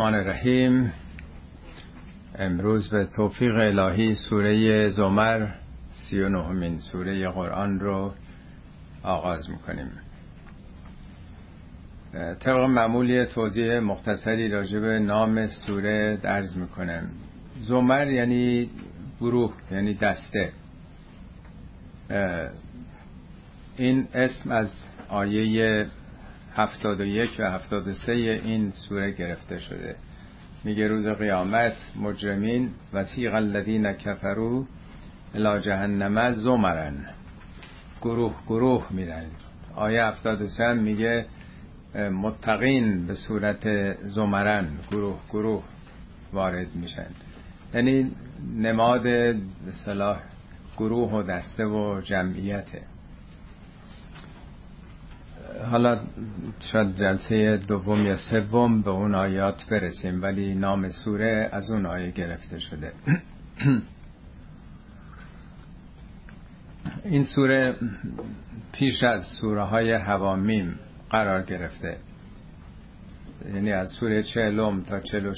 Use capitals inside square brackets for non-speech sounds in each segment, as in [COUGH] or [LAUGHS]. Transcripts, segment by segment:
الرحمن الرحیم. امروز به توفیق الهی سوره زمر سی و نهمین سوره قرآن رو آغاز می‌کنیم. طبق معمولی توضیح مختصری راجع به نام سوره درز می‌کنم. زمر یعنی گروه یعنی دسته. این اسم از آیه 71 و 73 این سوره گرفته شده. میگه روز قیامت مجرمین وسیق الذین کفروا الی جهنم زمرن. گروه گروه میرن. آیه 73 میگه متقین به صورت زمرن گروه گروه وارد میشن. یعنی نماد به صلاح گروه و دسته و جمعیته. حالا شاید جلسه دوم یا سوم به اون آیات برسیم ولی نام سوره از اون آیه گرفته شده. [CLEARS THROAT] این سوره پیش از سوره های هوامیم قرار گرفته. یعنی از سوره چهلم تا چهل و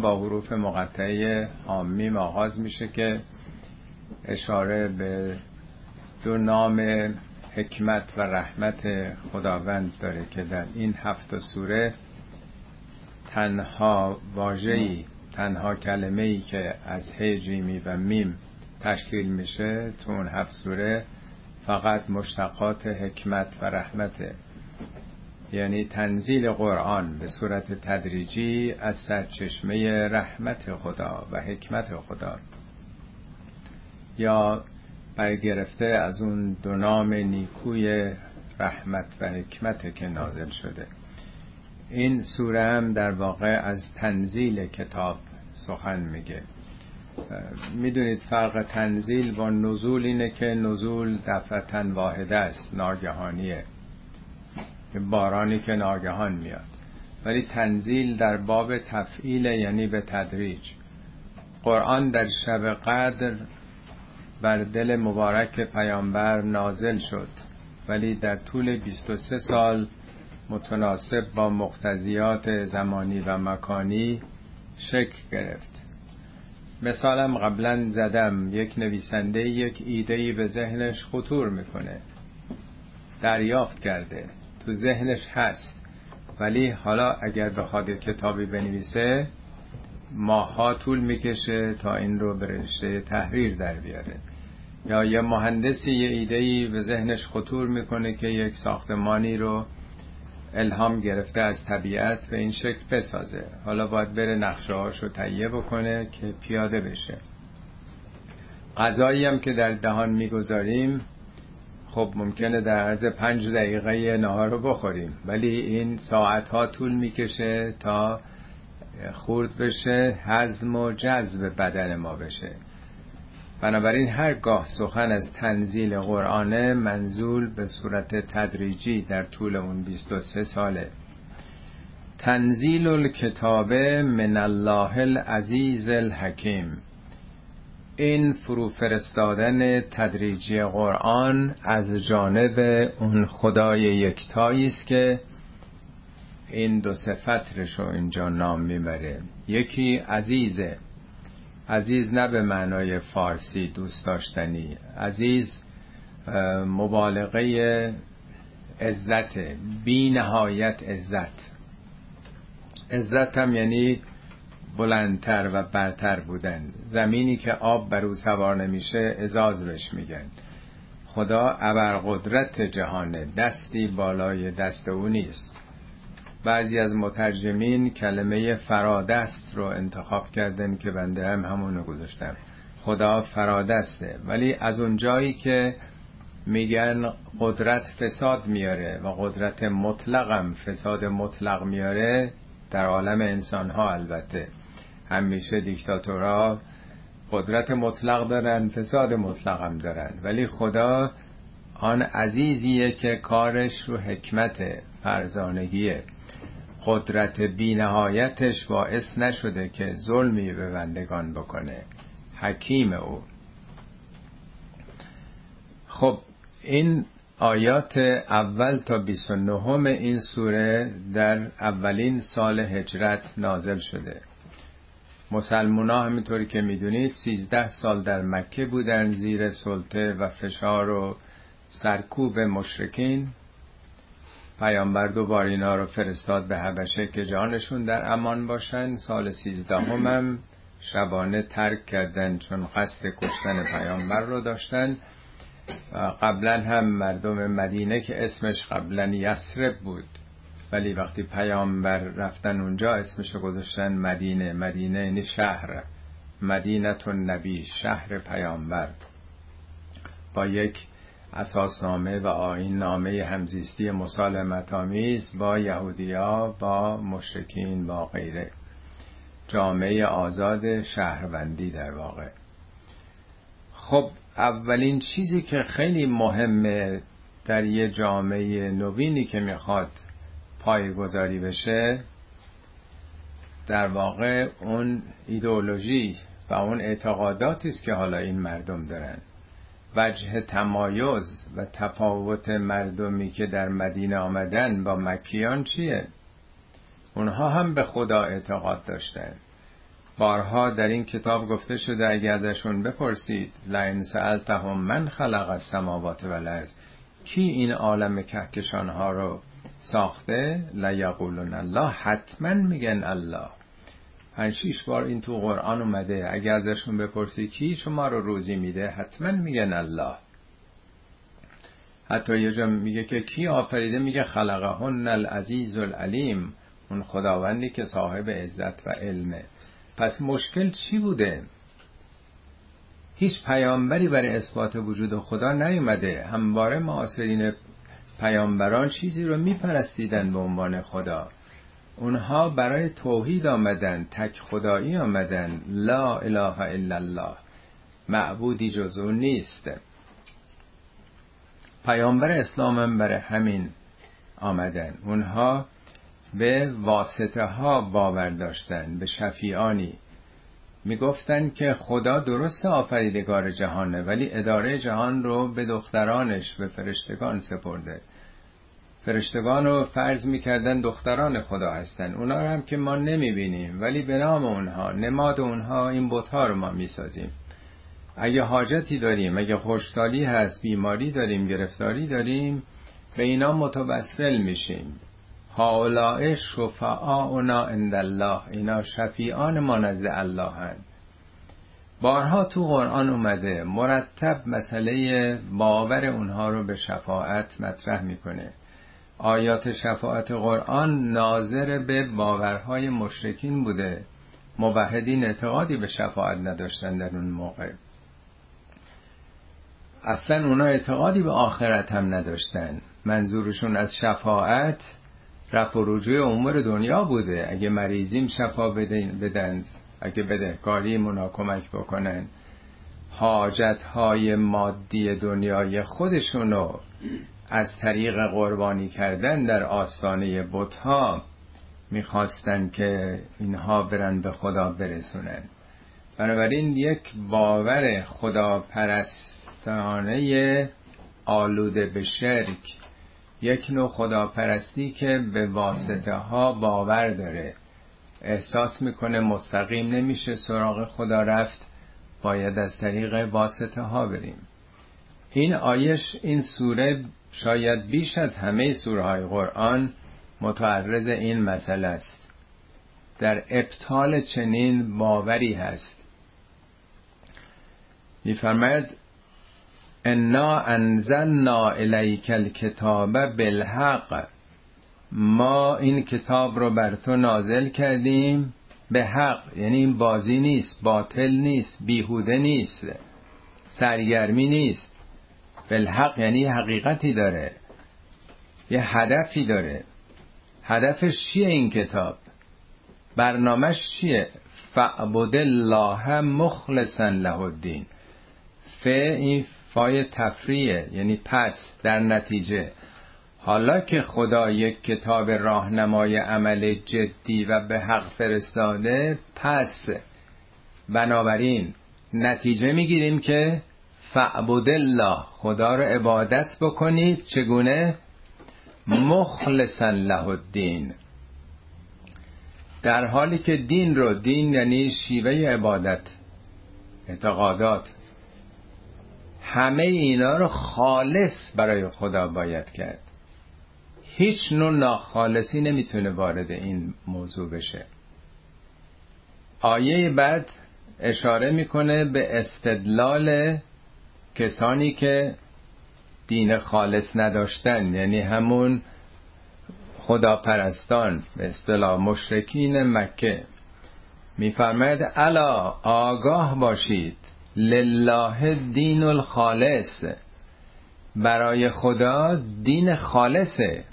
با حروف مقطعه آمیم آغاز میشه که اشاره به دو نام حکمت و رحمت خداوند داره که در این هفت سوره تنها واژه‌ای تنها کلمه ای که از هی و میم تشکیل میشه تو اون هفت سوره فقط مشتقات حکمت و رحمته. یعنی تنزیل قرآن به صورت تدریجی از سرچشمه رحمت خدا و حکمت خدا. یا برگرفته از اون دو نام نیکوی رحمت و حکمت که نازل شده. این سوره هم در واقع از تنزیل کتاب سخن میگه. می‌دونید فرق تنزیل با نزول اینه که نزول دفعتا واحده است ناگهانیه. بارانی که ناگهان میاد. ولی تنزیل در باب تفعیل یعنی به تدریج. قرآن در شب قدر بر دل مبارک پیامبر نازل شد. ولی در طول 23 سال متناسب با مقتضیات زمانی و مکانی شکل گرفت. مثالم قبلا زدم یک نویسنده یک ایدهی به ذهنش خطور می‌کنه. دریافت کرده. تو ذهنش هست. ولی حالا اگر بخواد کتابی بنویسه ماها طول می‌کشه تا این رو به رشته تحریر در بیاره. یا یه مهندسی یه ایدهی به ذهنش خطور می‌کنه که یک ساختمانی رو الهام گرفته از طبیعت به این شکل بسازه. حالا باید بره نقشه هاشو تهیه بکنه که پیاده بشه. غذایی هم که در دهان می‌گذاریم خب ممکنه در عرض پنج دقیقه نهار رو بخوریم. ولی این ساعت ها طول می‌کشه تا خورد بشه هضم و جذب بدن ما بشه. بنابراین هرگاه سخن از تنزیل قرآن منزول به صورت تدریجی در طول اون 23 ساله. تنزیل الکتاب من الله العزیز الحکیم. این فرو فرستادن تدریجی قرآن از جانب اون خدای یکتایی است که این دو صفت رو اینجا نام می‌بره. یکی عزیزه. عزیز نه به معنای فارسی دوست داشتنی. عزیز مبالغه عزت بی نهایت عزت. عزت هم یعنی بلندتر و برتر بودن. زمینی که آب بر او سوار نمیشه ازاز بهش میگن. خدا ابرقدرت جهانه دستی بالای دست او نیست. بعضی از مترجمین کلمه فرادست رو انتخاب کردن که بنده هم همونو گذاشتم. خدا فرادسته. ولی از اون جایی که میگن قدرت فساد میاره و قدرت مطلقم فساد مطلق میاره در عالم انسان ها البته. همیشه دیکتاتورها قدرت مطلق دارن فساد مطلق هم دارن. ولی خدا آن عزیزیه که کارش رو حکمت فرزانگیه. قدرت بینهایتش باعث نشده که ظلمی به بندگان بکنه. حکیم او. خب این آیات اول تا 29 این سوره در اولین سال هجرت نازل شده. مسلمونا همینطوری که می‌دونید 13 سال در مکه بودن زیر سلطه و فشار و سرکوب مشرکین. پیامبر دوبار اینا رو فرستاد به حبشه که جانشون در امان باشن. سال سیزدهم هم شبانه ترک کردن چون قصد کشتن پیامبر رو داشتن. قبلا هم مردم مدینه که اسمش قبلا یسرب بود. ولی وقتی پیامبر رفتن اونجا اسمش گذاشتن مدینه. مدینه یعنی شهر. مدینت نبی شهر پیامبر. با یک اساسنامه و آین نامه همزیستی مسالمت آمیز با یهودیا با مشرکین با غیره. جامعه آزاد شهروندی در واقع. خب اولین چیزی که خیلی مهمه در یه جامعه نوینی که می‌خواد پایگذاری بشه در واقع اون ایدئولوژی و اون اعتقاداتی است که حالا این مردم دارن. وجه تمایز و تفاوت مردمی که در مدینه آمدن با مکیان چیه؟ اونها هم به خدا اعتقاد داشتن. بارها در این کتاب گفته شده اگه ازشون بپرسید لئن سألتهم من خلق السماوات والارض کی این عالم کهکشان ها رو ساخته؟ لیقولون الله حتما میگن الله. پنج شیش بار این تو قرآن اومده. اگه ازشون بپرسی کی شما رو روزی میده حتما میگن الله. حتی یه جا میگه که کی آفریده؟ میگه خلقهن العزیز العلیم اون خداوندی که صاحب عزت و علمه. پس مشکل چی بوده؟ هیچ پیامبری برای اثبات وجود خدا نیومده. همواره معاصرین پیامبران چیزی رو میپرستیدن به عنوان خدا. اونها برای توحید آمدن تک خدایی آمدن. لا اله الا الله. معبودی جز اون نیست. پیامبر اسلام هم برای همین آمدن. اونها به واسطه ها باور داشتن به شفیعانی. می‌گفتن که خدا درست آفریدگار جهانه ولی اداره جهان رو به دخترانش به فرشتگان سپرده. فرشتگان رو فرض می‌کردن دختران خدا هستن. اونا رو هم که ما نمی‌بینیم. ولی به نام اونها نماد اونها این بوتها رو ما می‌سازیم. اگه حاجتی داریم اگه خوشسالی هست بیماری داریم گرفتاری داریم به اینا متوسل میشیم. هاولاء شفعاؤنا عند الله. اینا شفیعان ما نزد الله هند بارها تو قرآن اومده مرتب مسئله باور اونها رو به شفاعت مطرح می‌کنه. آیات شفاعت قرآن ناظر به باورهای مشرکین بوده. موحدین اعتقادی به شفاعت نداشتن در اون موقع. اصلا اونا اعتقادی به آخرت هم نداشتن. منظورشون از شفاعت رفع رجوع امور دنیا بوده. اگه مریضیم شفا بدن. اگه بدهکاری اونا کمک بکنن. حاجت های مادی دنیای خودشونو از طریق قربانی کردن در آستانه بتها می‌خواستن که اینها برن به خدا برسونن. بنابراین یک باور خدا پرستانه آلوده به شرک یک نوع خداپرستی که به واسطه ها باور داره. احساس می‌کنه مستقیم نمیشه سراغ خدا رفت باید از طریق واسطه ها بریم. این آیش این سوره شاید بیش از همه سوره های قرآن متعرض این مسئله است. در ابطال چنین باوری هست. میفرماید انا انزلنا الیک الکتاب بالحق. ما این کتاب رو بر تو نازل کردیم به حق یعنی این بازی نیست باطل نیست بیهوده نیست سرگرمی نیست. بالحق یعنی حقیقتی داره. یه هدفی داره. هدفش چیه این کتاب؟ برنامهش چیه؟ فعبد الله مخلصا له الدین. ف این فای تفریه یعنی پس در نتیجه. حالا که خدا یک کتاب راهنمای عمل جدی و به حق فرستاده پس. بنابراین نتیجه می‌گیریم که فعبد الله خدا رو عبادت بکنید. چگونه؟ مخلصا له الدین. در حالی که دین رو دین یعنی شیوه عبادت اعتقادات. همه اینا رو خالص برای خدا باید کرد. هیچ نوع ناخالصی نمی‌تونه وارد این موضوع بشه. آیه بعد اشاره می‌کنه به استدلال کسانی که دین خالص نداشتن یعنی همون خداپرستان به اصطلاح مشرکین مکه. میفرماید الا آگاه باشید. لله دین الخالص. برای خدا دین خالصه.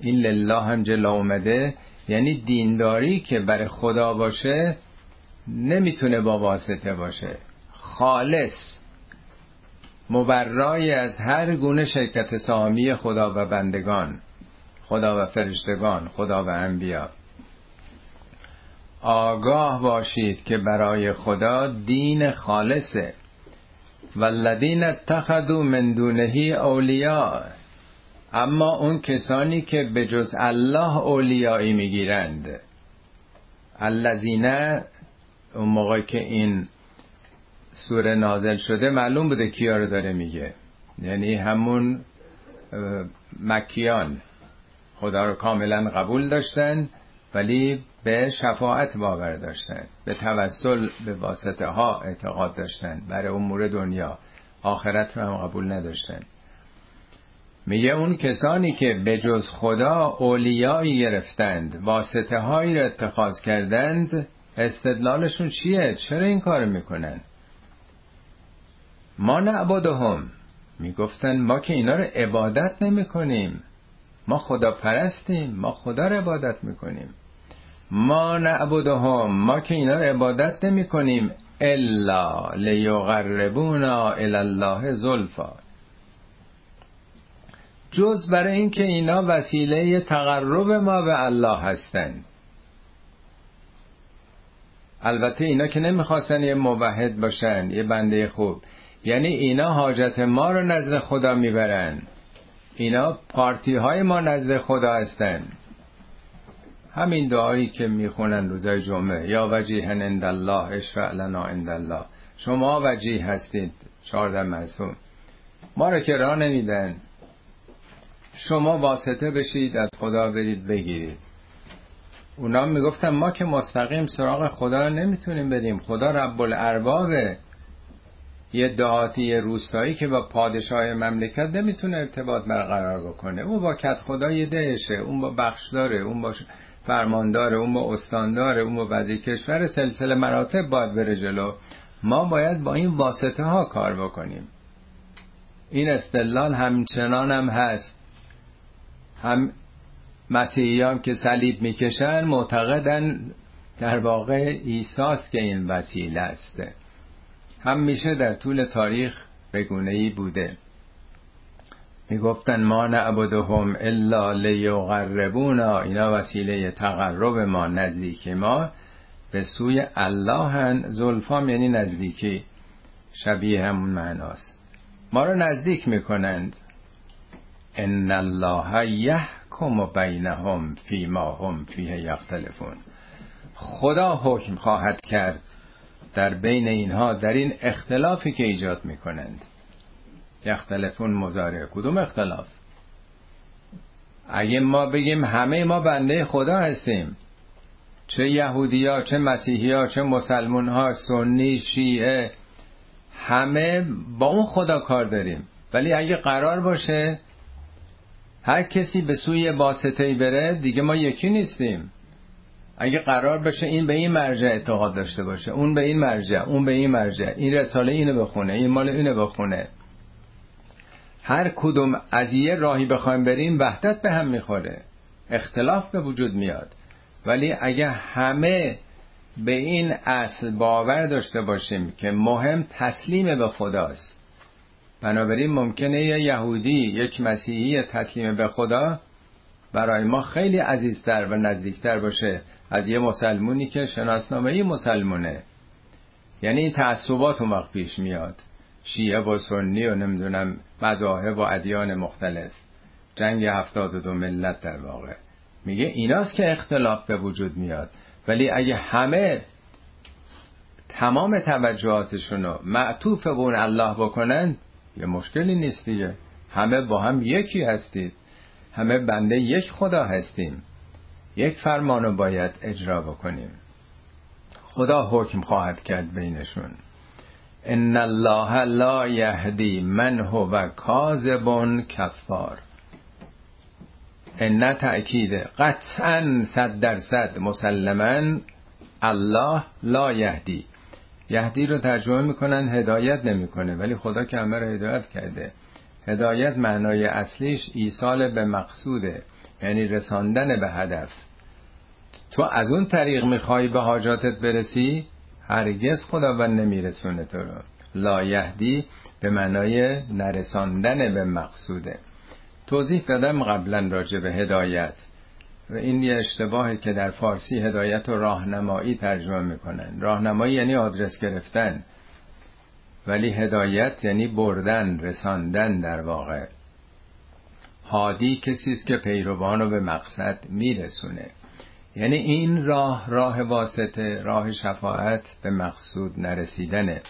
این لله هم جلا اومده یعنی دینداری که برای خدا باشه نمی‌تونه با واسطه باشه. خالص. مبرای از هر گونه شرکت سامی خدا و بندگان خدا و فرشتگان خدا و انبیا. آگاه باشید که برای خدا دین خالصه. والذین اتخذوا من دونه اولیاء. اما اون کسانی که به جز الله اولیایی می‌گیرند. الذین اون موقع که این سوره نازل شده معلوم بوده کیا رو داره میگه. یعنی همون مکیان. خدا رو کاملا قبول داشتن ولی به شفاعت باور داشتن. به توسل به واسطه ها اعتقاد داشتن. برای امور دنیا. آخرت رو هم قبول نداشتن. میگه اون کسانی که به جز خدا اولیایی گرفتند واسطه هایی رو اتخاذ کردند استدلالشون چیه؟ چرا این کار می‌کنن؟ ما نعبدهم می‌گفتن ما که اینا رو عبادت نمی کنیم ما خدا پرستیم ما خدا رو عبادت می‌کنیم. ما نعبدهم ما که اینا رو عبادت نمی کنیم الا لیقربونا الله زلفا. جز برای اینکه اینا وسیله تقرب ما به الله هستند البته اینا که نمی‌خواستن یه موحد باشن یه بنده خوب. یعنی اینا حاجت ما رو نزد خدا می‌برن. اینا پارتی های ما نزد خدا هستن. همین دعایی که می‌خونن روزای جمعه. یا وجیهن اند الله اشفع لنا اند الله شما وجیه هستید چهارده مزهوم ما رو که راه نمیدن. شما واسطه بشید از خدا برید بگیرید. اونا می‌گفتن ما که مستقیم سراغ خدا نمی‌تونیم بریم. خدا رب الاربابه. یه دهاتی روستایی که با پادشاه مملکت نمی‌تونه ارتباط برقرار بکنه. اون با کت خدا یه دهشه اون با بخش داره اون با فرمانداره اون با استانداره اون با وزیر کشور سلسله مراتب باید بره جلو. ما باید با این واسطه ها کار بکنیم. این استدلال همچنان هم هست. هم مسیحیان که صلیب می‌کشن معتقدن در واقع ایساس که این وسیله است. هم میشه در طول تاریخ بگونه ای بوده. می‌گفتن ما نعبدهم الا لیقربونا اینا وسیله تقرب ما نزدیک ما به سوی الله هن. زلفام یعنی نزدیکی شبیه همون معناست. ما رو نزدیک می‌کنند. ان الله یحکم بینهم فیما هم فیه یختلفون. خدا حکم خواهد کرد. در بین اینها در این اختلافی که ایجاد می‌کنند. یختلفون مزاره کدوم اختلاف؟ اگه ما بگیم همه ما بنده خدا هستیم چه یهودی ها چه مسیحی ها چه مسلمون ها سنی شیعه همه با اون خدا کار داریم. ولی اگه قرار باشه هر کسی به سوی واسطه بره دیگه ما یکی نیستیم. اگه قرار بشه این به این مرجع اعتقاد داشته باشه اون به این مرجع اون به این مرجع این رساله اینو بخونه این مال اینو بخونه. هر کدوم از یه راهی بخوایم بریم وحدت به هم می‌خوره. اختلاف به وجود میاد. ولی اگه همه به این اصل باور داشته باشیم که مهم تسلیم به خداست بنابراین ممکنه یه یهودی یک مسیحی تسلیم به خدا برای ما خیلی عزیزتر و نزدیکتر باشه. از یه مسلمونی که شناسنامه مسلمونه. یعنی این تعصبات اون وقت پیش میاد. شیعه و سنی و نمی‌دونم مذاهب و ادیان مختلف. جنگ هفتاد و دو ملت در واقع. میگه ایناست که اختلاف به وجود میاد. ولی اگه همه تمام توجهاتشون رو معطوف به اون الله بکنن یه مشکلی نیست دیگه. همه با هم یکی هستید. همه بنده یک خدا هستیم. یک فرمانو باید اجرا بکنیم. خدا حکم خواهد کرد بینشون. ان الله لا یهدی من هو کاذب کفار. ان تأکید قطعا صد درصد مسلما الله لا یهدی. یهدی رو ترجمه می‌کنن هدایت نمی‌کنه ولی خدا که همه رو هدایت کرده. هدایت معنای اصلیش ایصال به مقصوده یعنی رساندن به هدف. تو از اون طریق می‌خوای به حاجاتت برسی؟ هرگز خداوند نمیرسونه تو رو. لا یهدی به معنای نرساندن به مقصوده. توضیح دادم قبلا راجع به هدایت. و این یه اشتباهی که در فارسی هدایت و راهنمایی ترجمه می‌کنن. راهنمایی یعنی آدرس گرفتن. ولی هدایت یعنی بردن رساندن در واقع. هادی کسی است که پیروان رو به مقصد میرسونه. یعنی این راه راه واسطه راه شفاعت به مقصود نرسیدنه.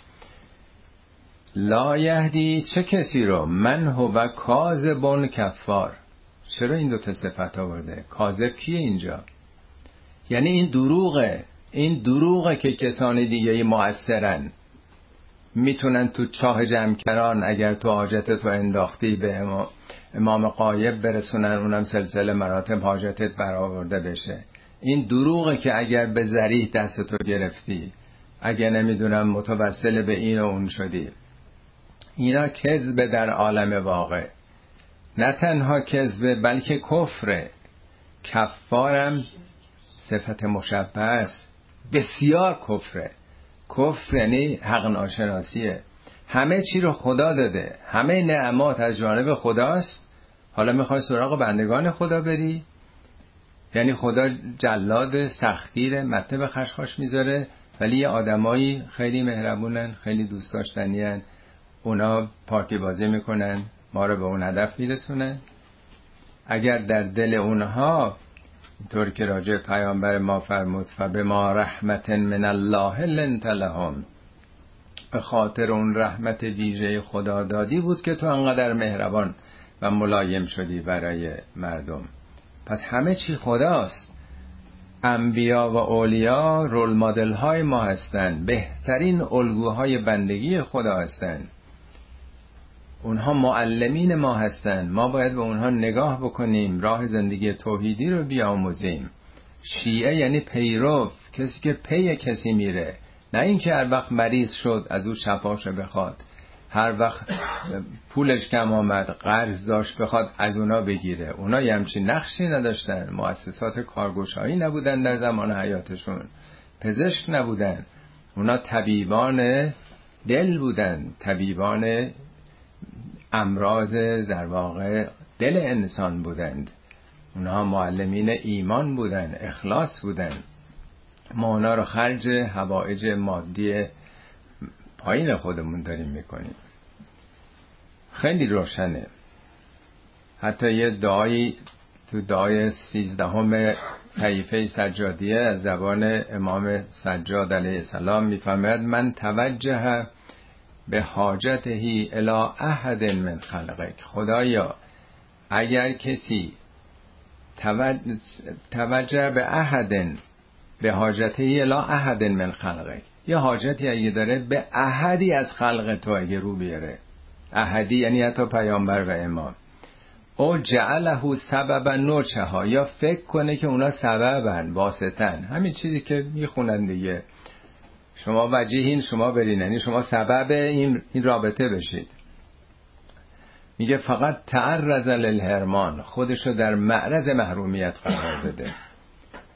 لا یهدی چه کسی رو؟ من هو کاذبون کفار. چرا این دو تا صفت آورده؟ کاذب کیه اینجا؟ یعنی این دروغه. این دروغه که کسان دیگه موثرن می‌تونن تو چاه جمکران اگر تو حاجت تو انداختی به امام قایب برسونن اونم سلسله مراتب حاجتت برآورده بشه. این دروغه که اگر به ذریح دست تو گرفتی. اگر نمی‌دونم متوسل به این و اون شدی. اینا کذبه در عالم واقع. نه تنها کذبه بلکه کفره کفارم صفت مشبه است بسیار کفره. کفر یعنی حق ناشناسیه. همه چی رو خدا داده. همه نعمات از جانب خداست. حالا می‌خوای سراغ بندگان خدا بری؟ یعنی خدا جلاد سختگیر مته به خشخاش می‌ذاره ولی یه آدمایی خیلی مهربونن خیلی دوست داشتنی اونا پارتی بازی می‌کنن ما رو به اون هدف میرسونن. اگر در دل اونها طور که راجع پیامبر ما فرمود فبه ما رحمت من الله لنت لهم. به خاطر اون رحمت ویژه خدا دادی بود که تو انقدر مهربان و ملایم شدی برای مردم. پس همه چی خداست. انبیا و اولیا رول مدل های ما هستند. بهترین الگوهای بندگی خدا هستند. اونها معلمین ما هستند. ما باید به اونها نگاه بکنیم. راه زندگی توحیدی رو بیاموزیم. شیعه یعنی پیرو کسی که پی کسی میره. نه اینکه هر وقت مریض شد از او شفاش بخواد. هر وقت پولش کم آمد قرض داشت بخواد از اونا بگیره. اونا یه همچین نقشی نداشتن. مؤسسات کارگوشایی نبودن در زمان حیاتشون. پزشک نبودن. اونا طبیبان دل بودن. طبیبان امراض در واقع دل انسان بودند. اونها معلمین ایمان بودن اخلاص بودن. ما اونا رو خرج هوایج مادی پایین خودمون داریم می‌کنیم. خیلی روشنه. حتی یه دعایی تو دعای سیزدهم صحیفه سجادیه از زبان امام سجاد علیه السلام می‌فهمد من توجه به حاجتهی الى احد من خلقک. خدایا اگر کسی توجه به احد به حاجتهی الى احد من خلقک یه حاجتی اگه داره به احدی از خلق تو اگه رو بیاره. احدی یعنی حتی پیامبر و امام. او جعله سبب نوچه ها یا فکر کنه که اونا سببن واسطن. همین چیزی که می‌خونن دیگه. شما وجیهین شما برین. یعنی شما سبب این, این رابطه بشید. میگه فقط تعرض للهرمان خودشو در معرض محرومیت قرار داده.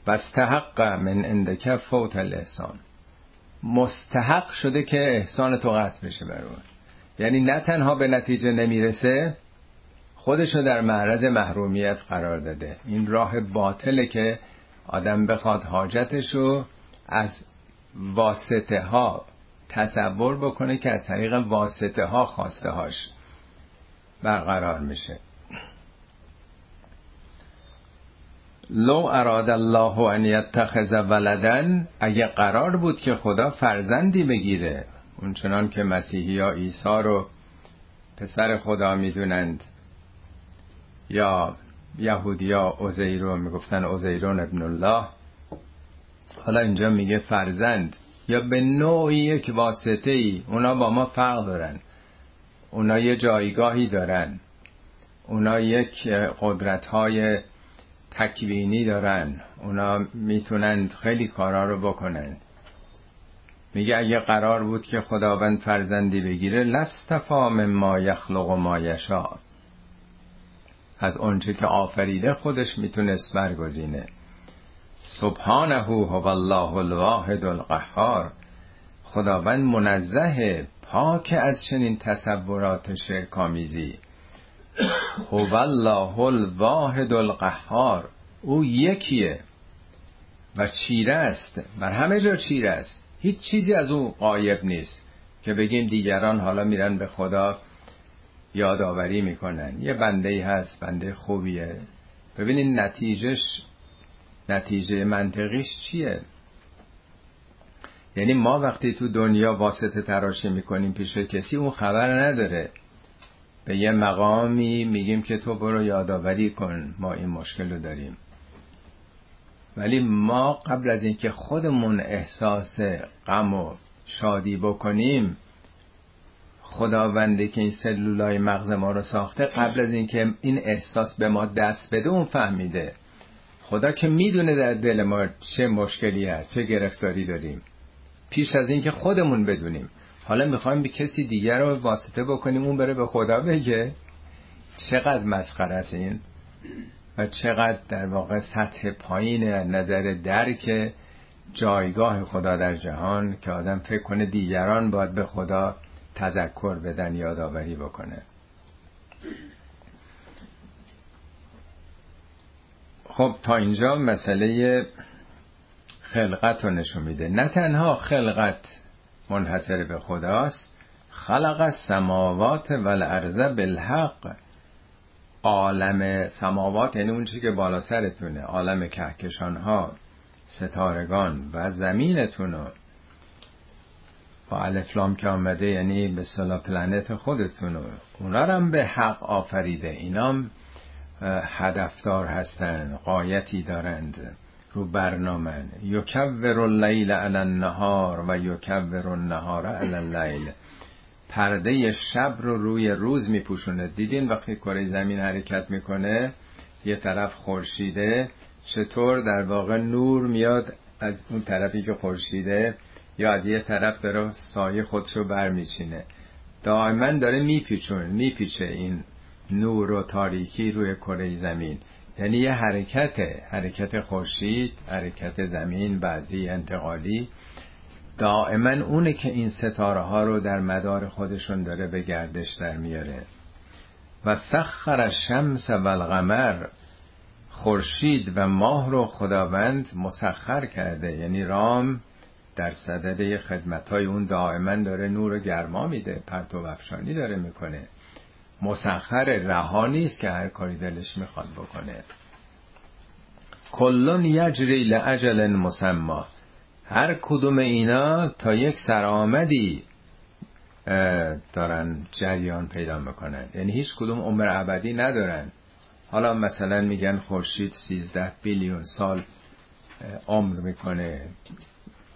و استحق من اندکه فوت الاحسان. مستحق شده که احسان تو قطع بشه بر یعنی نه تنها به نتیجه نمی‌رسه خودشو در معرض محرومیت قرار داده. این راه باطله که آدم بخواد حاجتشو از واسطه ها تصور بکنه که از طریق واسطه ها خواسته هاش برقرار میشه لو اراد الله ان یتخذ ولدن اگه قرار بود که خدا فرزندی بگیره. اونچنان که مسیحی ها عیسی رو پسر خدا می‌دونند. یا یهودیا اوزیر رو می‌گفتن اوزیرون ابن الله. حالا اینجا میگه فرزند. یا به نوعی یک واسطه ای اونا با ما فرق دارن. اونا یه جایگاهی دارن. اونا یک قدرت های تکوینی دارن. اونا می‌تونند خیلی کارا رو بکنن میگه اگه قرار بود که خداوند فرزندی بگیره لستفا ما یخلق و ما یشا. از اونچه که آفریده خودش می‌تونست برگزینه. سبحانه هو الله الواحد القهار. خداوند منزه پاک از چنین تصورات شرکامیزی هو الله الواحد القهار. او یکیه. و چیره است. بر همه جا چیره است. هیچ چیزی از او قایب نیست. که بگیم دیگران حالا میرن به خدا یادآوری می‌کنن. یه بنده ای هست بنده خوبیه. ببینید نتیجهش نتیجه منطقیش چیه؟ یعنی ما وقتی تو دنیا واسطه تراشی می‌کنیم پیش کسی اون خبر نداره. به یه مقامی میگیم که تو برو یادآوری کن ما این مشکل رو داریم. ولی ما قبل از اینکه خودمون احساس غم و شادی بکنیم خداونده که این سلولای مغز ما رو ساخته قبل از اینکه این احساس به ما دست بده اون فهمیده. خدا که می‌دونه در دل ما چه مشکلی هست چه گرفتاری داریم. پیش از اینکه خودمون بدونیم. حالا می‌خوایم به کسی دیگر رو واسطه بکنیم اون بره به خدا بگه. چقدر مسخره است این؟ و چقدر در واقع سطح پایین نظر درک جایگاه خدا در جهان که آدم فکر کنه دیگران باید به خدا تذکر بدن یادآوری بکنه. خب تا اینجا مسئله خلقت رو نشون میده. نه تنها خلقت منحصر به خداست. خلق السماوات والارض بالحق. عالم سماوات یعنی اون چیزی که بالا سرتونه. عالم کهکشان ها ستارگان و زمینتون با الفلام که آمده یعنی به صلاح پلنت خودتون اونا هم به حق آفریده. اینام هدفدار هستند قایتی دارند. رو برنامه. یکور اللیل علی النهار و یکور النهار علی اللیل. پرده شب رو روی روز میپوشونه. دیدین وقتی کره زمین حرکت می‌کنه؟ یه طرف خورشیده. چطور در واقع نور میاد از اون طرفی که خورشیده یا از یه طرف داره سایه خودشو برمیچینه. دائما داره میپیچون میپیچه این نور و تاریکی روی کره زمین. یعنی یه حرکت حرکت خورشید حرکت زمین بعضی انتقالی. دائما اونه که این ستاره ها رو در مدار خودشون داره به گردش در میاره. و سخر الشمس و القمر خورشید و ماه رو خداوند مسخر کرده. یعنی رام در صدده خدمت های اون دائما داره نور و گرما میده پرتو افشانی داره می‌کنه. مسخر رها نیست که هر کاری دلش می‌خواد بکنه. کلون یجری لعجل مسما هر کدوم اینا تا یک سرآمدی دارن جریان پیدا می‌کنن. یعنی هیچ کدوم عمر ابدی ندارن. حالا مثلا میگن خورشید 13 بیلیون سال عمر می‌کنه.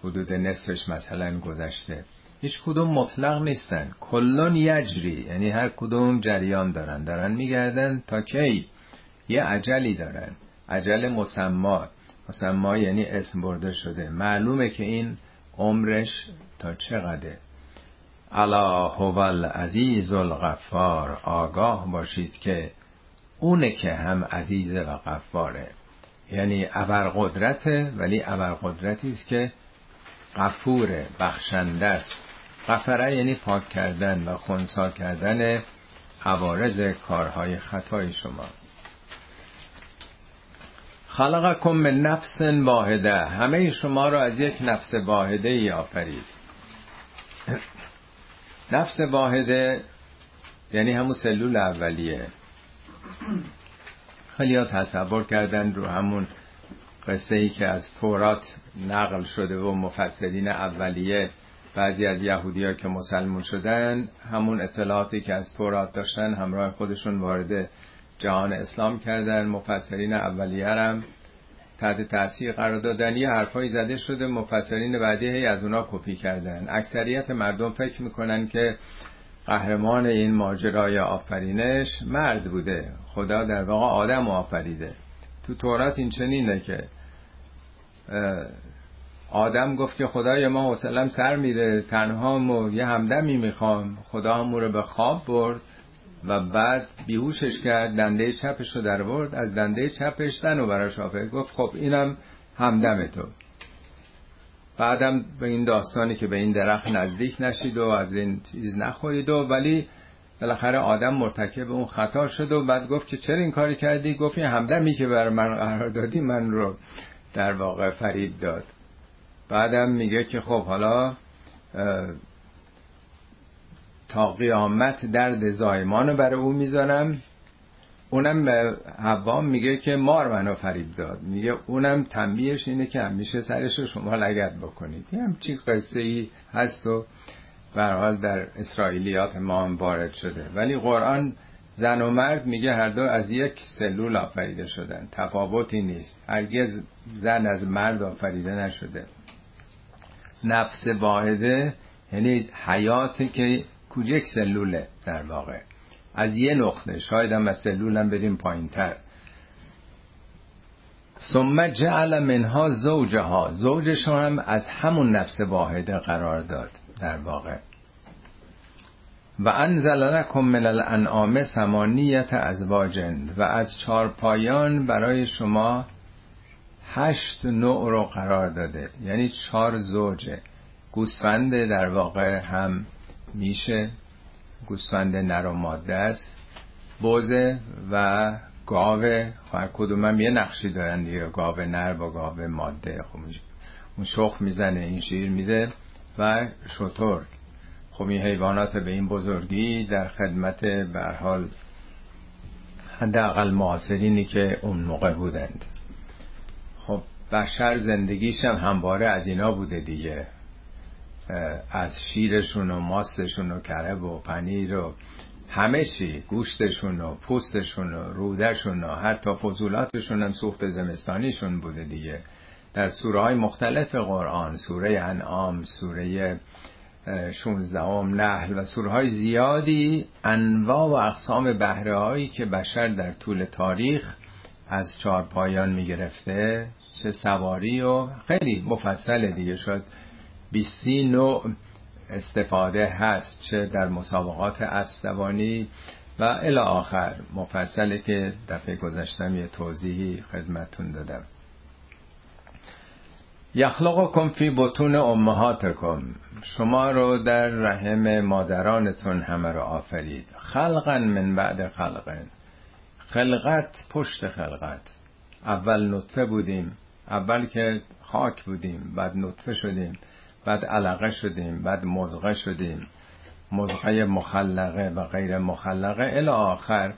حدود نصفش مثلا گذشته. هیچ کدوم مطلق نیستن. کلون یجری یعنی هر کدوم جریان دارن. دارن میگردن تا کی؟ یه عجلی دارن. عجل مسما. مسما یعنی اسم برده شده. معلومه که این عمرش تا چقدره الا هو العزیز الغفار. آگاه باشید که اونه که هم عزیز و غفاره. یعنی ابرقدرته ولی ابرقدرتی است که غفور بخشنده است. غفره یعنی پاک کردن و خونسا کردن عوارض کارهای خطای شما. خلقکم من نفس واحده. همه شما را از یک نفس واحده ای آفرید. نفس واحده یعنی همون سلول اولیه. خیلی ها تصور کردن رو همون قصه ای که از تورات نقل شده و مفسرین اولیه بعضی از یهودی که مسلمون شدن همون اطلاعاتی که از تورات داشتن همراه خودشون وارد جهان اسلام کردن. مفسرین اولیه هم تحت تاثیر قرار دادن. یه حرفایی زده شده مفسرین بعدی هی از اونا کپی کردن. اکثریت مردم فکر می‌کنن که قهرمان این ماجرای آفرینش مرد بوده. خدا در واقع آدم آفریده. تو تورات این چنینه که آدم گفت که خدای ما حسلم سر میره تنها و یه همدمی می‌خوام. خدا همو رو به خواب برد و بعد بیهوشش کرد دنده چپش رو در برد از دنده چپش زن و براش آفرید گفت خب اینم همدم تو. بعدم به این داستانی که به این درخت نزدیک نشید و از این چیز نخورید و ولی بالاخره آدم مرتکب اون خطا شد و بعد گفت که چرا این کاری کردی؟ گفت این همدمی که بر من قرار دادی من رو در واقع فرید داد. بعدم میگه که خب حالا تا قیامت درد زایمان برای او می‌ذارم اونم به حوام میگه که مار منو فریب داد. میگه اونم تنبیهش اینه که همیشه سرش رو شما لگت بکنید. یه همچی قصه ای هست و حال در اسرائیلیات ما هم وارد شده. ولی قرآن زن و مرد میگه هر دو از یک سلول آفریده شدن. تفاوتی نیست. هرگز زن از مرد آفریده نشده. نفس واحده یعنی حیاتی که یک سلوله در واقع. از یه نقطه شاید هم از سلولم بریم پایین تر ثم جعل منها زوجها. زوجشون هم از همون نفس واحده قرار داد در واقع. و انزل لکم من الانعام سمانیت ازواجن. و از چهار پایان برای شما هشت نوع رو قرار داده. یعنی چهار زوجه. گوسفند در واقع هم میشه. گوسفند نر و ماده است. بوزه و گاوه هر کدوم هم یه نقشی دارن دیگه. گاوه نر با گاوه ماده. خب اون شخ می‌زنه این شیر میده و شطور خب این حیوانات به این بزرگی در خدمت بر حال حداقل معاصرینی که اون موقع بودند. بشر زندگیش هم همواره از اینا بوده دیگه. از شیرشون و ماستشون و کرب و پنیر و همه چی گوشتشون و پوستشون و رودشون و حتی فضولاتشون هم سوخت زمستانیشون بوده دیگه. در سوره های مختلف قرآن سوره انعام سوره 16 نحل و سوره های زیادی انواع و اقسام بهره هایی که بشر در طول تاریخ از چهار پایان می گرفته چه سواری و خیلی مفصل دیگه. شد بیستی نوع استفاده هست چه در مسابقات اسبدوانی و الی آخر. مفصله که دفعه گذشتم یه توضیحی خدمتون دادم. یخلقکم فی بطون امهاتکم. شما رو در رحم مادرانتون همه رو آفرید. خلقا من بعد خلقن. خلقت پشت خلقت. اول نطفه بودیم. اول که خاک بودیم بعد نطفه شدیم بعد علقه شدیم بعد مزغه شدیم. مزغه مخلقه و غیر مخلقه. الی آخر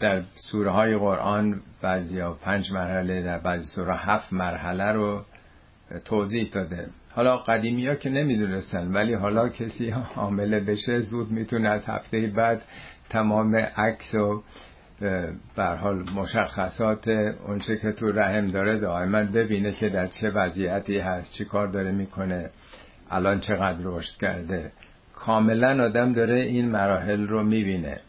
در سوره های قرآن بعضی ها پنج مرحله در بعضی سوره هفت مرحله رو توضیح داده. حالا قدیمی ها که نمی‌دونستن ولی حالا کسی حامله بشه زود می‌تونه از هفته بعد تمام عکس و بر حال مشخصات اونچه که تو رحم داره دائما ببینه که در چه وضعیتی هست چی کار داره می‌کنه الان چقدر رشد کرده. کاملا آدم داره این مراحل رو می‌بینه.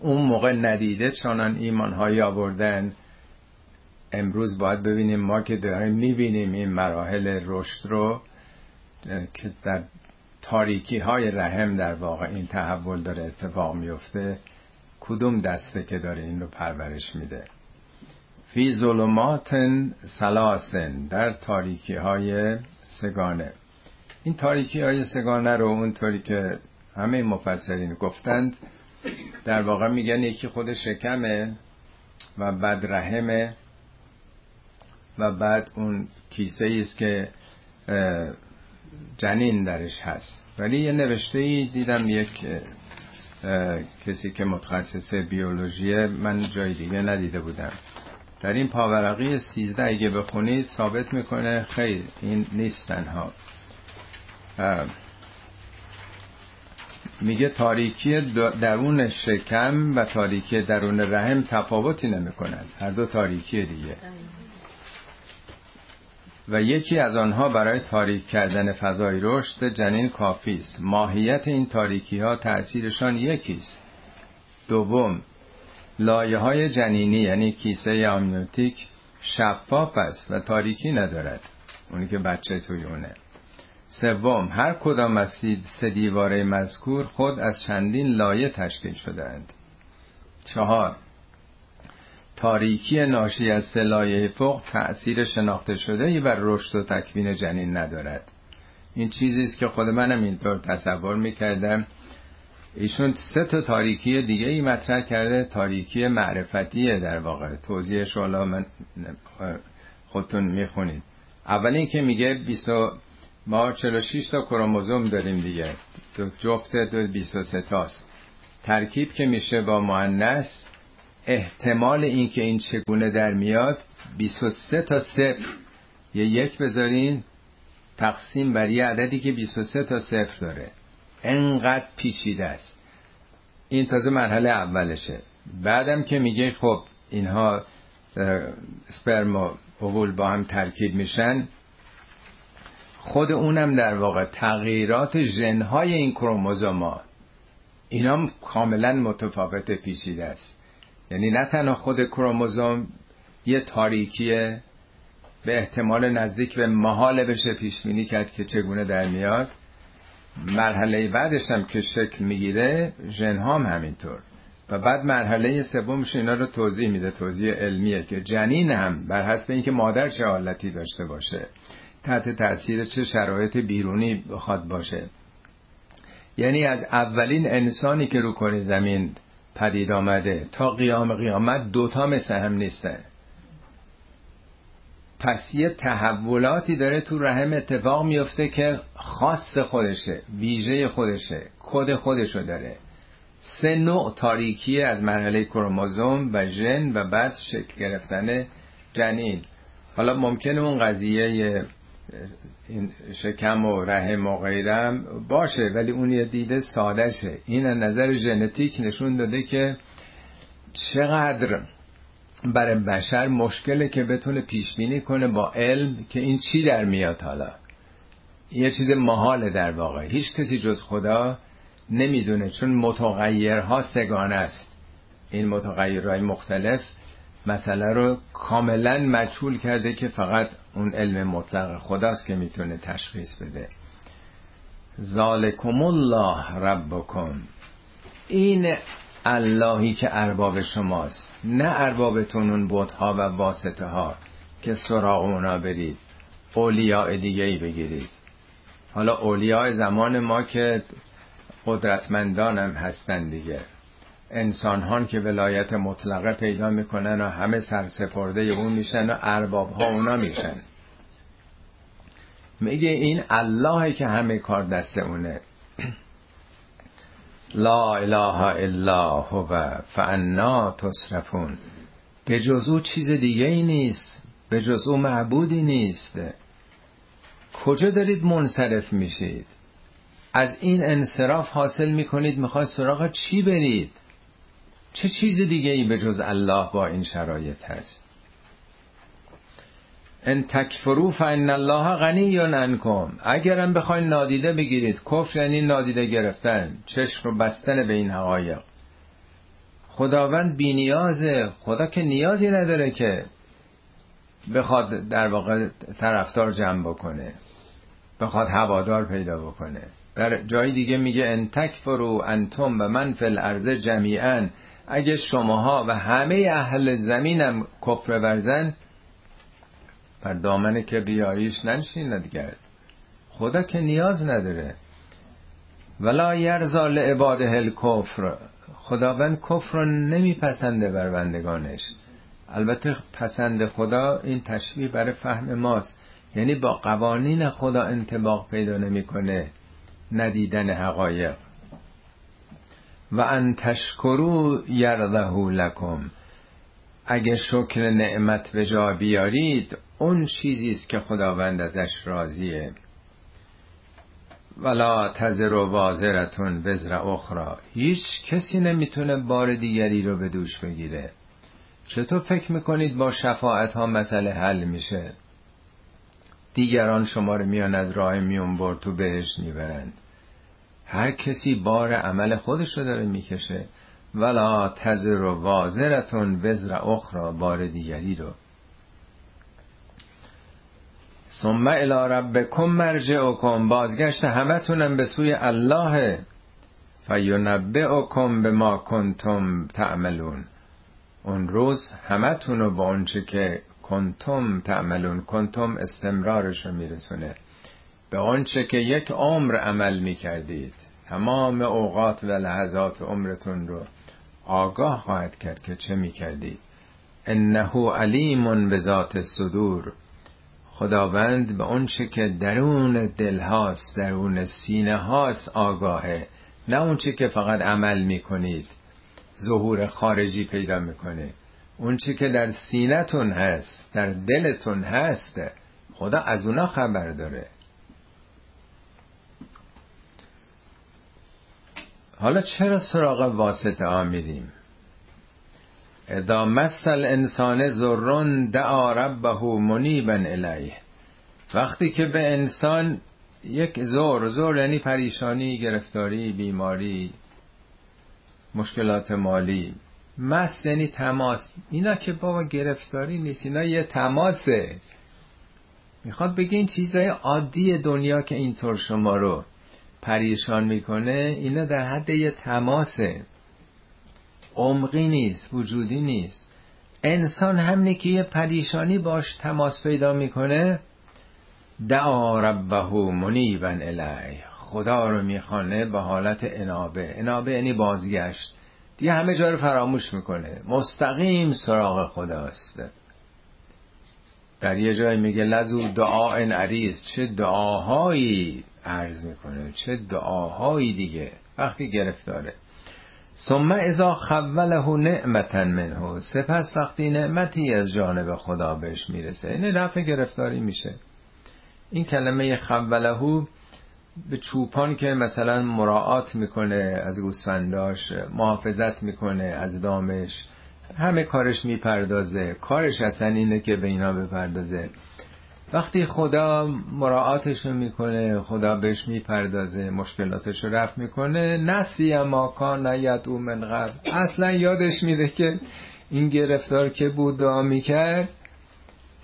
اون موقع ندیده چنان ایمانهایی آوردن. امروز باید ببینیم ما که داریم می‌بینیم این مراحل رشد رو که در تاریکی های رحم در واقع این تحول داره اتفاق میفته کدوم دسته که داره این رو پرورش میده؟ فی ظلمات سلاسن در تاریکی های سگانه. این تاریکی های سگانه رو اونطوری که همه مفسرین گفتند در واقع میگن یکی خود شکمه و بعد رحمه و بعد اون کیسه است که جنین درش هست. ولی یه نوشته ای دیدم یک کسی که متخصص بیولوژیه من جای دیگه ندیده بودم. در این پاورقی سیزده اگه بخونید ثابت می‌کنه خیر این نیست تنها. میگه تاریکی درون شکم و تاریکی درون رحم تفاوتی نمی‌کنند هر دو تاریکی دیگه. و یکی از آنها برای تاریک کردن فضای رشد جنین کافی است. ماهیت این تاریکی ها تأثیرشان یکیست دوم لایه های جنینی یعنی کیسه آمنیوتیک شفاف است و تاریکی ندارد. اونی که بچه توی اونه. سوم هر کدام از سه دیواره مذکور خود از چندین لایه تشکیل شدهاند. چهار تاریکی ناشی از سلایه فوق تأثیر شناخته شده ای بر رشد و تکوین جنین ندارد. این چیزی است که خود منم اینطور تصور می‌کردم. ایشون سه تا تاریکی دیگه ای مطرح کرده تاریکی معرفتیه در واقع. توضیحش حالا من خودتون می‌خونید. اولی که میگه 20 ما 46 تا کروموزوم داریم دیگه. دو جفت دو 23 تاست. ترکیب که میشه با مؤنث احتمال اینکه این چگونه در میاد 23 تا صفر. یه یک بذارین. تقسیم بر یه عددی که 23 تا صفر داره. انقدر پیچیده است. این تازه مرحله اولشه. بعدم که میگه خب اینها سپرم و اوول با هم ترکیب میشن. خود اونم در واقع تغییرات ژنهای این کروموزوما اینا کاملا متفاوت پیچیده است. یعنی نه تنها خود کروموزوم یه تاریکیه به احتمال نزدیک به محال بشه پیش بینی کرد که چگونه در میاد. مرحله بعدش هم که شکل می‌گیره ژن هم همینطور. و بعد مرحله سومش اینا رو توضیح میده توضیح علمیه که جنین هم بر حسب اینکه مادر چه حالتی داشته باشه تحت تاثیر چه شرایط بیرونی بخواد باشه. یعنی از اولین انسانی که رو کره زمین پدید آمده. تا قیام قیامت دوتا مثل هم نیستن. پس یه تحولاتی داره تو رحم اتفاق میفته که خاص خودشه ویژه خودشه کد خودشو داره. سه نوع تاریکی از مرحله کروموزوم و ژن و بعد شکل گرفتن جنین. حالا ممکنه اون قضیه این شکم و رحم و غیرم باشه ولی اون یه دیده سادشه این از نظر ژنتیک نشون داده که چقدر برای بشر مشکله که بتونه پیش بینی کنه با علم که این چی در میاد حالا. یه چیز محاله در واقع. هیچ کسی جز خدا نمی‌دونه چون متغیرها سگانه است. این متغیرهای مختلف مسئله رو کاملا مجهول کرده که فقط اون علم مطلق خداست که می‌تونه تشخیص بده. ذالکم الله ربکم. این اللهی که ارباب شماست نه اربابتون اون بودها و واسطه ها که سراغ اونا برید. اولیاء دیگه ای بگیرید. حالا اولیاء زمان ما که قدرتمندان هم هستن دیگه. انسان که ولایت مطلقه پیدا می‌کنن و همه سرسپرده اون میشن و ارباب ها اونا میشن. میگه این اللهی که همه کار دست اونه. لا اله الا هو فانا تصرفون. به جزو چیز دیگه ای نیست. به جزو معبودی نیست. کجا دارید منصرف میشید؟ از این انصراف حاصل می‌کنید می‌خواید سراغ چی برید؟ چه چیز دیگه ای به جز الله با این شرایط هست؟ ان تکفرو فان الله غنی عنکم. اگرم بخواین نادیده بگیرید. کفر یعنی نادیده گرفتن. چشم رو بستن به این حقایق. خداوند بی نیازه. خدا که نیازی نداره که بخواد در واقع طرفدار جمع بکنه. بخواد هوادار پیدا بکنه. در جای دیگه میگه ان تکفرو انتم و من فی الارض جمیعا. اگه شماها و همه اهل زمینم کفر ورزن بر دامن که بیاییش ننشیند گرد خدا که نیاز نداره. ولا یرزا لعباده الکفر. خداوند کفر رو نمیپسنده بر بندگانش. البته پسند خدا این تشبیه برای فهم ماست. یعنی با قوانین خدا انتباق پیدا نمی‌کنه. ندیدن حقایق. و ان تشکرو یرضه لکم. اگه شکر نعمت به جا بیارید اون چیزی است که خداوند ازش راضیه. ولا تزر و وازرتون وزر اخرى هیچ کسی نمی‌تونه بار دیگری رو به دوش بگیره. چطور فکر می‌کنید با شفاعت ها مسئله حل میشه؟ دیگران شما رو میان از راه میون بر تو بهش می‌برند. هر کسی بار عمل خودش رو داره می‌کشه. ولا تزر و وازرتون وزر اخرى بار دیگری رو. ثم الى ربکم مرجعکم بازگشت همتونم به سوی الله. فینبئکم به ما کنتم تعملون. اون روز همتون رو با اونچه که کنتم تعملون کنتم استمرارش رو میرسونه. به آنچه که یک عمر عمل می‌کردید. تمام اوقات و لحظات عمرتون رو. آگاه خواهد کرد که چه می‌کردید انه علیم به ذات صدور. خداوند به اونچه که درون دل هاست درون سینه هاست آگاهه. نه اونچه که فقط عمل می‌کنید. ظهور خارجی پیدا می‌کنه. اونچه که در سینتون هست در دلتون هست خدا از اونا خبر داره. حالا چرا سراغ واسطه ها میریم؟ اذا مثل انسان زرون دعا ربه منیبا الیه. وقتی که به انسان یک زور زور یعنی پریشانی گرفتاری بیماری مشکلات مالی. مس یعنی تماس. اینا که بابا گرفتاری نیست اینا یه تماسه. می‌خواد بگه این چیزای عادی دنیا که اینطور شما رو پریشان می‌کنه اینا در حد یه تماسه. عمقی نیست وجودی نیست. انسان همینه که یه پریشانی باش تماس پیدا می‌کنه. دعا ربه منیبا الی خدا رو می‌خوانه به حالت انابه. انابه یعنی بازگشت. دیگه همه جا رو فراموش می‌کنه. مستقیم سراغ خداست. در یه جای میگه لزو دعا ان عریض. چه دعاهایی؟ عرض می‌کنه. چه دعاهایی دیگه. وقتی گرفتاره. ثم اذا خوله نعمتا منه. سپس وقتی نعمتی از جانب خدا بهش می‌رسه. این رفع گرفتاری میشه. این کلمه خوله به چوپان که مثلا مراعات می‌کنه از گوسفنداش محافظت می‌کنه از دامش. همه کارش می‌پردازه. کارش اصلا اینه که به اینا بپردازه. وقتی خدا مراعاتش می‌کنه خدا بهش می‌پردازه مشکلاتش رو رفت می‌کنه نسی ما کان او من قبل اصلا یادش میره که این گرفتار که بود دعا می‌کرد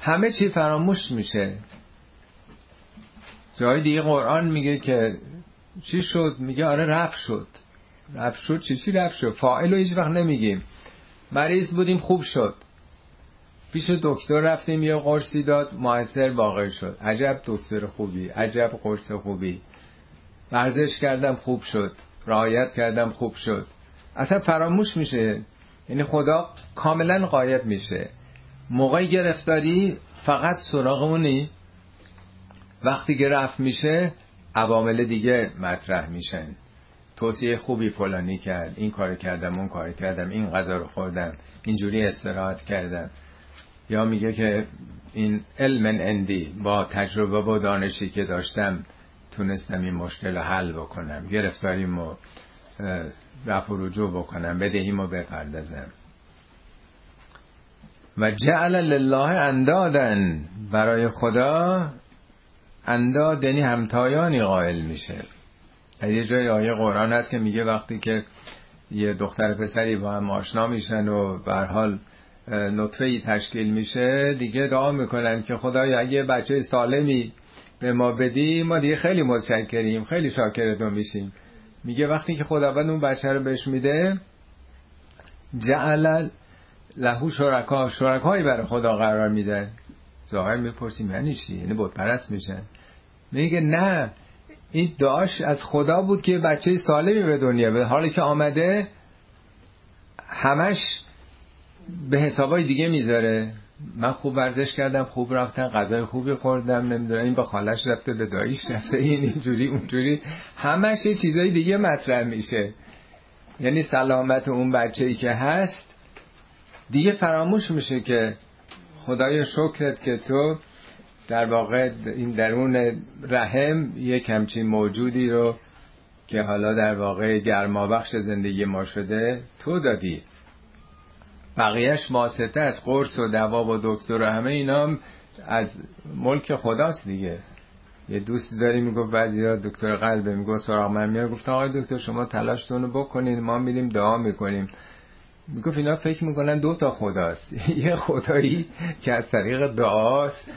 همه چی فراموش میشه. جای دیگه قرآن میگه که چی شد؟ میگه آره رفت شد. رفت شد چی؟ چی رفت شد؟ فاعل رو هیچ وقت نمیگیم. مریض بودیم خوب شد. پیش دکتر رفتیم یه قرصی داد موثر واقع شد. عجب دکتر خوبی عجب قرص خوبی. ورزش کردم خوب شد. رعایت کردم خوب شد. اصلا فراموش میشه. یعنی خدا کاملا قایب میشه. موقع گرفتاری فقط سراغ اونی وقتی که رفت میشه عوامل دیگه مطرح میشن. توصیه خوبی فلانی کرد این کار کردم اون کار کردم این غذا رو خوردم اینجوری استراحت کردم. یا میگه که این علم اندی با تجربه و دانشی که داشتم تونستم این مشکل رو حل بکنم گرفتاریم و رفع رجوع بکنم بدهیم و بپردازم. و جعل لله اندادن. برای خدا انداد یعنی همتایانی قائل میشه. یه جای آیه قرآن هست که میگه وقتی که یه دختر پسری با هم آشنا میشن و به حال نطفه ای تشکیل میشه دیگه دعا می‌کنن که خدای اگه بچه سالمی به ما بدی ما دیگه خیلی متشکریم خیلی شاکرتون میشیم. میگه وقتی که خداوند اون بچه رو بهش میده جعل لهو شرکا شرکایی برای خدا قرار میده. ظاهر می‌پرسیم یعنی چی؟ یعنی بود پرست میشن میگه نه این دعاش از خدا بود که بچه سالمی به دنیا به حالی که آمده همش به حسابای دیگه می‌ذاره. من خوب ورزش کردم خوب رفتم غذای خوبی خوردم نمی‌دونم این با خالش رفته به داییش رفته این اینجوری اونجوری. همش چیزای دیگه مطرح میشه. یعنی سلامت اون بچه ای که هست دیگه فراموش میشه که خدای شکرت که تو در واقع این درون رحم یک همچین موجودی رو که حالا در واقع گرمابخش زندگی ما شده تو دادی. بقیهش واسطه از قرص و دوا و دکتر و همه اینا از ملک خداست دیگه. یه دوستی داری می‌گفت بعضی دکتر قلبه می‌گفت سراغ من میاد گفت آقای دکتر شما تلاشتون رو بکنید ما میریم دعا می‌کنیم. می‌گفت اینا فکر می‌کنن دو تا خداست. [LAUGHS] یه خدایی که از طریق دعاست.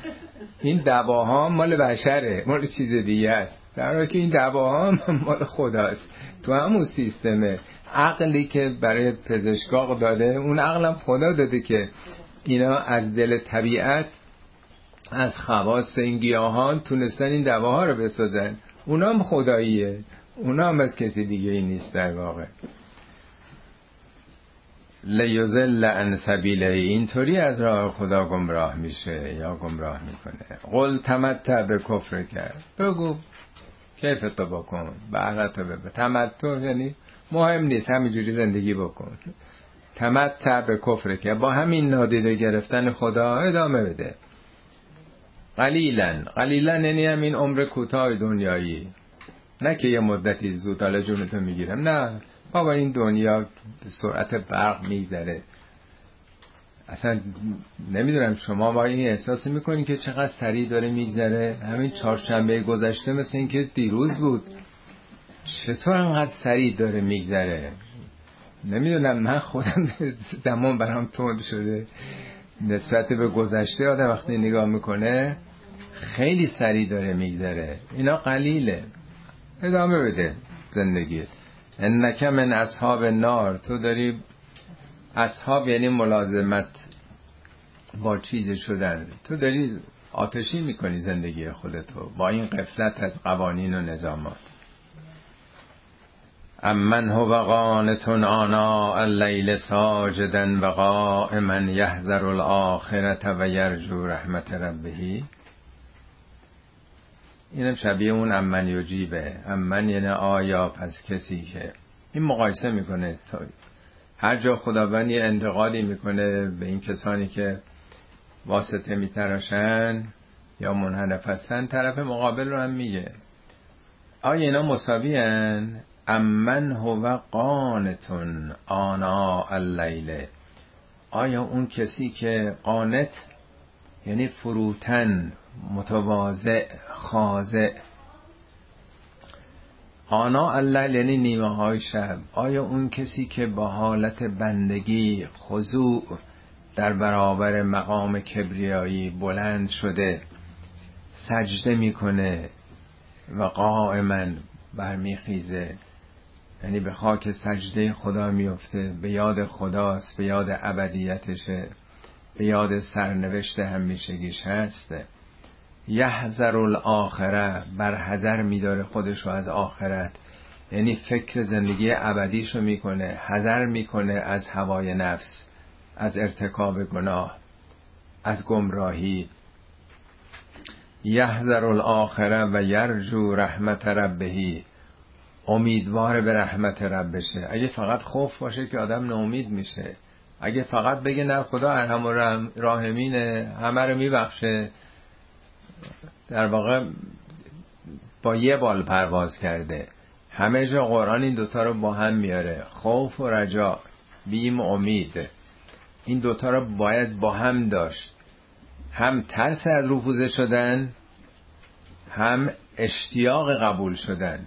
این دواها مال بشره مال چیز دیگه است. در حالی که این دواها مال خداست. تو همون سیستمه. عقلی که برای پزشکاق داده اون عقلم خدا داده که اینا از دل طبیعت از خواست این گیاهان تونستن این دواها رو بسازن. اونا خداییه. اونا از کسی دیگه ای نیست در واقع. لیوزل ان سبیله اینطوری از راه خدا گمراه میشه یا گمراه می‌کنه. قل تمتع به کفر کرد بگو. کیف تو بکن؟ بهرتو ببه تمتع یعنی مهم نیست همینجوری زندگی بکن. تمتع به کفر که با همین نادیده گرفتن خدا ادامه بده. قلیلا قلیلا یعنی همین عمر کوتاه دنیایی. نه که یه مدتی زود حالا جونتو می‌گیرم. نه بابا این دنیا به سرعت برق میگذره. اصلا نمی‌دونم شما با این احساس می‌کنین که چقدر سریع داره میگذره. همین چهارشنبه گذشته مثل اینکه دیروز بود. چطور انقدر سریع داره میگذره؟ نمی‌دونم من خودم زمان برام تند شده. نسبت به گذشته آدم وقتی نگاه می‌کنه خیلی سریع داره میگذره. اینا قلیله. ادامه بده زندگیت انک من اصحاب نار تو داری اصحاب یعنی ملازمت با چیز شدن. تو داری آتشی می‌کنی زندگی خودتو. با این قفلت از قوانین و نظامات. امن هو قانتون آنا اللیل ساجدا و قائما یحذر الاخرت و یرجو رحمت ربهی اینم شبیه اون امن یجیبه. امن یعنی آیا پس کسی که این مقایسه می‌کنه. هر جا خداوند یه انتقادی می‌کنه به این کسانی که واسطه میتراشن یا منحرف هستن طرف مقابل رو هم میگه. آیا اینا مساوی؟ امن هو قانتون آنا اللیله آیا اون کسی که قانت یعنی فروتن متواضع خاضع. آنا الله یعنی نیمه های شب. آیا اون کسی که با حالت بندگی خضوع در برابر مقام کبریایی بلند شده سجده می‌کنه و قائما برمیخیزه؟ یعنی به خاک سجده خدا میفته به یاد خداست به یاد ابدیتشه به یاد سرنوشت همیشگیش هسته یحذر الاخره بر حذر میداره خودش رو از آخرت. یعنی فکر زندگی ابدیش رو می‌کنه حذر می‌کنه از هوای نفس از ارتکاب گناه از گمراهی. یحذر الاخره و یرجو رحمت ربهی. امیدوار به رحمت ربشه اگه فقط خوف باشه که آدم ناامید میشه. اگه فقط بگه نه خدا ارحم و راهمینه همه رو میبخشه. در واقع با یه بال پرواز کرده. همه جا قرآن این دوتا رو با هم میاره. خوف و رجا بیم و امید. این دوتا رو باید با هم داشت. هم ترس از رفوزه شدن هم اشتیاق قبول شدن.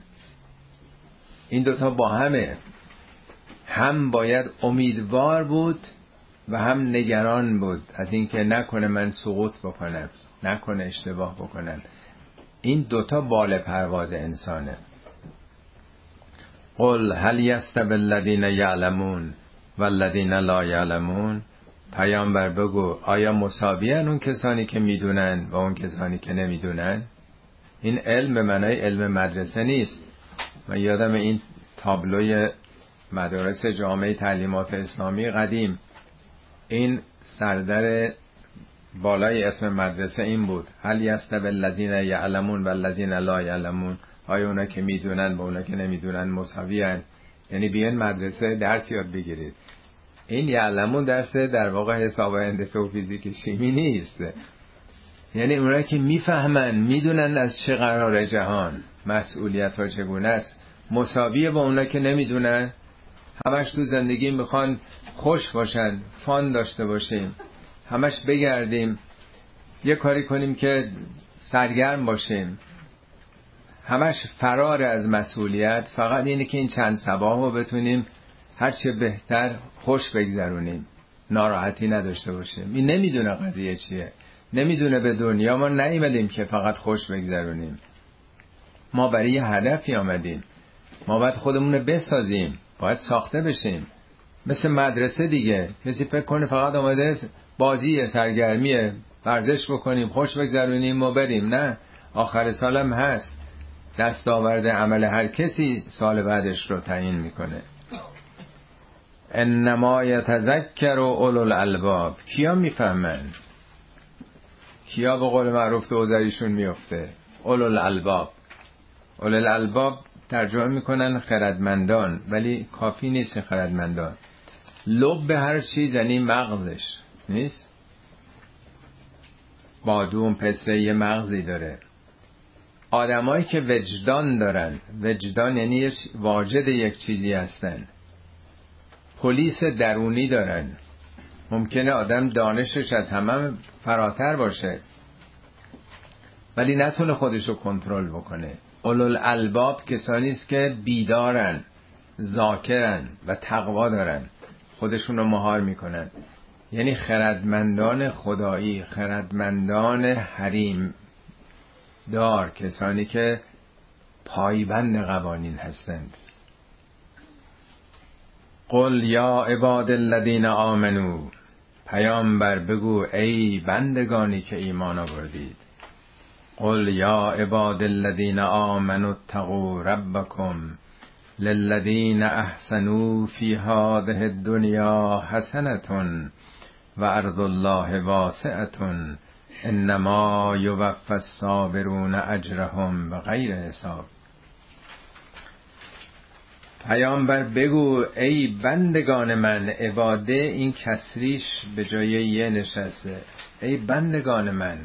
این دوتا با همه. هم باید امیدوار بود و هم نگران بود از اینکه نکنه من سقوط بکنم نکنه اشتباه بکنن این دوتا بال پرواز انسانه. قل هل یستب الذین یعلمون والذین لا یعلمون؟ پیامبر بگو آیا مساویان اون کسانی که می‌دونن و اون کسانی که نمی‌دونن؟ این علم به معنای علم مدرسه نیست. من یادم این تابلوی مدارس جامعه تعلیمات اسلامی قدیم. این سردر بالای اسم مدرسه این بود. هل یستوی الذین یعلمون و الذین لا یعلمون. آیا اونا که می‌دونن با اونا که نمی‌دونن مساوی؟ یعنی بیان مدرسه درس یاد بگیرید. این یعلمون درس در واقع حساب هندسه و فیزیک شیمی نیست. یعنی اونا که می‌فهمن می‌دونن از چه قرار جهان مسئولیت ها چگونه است. مساویه با اونا که نمی‌دونن. همش تو زندگی می‌خوان خوش باشن فان داشته باشیم. همش بگردیم. یه کاری کنیم که سرگرم باشیم. همش فرار از مسئولیت. فقط اینه که این چند سباه رو بتونیم هرچه بهتر خوش بگذرونیم. ناراحتی نداشته باشیم. این نمی‌دونه قضیه چیه. نمی‌دونه به دنیا ما نیومدیم که فقط خوش بگذرونیم. ما برای یه هدفی آمدیم. ما باید خودمون رو بسازیم باید ساخته بشیم. مثل مدرسه دیگه کسی فکر کنه فقط آمده بازی سرگرمی ورزش بکنیم خوش بگذرونیم و بریم. نه آخر سالم هست. دستاورد عمل هر کسی سال بعدش رو تعیین می‌کنه. انما یتذکر و اولو الالباب. کیا می‌فهمن؟ کیا به قول معروف دوزریشون میفته اولو الالباب. اولو الالباب ترجمه می‌کنن خردمندان ولی کافی نیست خردمندان. لب به هر چیز یعنی مغزش نیست؟ بادوم پسه یه مغزی داره. آدمایی که وجدان دارن وجدان یعنی واجد یک چیزی هستن. پلیس درونی دارن. ممکنه آدم دانشش از همه فراتر باشه ولی نتونه خودشو کنترل بکنه. اولول الباب کسانی است که بیدارن ذاکرن و تقوا دارن. خودشون رو مهار می‌کنن. یعنی خردمندان خدایی خردمندان حریم دار کسانی که پایبند قوانین هستند. قل یا عباد الذین آمنو پیامبر بگو ای بندگانی که ایمان آوردید. قل یا عباد الذین آمنوا اتقوا ربکم للذین احسنوا فی هذه الدنیا حسنة و ارض الله واسعة انما یوفى الصابرون اجرهم بغیر حساب. پیامبر بگو ای بندگان من عباده این کسریش به جای یه نشسته. ای بندگان من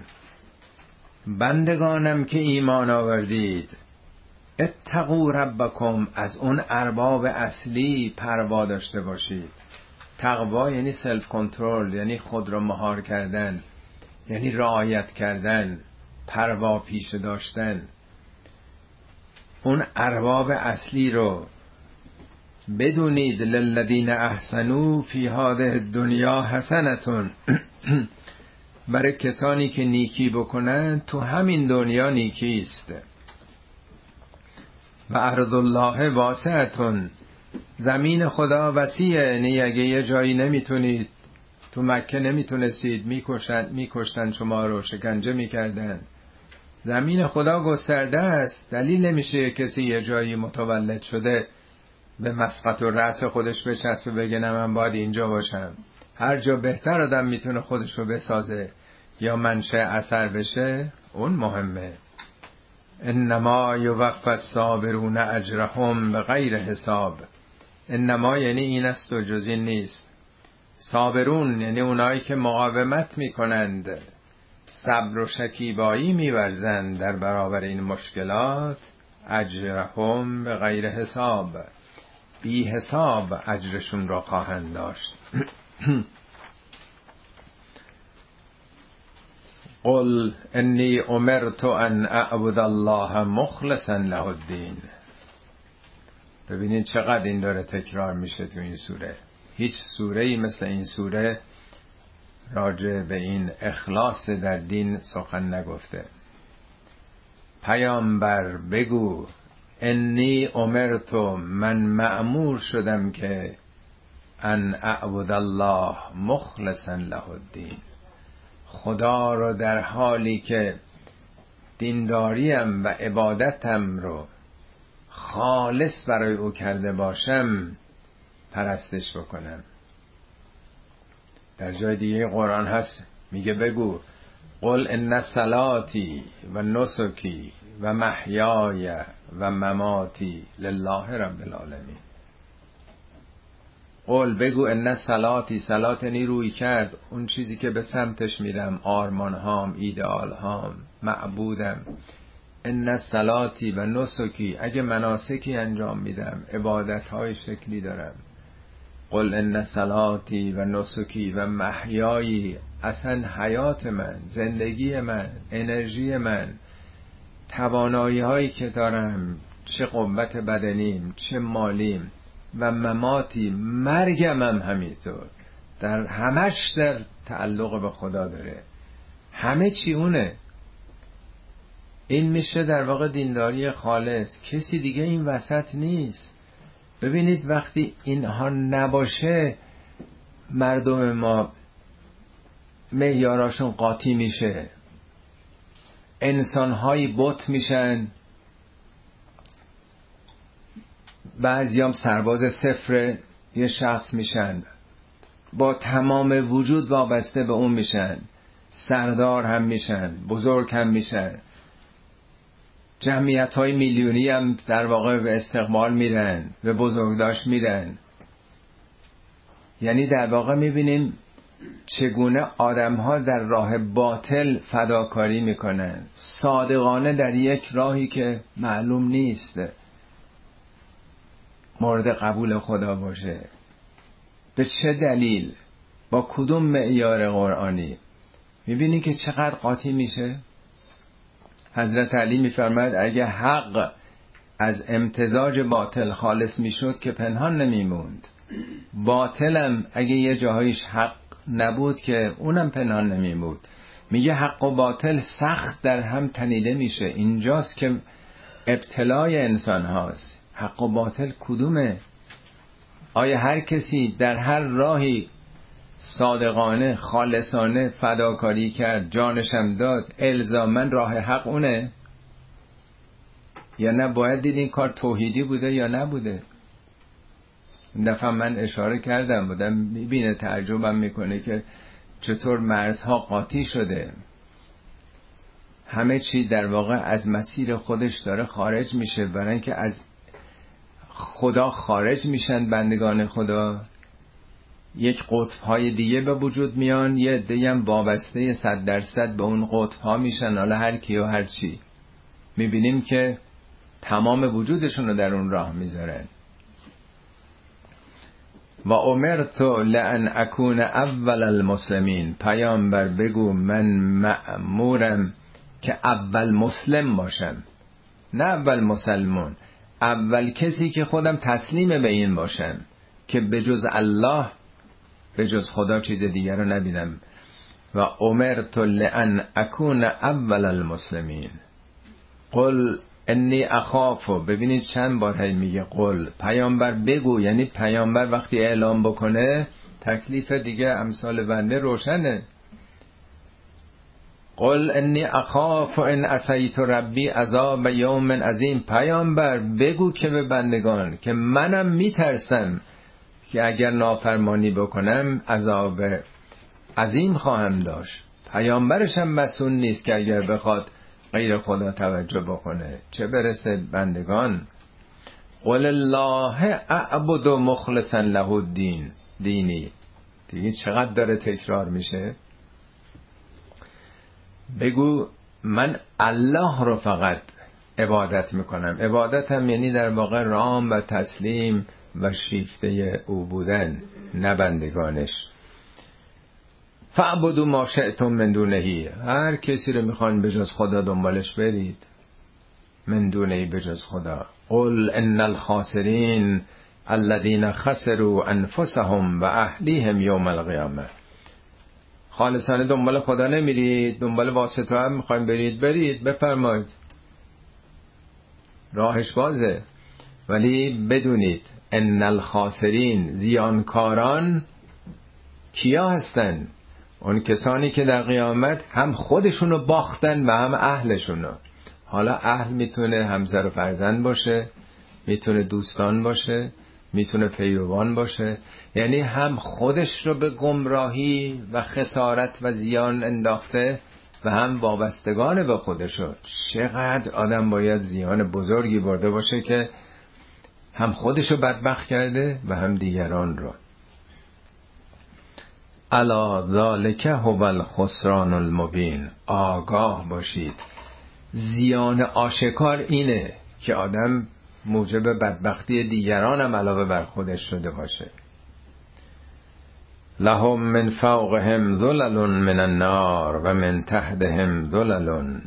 بندگانم که ایمان آوردید. اتقو ربکم از اون ارباب اصلی پروا داشته باشید. تقوا یعنی سلف کنترل یعنی خود را مهار کردن یعنی رعایت کردن پروا پیش داشتن. اون ارباب اصلی رو بدونید. للذین احسنو فی هذه دنیا حسنتون. [CLEARS THROAT] برای کسانی که نیکی بکنن تو همین دنیا نیکی است. و ارض الله واسعتون. زمین خدا وسیعه یعنی اگه یه جایی نمی‌تونید تو مکه نمی‌تونستید می‌کشن میکشتن شما رو شکنجه می‌کردن. زمین خدا گسترده است. دلیل نمیشه کسی یه جایی متولد شده به مسقط و رأس خودش بچسبه بگه نه من باید اینجا باشم. هر جا بهتر آدم می‌تونه خودش رو بسازه یا منشه اثر بشه اون مهمه. انما یوفى الصابرون اجرهم به غیر حساب. انما یعنی این است و جز این نیست. صابرون یعنی اونایی که مقاومت می‌کنند صبر و شکیبایی میورزند در برابر این مشکلات اجرهم به غیر حساب. بی حساب اجرشون را خواهند داشت. [CLEARS THROAT] [CLEARS THROAT] قل انی امرت ان اعبد الله مخلصا له الدین ببینید چقدر این داره تکرار میشه تو این سوره. هیچ سوره ای مثل این سوره راجع به این اخلاص در دین سخن نگفته. پیامبر بگو انی امرتو من معمور شدم که ان اعبد الله مخلصا له الدین. خدا رو در حالی که دینداریم و عبادتم رو خالص برای او کرده باشم پرستش بکنم. در جای دیگه قرآن هست میگه بگو قل ان صلاتی و نسکی و محیای و مماتی لله رب العالمین. قل بگو ان صلاتی صلات روی کرد. اون چیزی که به سمتش میرم آرمان هام ایدئال هام معبودم. ان صلاتی و نسکی اگه مناسکی انجام میدم عبادت های شکلی دارم. قل ان صلاتی و نسکی و محیایی اصلا حیات من زندگی من انرژی من توانایی هایی که دارم چه قوت بدنیم چه مالیم. و مماتی مرگم هم همینطور. در همش در تعلق به خدا داره. همه چی اونه. این میشه در واقع دینداری خالص. کسی دیگه این وسط نیست. ببینید وقتی اینها نباشه مردم ما میاراشون قاطی میشه. انسانهایی بت میشن. بعضیام سرباز صفر یه شخص میشن. با تمام وجود وابسته به اون میشن. سردار هم میشن بزرگ هم میشن. جمعیت های میلیونی هم در واقع به استقبال میرن به بزرگداشت میرن. یعنی در واقع می‌بینیم چگونه آدم ها در راه باطل فداکاری می‌کنن. صادقانه در یک راهی که معلوم نیست. مورد قبول خدا باشه. به چه دلیل؟ با کدوم معیار قرآنی؟ می‌بینی که چقدر قاطی میشه؟ حضرت علی میفرماید اگه حق از امتزاج باطل خالص می‌شد که پنهان نمیموند. باطلم اگه یه جاهایش حق نبود که اونم پنهان نمیموند. میگه حق و باطل سخت در هم تنیده میشه. اینجاست که ابتلای انسان هاست. حق و باطل کدومه؟ آیا هر کسی در هر راهی صادقانه خالصانه فداکاری کرد جانشم داد الزامن راه حق اونه؟ یا نه باید دید این کار توحیدی بوده یا نبوده؟ این دفعه من اشاره کردم بودم می‌بینه تعجبم می‌کنه که چطور مرزها قاطی شده. همه چی در واقع از مسیر خودش داره خارج میشه برای اینکه از خدا خارج میشن بندگان خدا. یک قطب های دیگه به وجود میان یه عده هم وابسته صد درصد به اون قطب ها میشن. حالا هر کی و هر چی. می‌بینیم که تمام وجودشون رو در اون راه می‌ذارن. و امرتو لان اکون اول المسلمین. پیامبر بگو من مأمورم که اول مسلم باشم نه اول مسلمون. اول کسی که خودم تسلیم به این باشم که به جز الله به جز خدا چیز دیگر رو نبینم. و امرت لان اکون اول المسلمین. قل انی اخافو. ببینید چند بار هی میگه قل. پیامبر بگو یعنی پیامبر وقتی اعلام بکنه تکلیف دیگه امثال بنده روشنه. قل انی اخاف ان اسیت ربی عذاب یوم عظیم. پیامبر بگو که به بندگان که منم میترسم که اگر نافرمانی بکنم عذاب عظیم خواهم داشت. پیامبرش هم مسئول نیست که اگر بخواد غیر خدا توجه بکنه. چه برسه بندگان؟ قل الله اعبد مخلصا له الدین. دینی. دیگه چقدر داره تکرار میشه؟ بگو من الله رو فقط عبادت می‌کنم. عبادت هم یعنی در واقع رام و تسلیم و شیفته او بودن نبندگانش فعبدو ما شئتم من دونهی. هر کسی رو می‌خوان به جز خدا دنبالش برید. من دونهی به جز خدا. قل ان الخاسرین الذين خسروا انفسهم و اهلیهم یوم القیامه. خالصانه دنبال خدا نمیرید دنبال واسطه هم می‌خوایم برید برید بفرمایید. راهش بازه. ولی بدونید ان الخاسرین زیانکاران کیا هستن؟ اون کسانی که در قیامت هم خودشونو باختن و هم اهلشونو. حالا اهل می‌تونه همسر و فرزند باشه می‌تونه دوستان باشه می‌تونه پیروان باشه. یعنی هم خودش رو به گمراهی و خسارت و زیان انداخته و هم وابستگان به خودشو چقدر آدم باید زیان بزرگی برده باشه که هم خودشو بدبخت کرده و هم دیگران رو. الا ذالک هو الخسران المبین. آگاه باشید. زیان آشکار اینه که آدم موجب بدبختی دیگران هم علاوه بر خودش شده باشه. لهم من فوقهم ذلل من النار و من تحتهم ذلل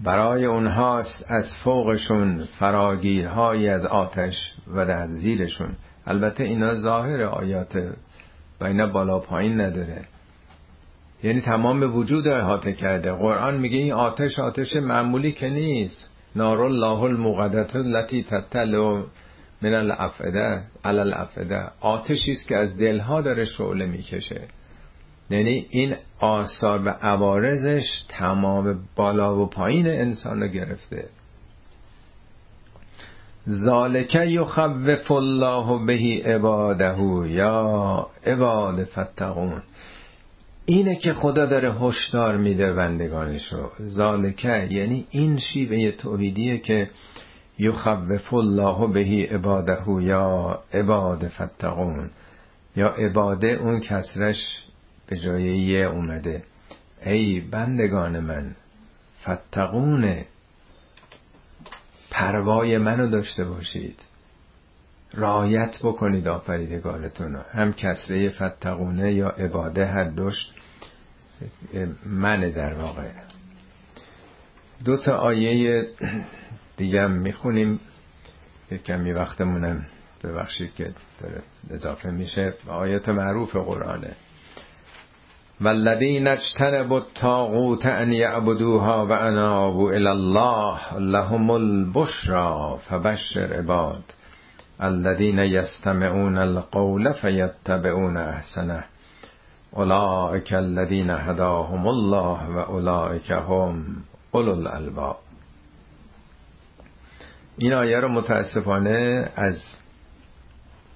برای اونهاست از فوقشون فراگیرهایی از آتش و در زیرشون. البته اینا ظاهر آیات و اینا بالا پایین نداره. یعنی تمام وجود احاطه کرده. قرآن میگه این آتش آتش معمولی که نیست. نار الله المقدت التي تطلع من الافعده علی الافعده. آتشی است که از دلها داره شعله می‌کشه. یعنی این آثار و عوارضش تمام بالا و پایین انسان رو گرفته. ذالک یخوف الله بهی عباده یا عباد فتقون. اینه که خدا داره هشدار میده بندگانش رو ذالکه یعنی این شیوه توحیدیه که یخوف الله بهی عباده یا عباد فتقون. یا عباده اون کسرش به جای یه اومده. ای بندگان من فتقونه. پروای منو داشته باشید. رایت بکنید آفریدگارتون هم کسره فتقونه یا عباده حدش من در واقع. دو تا آیه دیگه هم می‌خونیم. یک کمی وقتمونم ببخشید که داره اضافه میشه. آیت معروف قرآنه. والذین اجتنبوا الطاغوت ان یعبدوها و انابوا الى الله لهم البشرا فبشر عباد الذين يستمعون القول فيتبعون احسنه. اولئك الذين هداهم الله و اولئك هم اولو الالباب این آیه رو متاسفانه از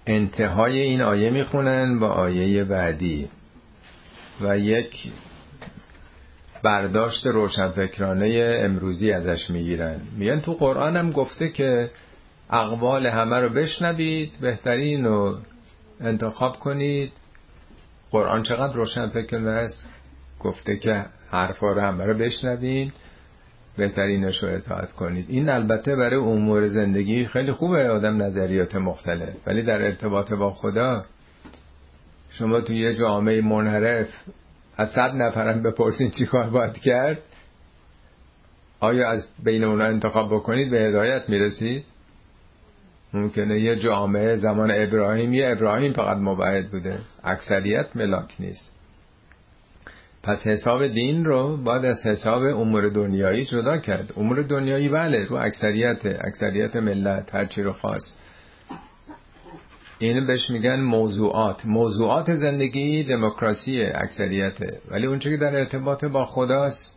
انتهای این آیه می‌خونن با آیه بعدی و یک برداشت روشنفکرانه امروزی ازش می‌گیرن. میگن تو قرآن هم گفته که اقوال همه رو بشنوید بهترین رو انتخاب کنید قرآن چقدر روشنفکرانه است؟ گفته که حرفا رو همه رو بشنوید بهترینش رو اطاعت کنید. این البته برای امور زندگی خیلی خوبه آدم نظریات مختلف. ولی در ارتباط با خدا شما توی یه جامعه منحرف از صد نفرم بپرسین چی کار باید کرد آیا از بین اونا انتخاب بکنید به هدایت می‌رسید؟ ممکنه یه جامعه زمان ابراهیم یه ابراهیم فقط مبعد بوده. اکثریت ملاک نیست. پس حساب دین رو باید از حساب امور دنیایی جدا کرد. امور دنیایی بله رو اکثریت اکثریت ملت هرچی رو خواست. اینو بهش میگن موضوعات. موضوعات زندگی دموکراسی اکثریته. ولی اونچه که در ارتباط با خداست.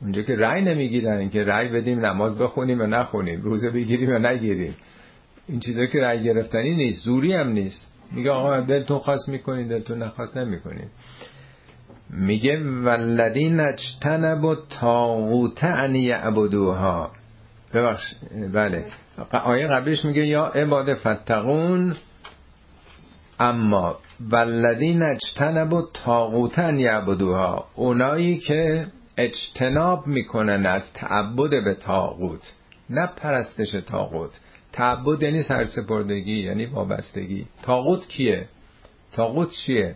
اونجا که رأی نمی‌گیرن که رأی بدیم نماز بخونیم و نخونیم روزه بگیریم و نگیریم. این چیزا که رأی گرفتنی نیست زوری هم نیست. میگه آقا دلتون خواست می‌کنین دلتون نخواست نمی‌کنین. میگه والذین اجتنبوا الطاغوت ان یعبدوها. ببخش بله. آیه قبلش میگه یا عباد فتقون اما والذین اجتنبوا الطاغوت ان یعبدوها. اونایی که اجتناب می‌کنن از تعبد به تاغوت نه پرستش تاغوت تعبد یعنی سرسپردگی یعنی وابستگی. تاغوت کیه؟ تاغوت چیه؟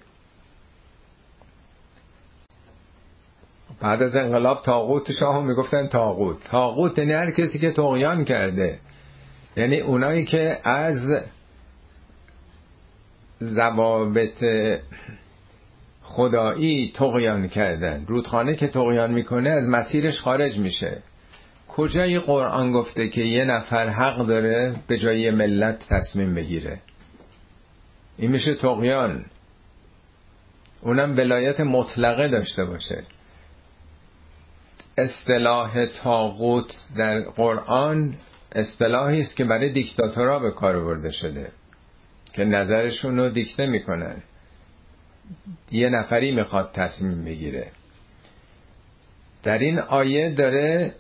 بعد از انقلاب تاغوت شاه می‌گفتن تاغوت تاغوت یعنی هر کسی که تقیان کرده. یعنی اونایی که از ضوابط خدایی تقیان کردن. رودخانه که تقیان می‌کنه از مسیرش خارج میشه. کجای قرآن گفته که یه نفر حق داره به جای ملت تصمیم بگیره؟ این میشه تقیان اونم ولایت مطلقه داشته باشه. اصطلاح تاغوت در قرآن اصطلاحی است که برای دیکتاتورها به کار برده شده که نظرشون رو دیکته می‌کنن. یه نفری می‌خواد تصمیم بگیره. در این آیه داره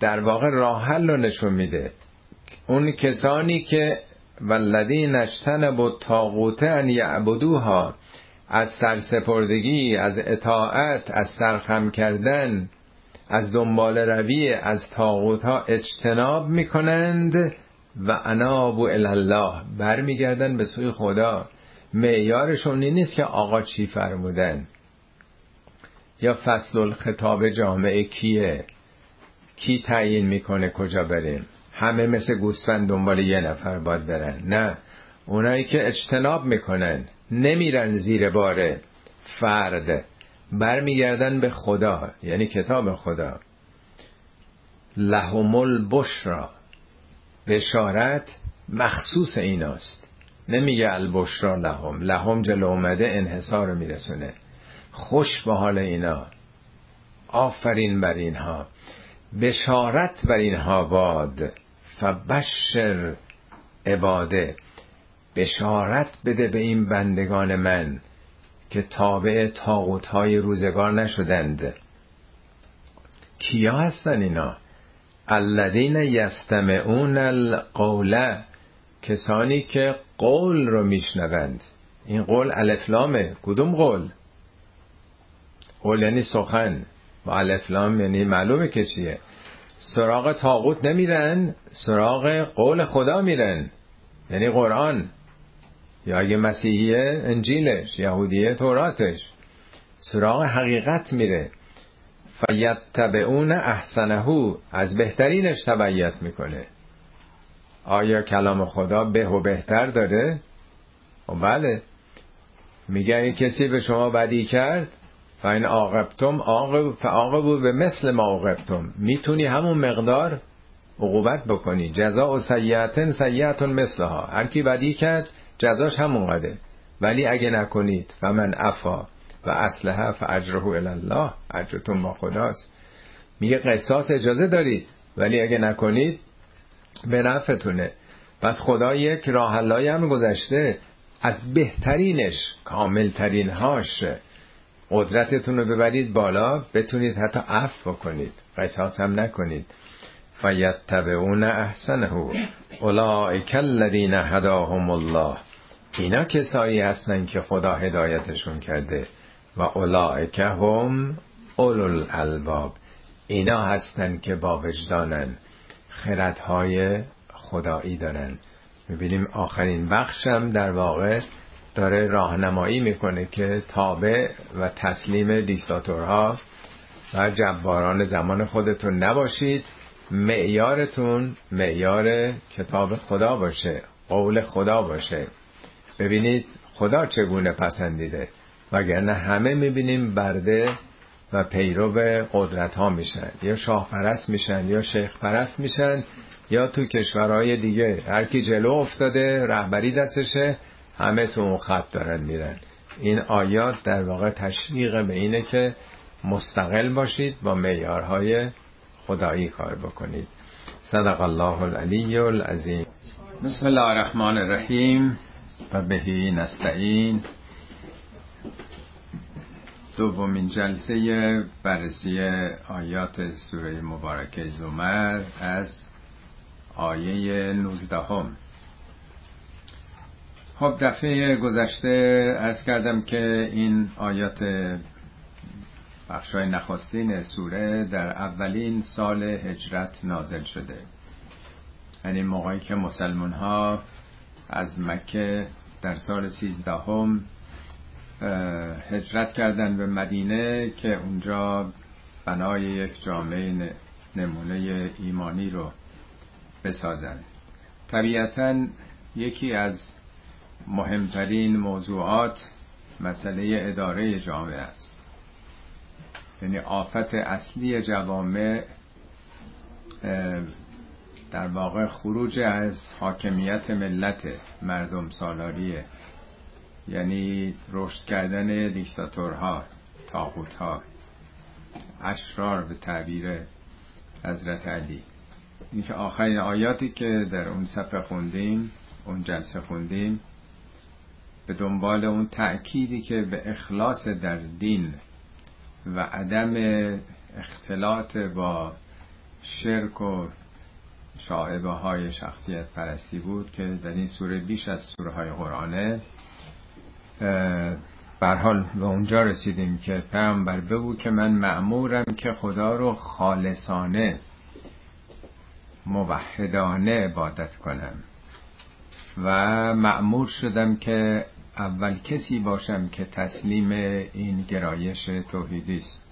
در واقع راه حل رو نشون میده. اون کسانی که والذین اجتنبوا الطاغوت ان یعبدوها از سرسپردگی از اطاعت از سرخم کردن از دنبال روی از تاغوت ها اجتناب می‌کنند و انابو الله برمیگردن به سوی خدا. معیارشون نیست که آقا چی فرمودن. یا فصل الخطاب جامعه کیه؟ کی تعیین می‌کنه کجا بریم همه مثل گوسفند دنبال یه نفر باید برن. نه اونایی که اجتناب می‌کنن نمیرن زیر بار فرد. برمیگردن به خدا یعنی کتاب خدا. لهم البشرا. بشارت مخصوص ایناست. نمیگه البشرا لهم. لهم جلو اومده انحصار میرسونه. خوش به حال اینا. آفرین بر اینها. بشارت بر اینها باد. فبشر عباده بشارت بده به این بندگان من که تابع تاغوت های روزگار نشدند. کیا هستن اینا؟ الذین یستمعون القول کسانی که قول رو میشنوند. این قول الفلامه کدوم قول؟ قول یعنی سخن. و الفلام یعنی معلومه که چیه. سراغ تاغوت نمیرن سراغ قول خدا میرن. یعنی قرآن. یا اگه مسیحیه انجیلش یهودیه توراتش. سراغ حقیقت میره. فیتبعون احسنهو از بهترینش تبعیت می‌کنه. آیا کلام خدا به و بهتر داره؟ و خب بله. میگه این کسی به شما بدی کرد فاین عاقبتم عاقب بود به مثل ما عاقبتم می‌تونی همون مقدار عقوبت بکنی. جزا و سیعتن سیعتن مثلها. هر کی بدی کرد جزاش همون قده ولی اگه نکنید و من افا و اصلها فاجره الله اجرتون با خداست. میگه قصاص اجازه دارید. ولی اگه نکنید به نفعتونه. پس خدا یک راه هم گذشته. از بهترینش کاملترین هاش قدرتتون رو ببرید بالا بتونید حتی عفو بکنید. قصاص هم نکنید. فیتبعون احسنه. اولئک الذین هداهم الله. اینا کسایی هستن که خدا هدایتشون کرده. و اولئک هم اولو الالباب. اینا هستن که با وجدانن. خردهای خدایی دارن. می‌بینیم آخرین بخشم در واقع داره راهنمایی می‌کنه که تابع و تسلیم دیکتاتورها و جباران زمان خودتون نباشید. معیارتون معیار کتاب خدا باشه قول خدا باشه. ببینید خدا چگونه پسندیده وگرنه همه می‌بینیم برده و پیرو قدرت ها میشن یا شاه پرست میشن یا شیخ پرست میشن یا تو کشورهای دیگه. هر کی جلو افتاده رهبری دستشه همه تو اون خط دارن میرن. این آیات در واقع تشویق به اینه که مستقل باشید با معیارهای خدایی کار بکنید. صدق الله العلی العظیم. بسم الله الرحمن الرحیم. و بهی نستعین. دومین جلسه بررسی آیات سوره مبارکه زمر از آیه 19 هم. خب دفعه گذشته ارز کردم که این آیات بخشای نخستین سوره در اولین سال هجرت نازل شده. یعنی موقعی که مسلمان ها از مکه در سال سیزدهم هجرت کردن به مدینه که اونجا بنای یک جامعه نمونه ایمانی رو بسازن طبیعتا یکی از مهمترین موضوعات مسئله اداره جامعه است. یعنی آفت اصلی جوامع در واقع خروج از حاکمیت ملت مردم سالاریه یعنی رشد کردن دیکتاتورها تاغوتها اشرار به تعبیر حضرت علی. این که آخرین آیاتی که در اون صفحه خوندیم اون جلسه خوندیم به دنبال اون تأکیدی که به اخلاص در دین و عدم اختلاط با شرک و شاعبه های شخصیت پرستی بود که در این سوره بیش از سوره های قرآنه حال به اونجا رسیدیم که پیامبر بگو که من معمورم که خدا رو خالصانه موحدانه عبادت کنم و معمور شدم که اول کسی باشم که تسلیم این گرایش توحیدی است.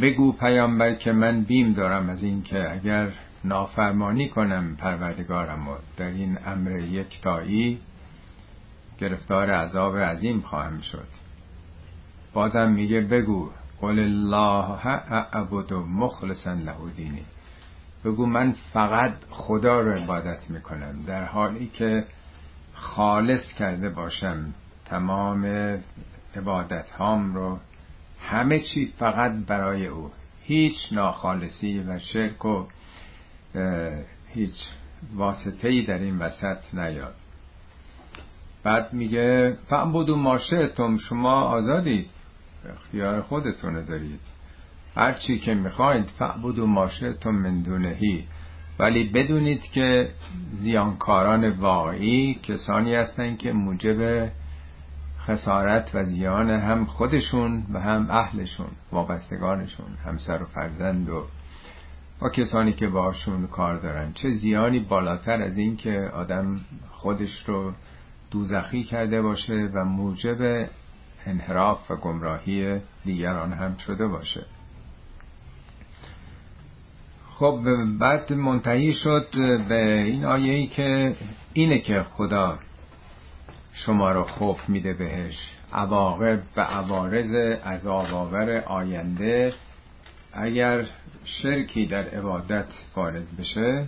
بگو پیامبر که من بیم دارم از این که اگر نافرمانی کنم پروردگارم و در این امر یکتایی گرفتار عذاب عظیم خواهم شد. بازم میگه بگو قل الله اعبد مخلصا له دینی. بگو من فقط خدا رو عبادت می‌کنم در حالی که خالص کرده باشم. تمام عبادت هام رو همه چی فقط برای او. هیچ ناخالصی و شرک و هیچ واسطه ای در این وسط نیاد. بعد میگه فعبدو ماشهتم شما آزادید. اختیار خودتونه دارید. هر چی که می‌خواید فعبدو ماشهتم من دونهی. ولی بدونید که زیانکاران واقعی کسانی هستند که موجب خسارت و زیان هم خودشون و هم اهلشون وابستگانشون همسر و فرزند و و کسانی که باشون کار دارن. چه زیانی بالاتر از این که آدم خودش رو دوزخی کرده باشه و موجب انحراف و گمراهی دیگران هم شده باشه. خب بعد منتهی شد به این آیه ای که اینه که خدا شما رو خوف میده بهش. عواقب و عوارض عذاب آور آینده اگر شرکی در عبادت وارد بشه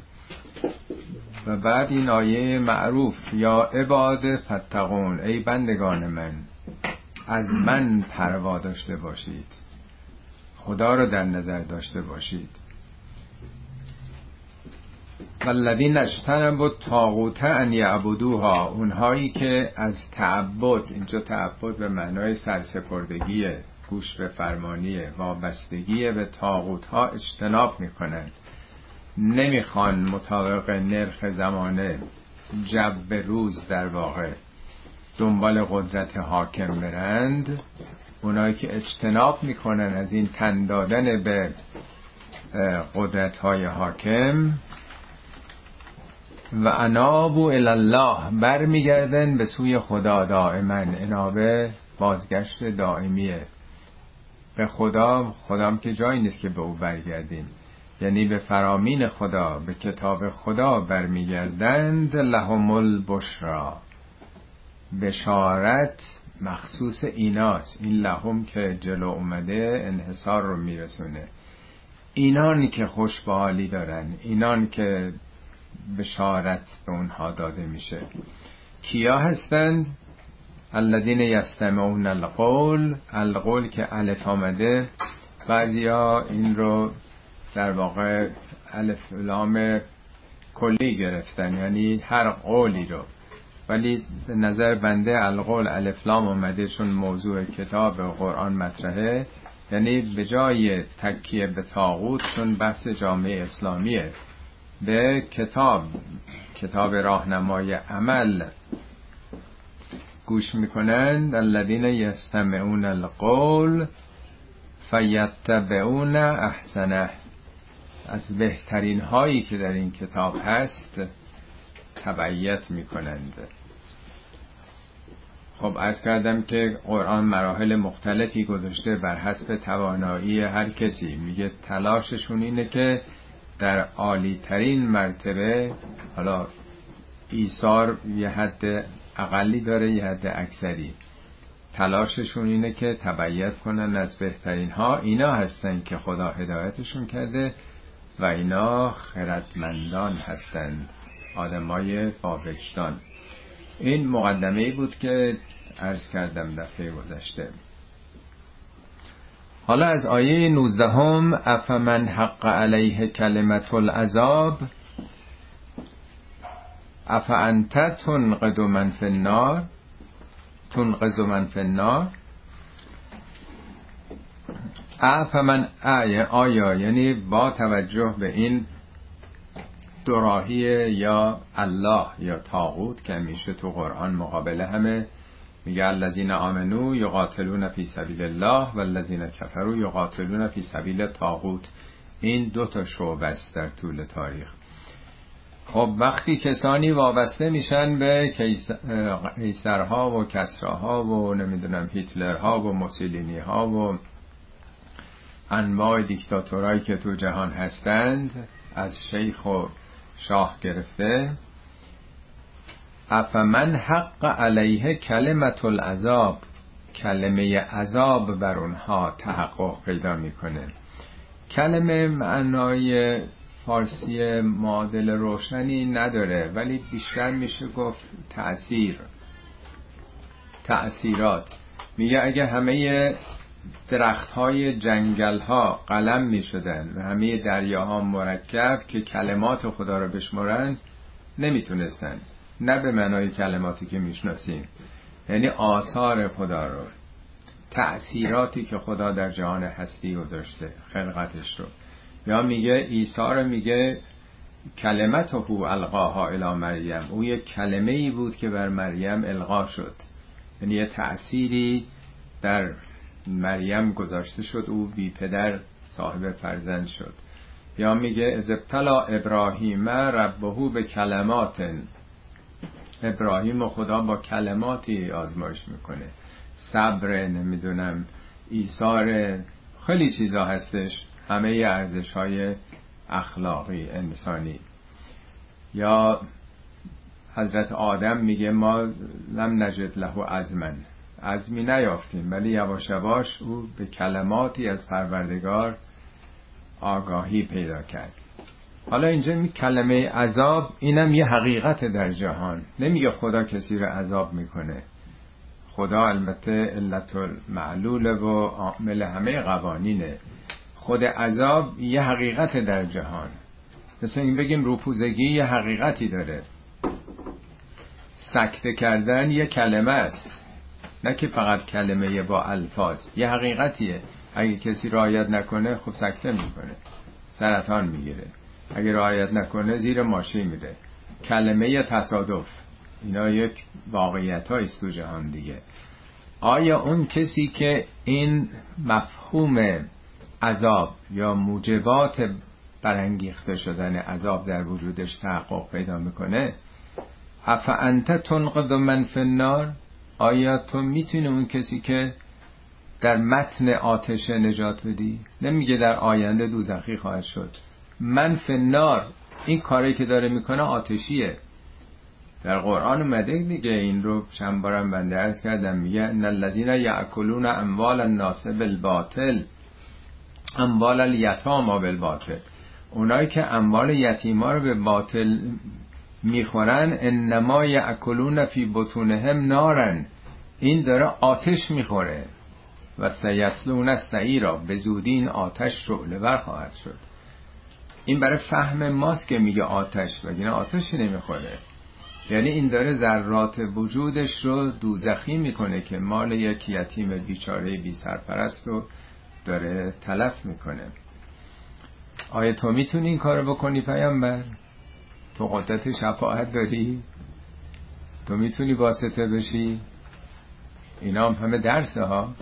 و بعد این آیه معروف یا عباد فتقون ای بندگان من از من پروا داشته باشید. خدا رو در نظر داشته باشید. والذین اجتنبوا الطاغوت ان یعبدوها اونهایی که از تعبد اینجا تعبد به معنای سرسپردگی گوش به فرمانی وابستگی به تاغوت ها اجتناب می‌کنند. نمی‌خوان مطابق نرخ زمانه جب روز در واقع دنبال قدرت حاکم برند. اونایی که اجتناب می‌کنن از این تن دادن به قدرت های حاکم و انابو الله برمیگردن به سوی خدا دائما. انابه بازگشت دائمیه. به خدا خدام که جایی نیست که به او برگردیم. یعنی به فرامین خدا به کتاب خدا برمیگردند لهم البشرا. بشارت مخصوص ایناست. این لهم که جلو اومده انحصار رو میرسونه. اینان که خوشبحالی دارن اینان که بشارت به اونها داده میشه. کیا هستند؟ الذین یستمعون القول. القول که الف آمده. بعضیا این رو در واقع الف لام کلی گرفتن. یعنی هر قولی رو. ولی به نظر بنده القول الف لام آمده چون موضوع کتاب قرآن مطرحه. یعنی به جای تکیه به تاغوت چون بحث جامعه اسلامیه. به کتاب کتاب راهنمای عمل گوش می‌کنند الذین یستمعون القول فیتبعون احسنه. از بهترین هایی که در این کتاب هست تبعیت می‌کنند. خب از کردم که قرآن مراحل مختلفی گذاشته بر حسب توانایی هر کسی. میگه تلاششون اینه که در عالی ترین مرتبه حالا ایثار یه حد اقلی داره یه حد اکثری. تلاششون اینه که تبعیت کنن از بهترین ها اینا هستن که خدا هدایتشون کرده و اینا خردمندان هستند آدمای باوجدان این مقدمه بود که عرض کردم دفعه گذشته. حالا از آیه 19 هم افمن حق علیه کلمت العذاب؟ افانت تنقذ من فی النار؟ تنقذ من فی النار؟ افمن آیا یعنی با توجه به این دوراهی یا الله یا تاغوت که میشه تو قرآن مقابله همه میگه الذین آمنو یقاتلون فی سبیل الله و الذین کفروا یقاتلون فی سبیل تاغوت این دو تا شعبه است در طول تاریخ. خب وقتی کسانی وابسته میشن به کیسرها و کسراها و نمی‌دونم هیتلرها و موسولینی ها و انواع دیکتاتورایی که تو جهان هستند از شیخ و شاه گرفته افمن حق علیه کلمت العذاب؟ کلمه عذاب بر اونها تحقق پیدا می‌کنه. کلمه معنای فارسی معادل روشنی نداره ولی بیشتر میشه گفت تأثیر. تأثیرات. میگه اگه همه درخت های جنگل ها قلم می شدن و همه دریاها مرکب که کلمات خدا رو بشمرن نمی‌تونستن. نه به معنای کلماتی که می‌شناسیم. یعنی آثار خدا رو تأثیراتی که خدا در جهان هستی گذاشته خلقتش رو. یا میگه عیسی رو میگه کلمت هو القاها الی مریم. او یک کلمه ای بود که بر مریم القا شد. یعنی یه تأثیری در مریم گذاشته شد او بی پدر صاحب فرزند شد. یا میگه از ابتلا ابراهیم ربهو به کلمات ابراهیم و خدا با کلماتی آزمایش می‌کنه. صبر نمی‌دونم ایثار خیلی چیزا هستش. همه ارزش های اخلاقی انسانی. یا حضرت آدم میگه ما لم نجد له ازمن عزمی نیافتیم ولی یواش یواش او به کلماتی از پروردگار آگاهی پیدا کرد. حالا اینجا می کلمه عذاب اینم یه حقیقت در جهان. نمیگه خدا کسی رو عذاب می‌کنه. خدا البته علت المعلول و عامل همه قوانینه. خود عذاب یه حقیقت در جهان. مثل این بگیم روپوزگی یه حقیقتی داره. سکته کردن یه کلمه است. نه که فقط کلمه با الفاظ. یه حقیقتیه. اگه کسی رعایت نکنه خب سکته می‌کنه. سرطان می‌گیره. اگه رعایت نکنه زیر ماشین میره کلمه تصادف. اینا یک واقعیت است تو جهان دیگه. آیا اون کسی که این مفهوم عذاب یا موجبات برانگیخته شدن عذاب در وجودش تحقق پیدا می‌کنه؟ اف انت تنقذ من فی النار؟ آیا تو می‌تونی اون کسی که در متن آتش نجات بدی؟ نمیگه در آینده دوزخی خواهد شد. من فنار این کاری که داره می‌کنه آتشیه. در قرآن اومده دیگه این رو چند بارم بنده ارز کردم. میگه ان الذين یاکلون اموال الناس بالباطل. اموال الیتاما بالباطل. اونایی که اموال یتیما رو به باطل می‌خورن انما یاکلون فی بطونهم نارن. این داره آتش می‌خوره. و سیسلون را به زودی این آتش شعله ور خواهد شد. این برای فهم ماست که میگه آتش بگینه آتشی نمی‌خوره؟ یعنی این داره ذرات وجودش رو دوزخی می‌کنه که مال یک یتیم بیچاره بی سرپرست رو داره تلف می‌کنه. آیا تو می‌تونی این کارو بکنی پیامبر؟ تو قدرت شفاعت داری؟ تو می‌تونی واسطه بشی؟ اینا هم همه درسه ها.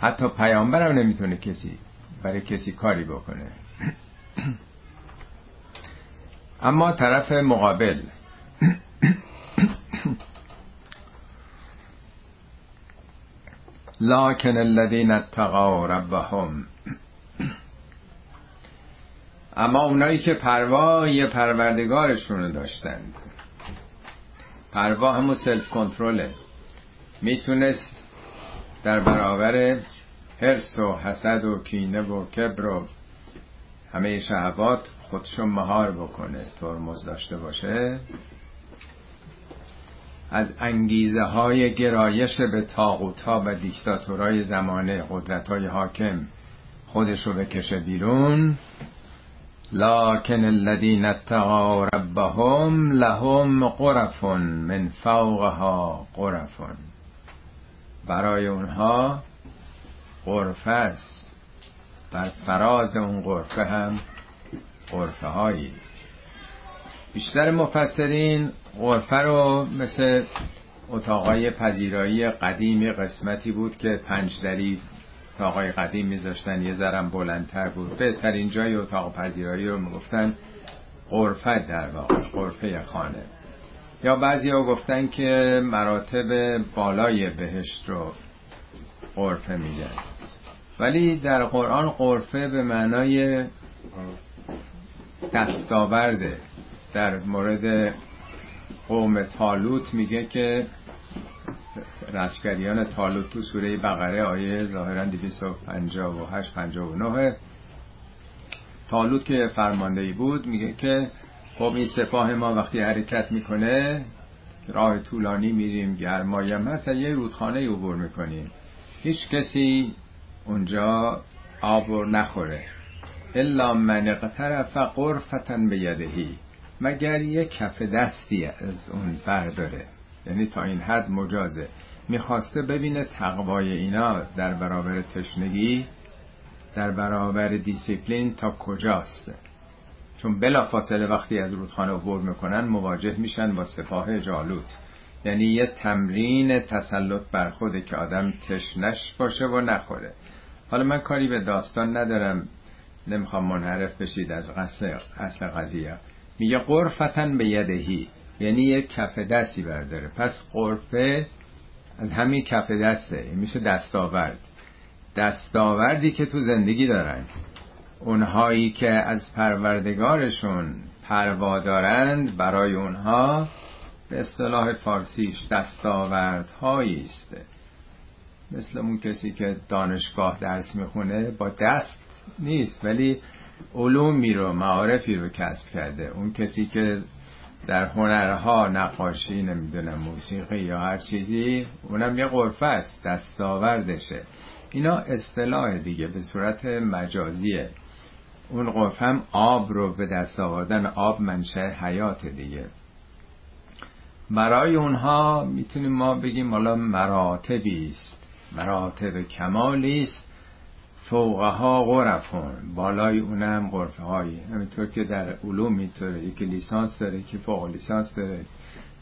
حتی پیامبرم نمی‌تونه کسی برای کسی کاری بکنه. اما طرف مقابل. لکن الذین اتقوا ربهم. اما اونایی که پروای پروردگارشون داشتند. پروا همون سلف کنترله می‌تونست در برابر حرس و حسد و کینه و کبر و همه شهوات خودشو مهار بکنه. ترمز داشته باشه. از انگیزه های گرایش به تاغوت ها و دیکتاتورای زمانه قدرت های حاکم خودشو بکشه بیرون. لكن الذين اتقوا ربهم لهم غرف من فوقها غرف. برای اونها غرفه است. بر فراز اون غرفه هم غرفه هایی. بیشتر مفسرین غرفه رو مثل اتاقای پذیرایی قدیمی قسمتی بود که پنج دری اتاقای قدیم میذاشتن. یه ذرم بلندتر بود. بهترین جای اتاق پذیرایی رو می‌گفتن غرفه در واقع غرفه خانه. یا بعضی ها گفتن که مراتب بالای بهشت رو غرفه میگن. ولی در قرآن غرفه به معنای دستاورده. در مورد قوم تالوت میگه که رشکریان تالوت تو سوره بقره آیه ظاهرا 258 59 تالوت که فرمانده بود میگه که خب این سپاه ما وقتی حرکت می‌کنه راه طولانی میریم گرمایم هست یه رودخانه عبور می‌کنیم. هیچ کسی اونجا آب نخوره. الا من اقترف قرفتن به یدهی مگر یه کف دستی از اون برداره یعنی تا این حد مجازه. می‌خواسته ببینه تقوای اینا در برابر تشنگی در برابر دیسیپلین تا کجاست. چون بلا فاصله وقتی از رودخانه عبور می‌کنن مواجه میشن با سپاه جالوت. یعنی یه تمرین تسلط بر خوده که آدم تشنش باشه و نخوره. حالا من کاری به داستان ندارم. نمی‌خوام منحرف بشید از اصل, قضیه. میگه قرفتن به یدهی. یعنی یه کف دستی برداره. پس قرفه از همین کف دسته. میشه دستاورد. دستاوردی که تو زندگی دارن. اونهایی که از پروردگارشون پروا دارند برای اونها به اصطلاح فارسیش دستاوردهایی است. مثل اون کسی که دانشگاه درس می‌خونه با دست نیست ولی علومی رو معارفی رو کسب کرده. اون کسی که در هنرها نقاشی نمی‌دونم موسیقی یا هر چیزی اونم یه قرفه است دستاوردشه. اینا اصطلاح دیگه به صورت مجازیه. اون قرفه هم آب رو به دست آوردن آب منشه حیات دیگه. برای اونها می‌تونیم ما بگیم حالا مراتبی است. مراتب کمالی است. فوقها غرفون بالای اونم غرفه هایی. همینطور که در علوم میطوره یکی لیسانس داره یکی فوق لیسانس داره.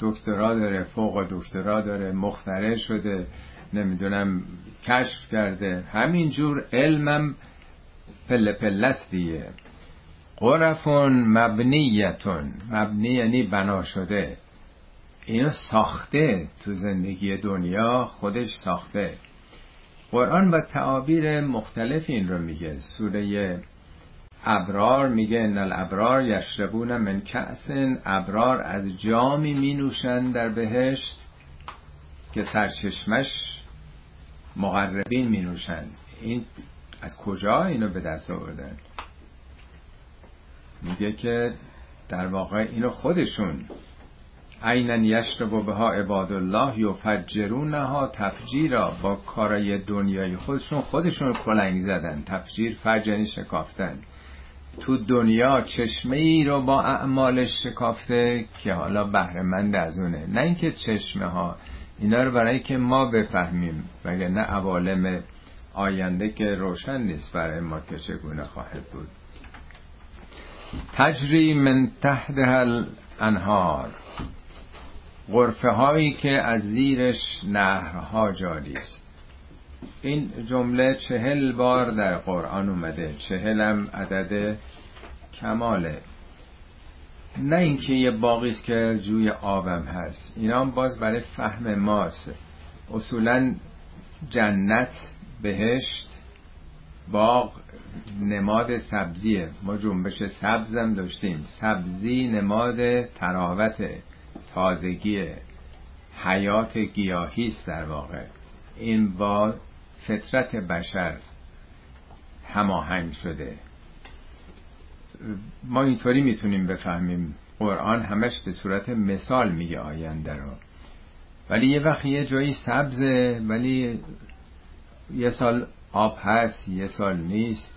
دکترا داره فوق دکترا داره. مخترع شده. نمی‌دونم کشف کرده. همینجور علمم پله پله دیگه غرفون مبنیتون مبنی یعنی بنا شده. اینو ساخته تو زندگی دنیا خودش ساخته. قرآن با تعابیر مختلف این رو میگه. سوره ابرار میگه ان الابرار یشربون من کأس. ابرار از جامی می نوشن در بهشت که سرچشمش مقربین می نوشن این از کجا اینو به دست آوردن؟ میگه که در واقع اینو خودشون عینا یشرب بها عباد الله یفجرونها تفجیرا با کارای دنیای خودشون خودشون کلنگ زدن تفجیر فجنی شکافتن. تو دنیا چشمه ای رو با اعمالش شکافته که حالا بهرهمند از اونه. نه اینکه چشمه ها اینا رو برای که ما بفهمیم نه عوالم آینده که روشن نیست برای ما که چگونه خواهد بود. تجری من تحت انهار غرفه هایی که از زیرش نهرها جاری است. این جمله چهل بار در قرآن اومده. چهلم عدد کماله. نه اینکه یه باقی است که جوی آبم هست. اینا هم باز برای فهم ماست. اصولا جنت بهشت باغ نماد سبزیه. ما جنبش سبزم داشتیم. سبزی نماد تراوته. تازگی حیات گیاهی است در واقع. این با فطرت بشر هماهنگ شده. ما اینطوری می‌تونیم بفهمیم. قرآن همش به صورت مثال میگه آینده رو. ولی یه وقت یه جایی سبزه ولی یه سال آب هست یه سال نیست.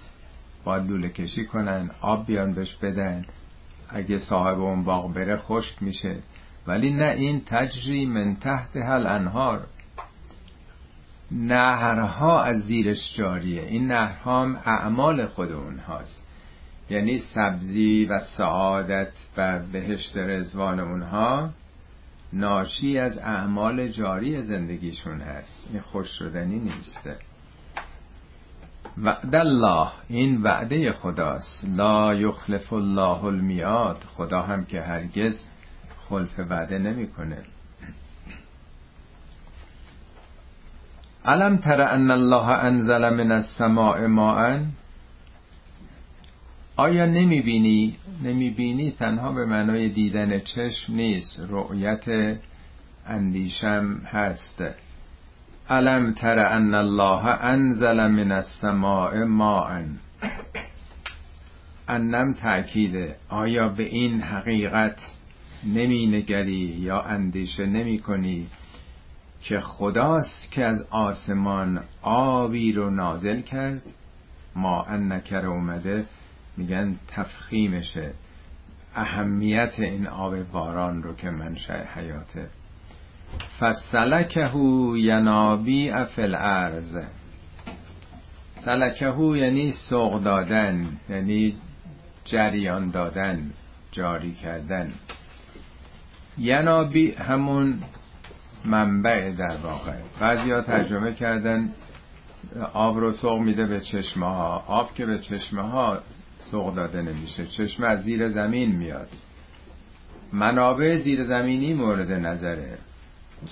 باید لوله کشی کنن آب بیان بهش بدن. اگه صاحب اون باغ بره خشک میشه. ولی نه این تجری من تحت هل انهار نهرها از زیرش جاریه. این نهرها هم اعمال خود اونهاست. یعنی سبزی و سعادت و بهشت رزوان اونها ناشی از اعمال جاری زندگیشون هست. این خوش شدنی نیسته وعد الله این وعده خداست. لا یخلف الله المیاد خدا هم که هرگز خلف وعده نمی‌کنه. علم تر ان الله انزل من السماء ماء؟ آیا نمی بینی نمی بینی تنها به معنای دیدن چشم نیست رؤیت اندیشم هست. علم تر ان الله انزل من السماء ماء؟ انم تأکیده. آیا به این حقیقت نمی نگری یا اندیشه نمی کنی که خداست که از آسمان آبی رو نازل کرد. ما ان نکر اومده میگن تفخیمشه. اهمیت این آب باران رو که منشأ حیاته. فسلکه ینابی افل ارز سلکهو یعنی سوق دادن یعنی جریان دادن جاری کردن. ینابی همون منبع در واقع. بعضی ها ترجمه کردن آب رو سوق میده به چشمه ها آب که به چشمه ها سوق داده نمیشه. چشمه از زیر زمین میاد. منابع زیر زمینی مورد نظره.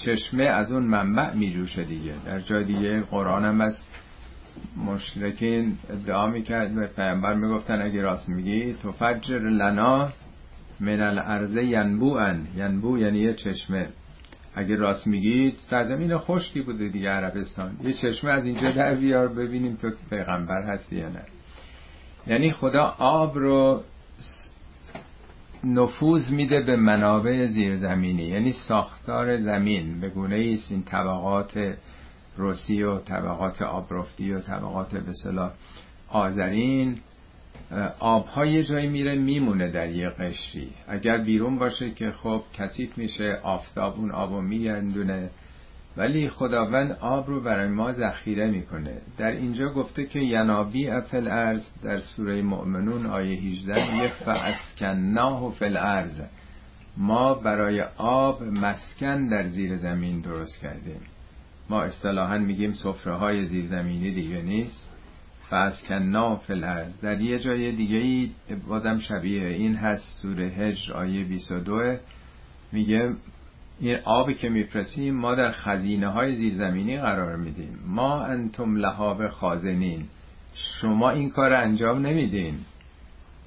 چشمه از اون منبع میجوشه دیگه. در جای دیگه قرآن هم از مشرکین ادعا می‌کرد. به پیامبر می‌گفتن اگه راست میگی تو فجر لنا من الارض ینبوعن. ینبو یعنی یه چشمه. اگه راست میگید سرزمین خشکی بوده دیگه عربستان. یه چشمه از اینجا در بیار ببینیم تو پیغمبر هستی یا نه. یعنی خدا آب رو نفوذ میده به منابع زیرزمینی. یعنی ساختار زمین. به گونه ایست این طبقات روسی و طبقات آبرفتی و طبقات به صلاح آذرین. آبها یه جایی میره میمونه در یه قشری. اگر بیرون باشه که خب کثیف میشه آفتاب اون آبو میگردونه ولی خداوند آب رو برای ما ذخیره می‌کنه. در اینجا گفته که ینابی افل ارز در سوره مؤمنون آیه 18 یه فاسکناه فل ارز ما برای آب مسکن در زیر زمین درست کردیم. ما اصطلاحا میگیم سفره های زیرزمینی دیگه نیست. فاسکناه فل ارز در یه جای دیگه ای بازم شبیه این هست سوره هجر آیه 22 میگه این آبی که میفرستیم ما در خزینه های زیرزمینی قرار میدیم. ما انتم لحاب خازنین. شما این کار انجام نمیدین.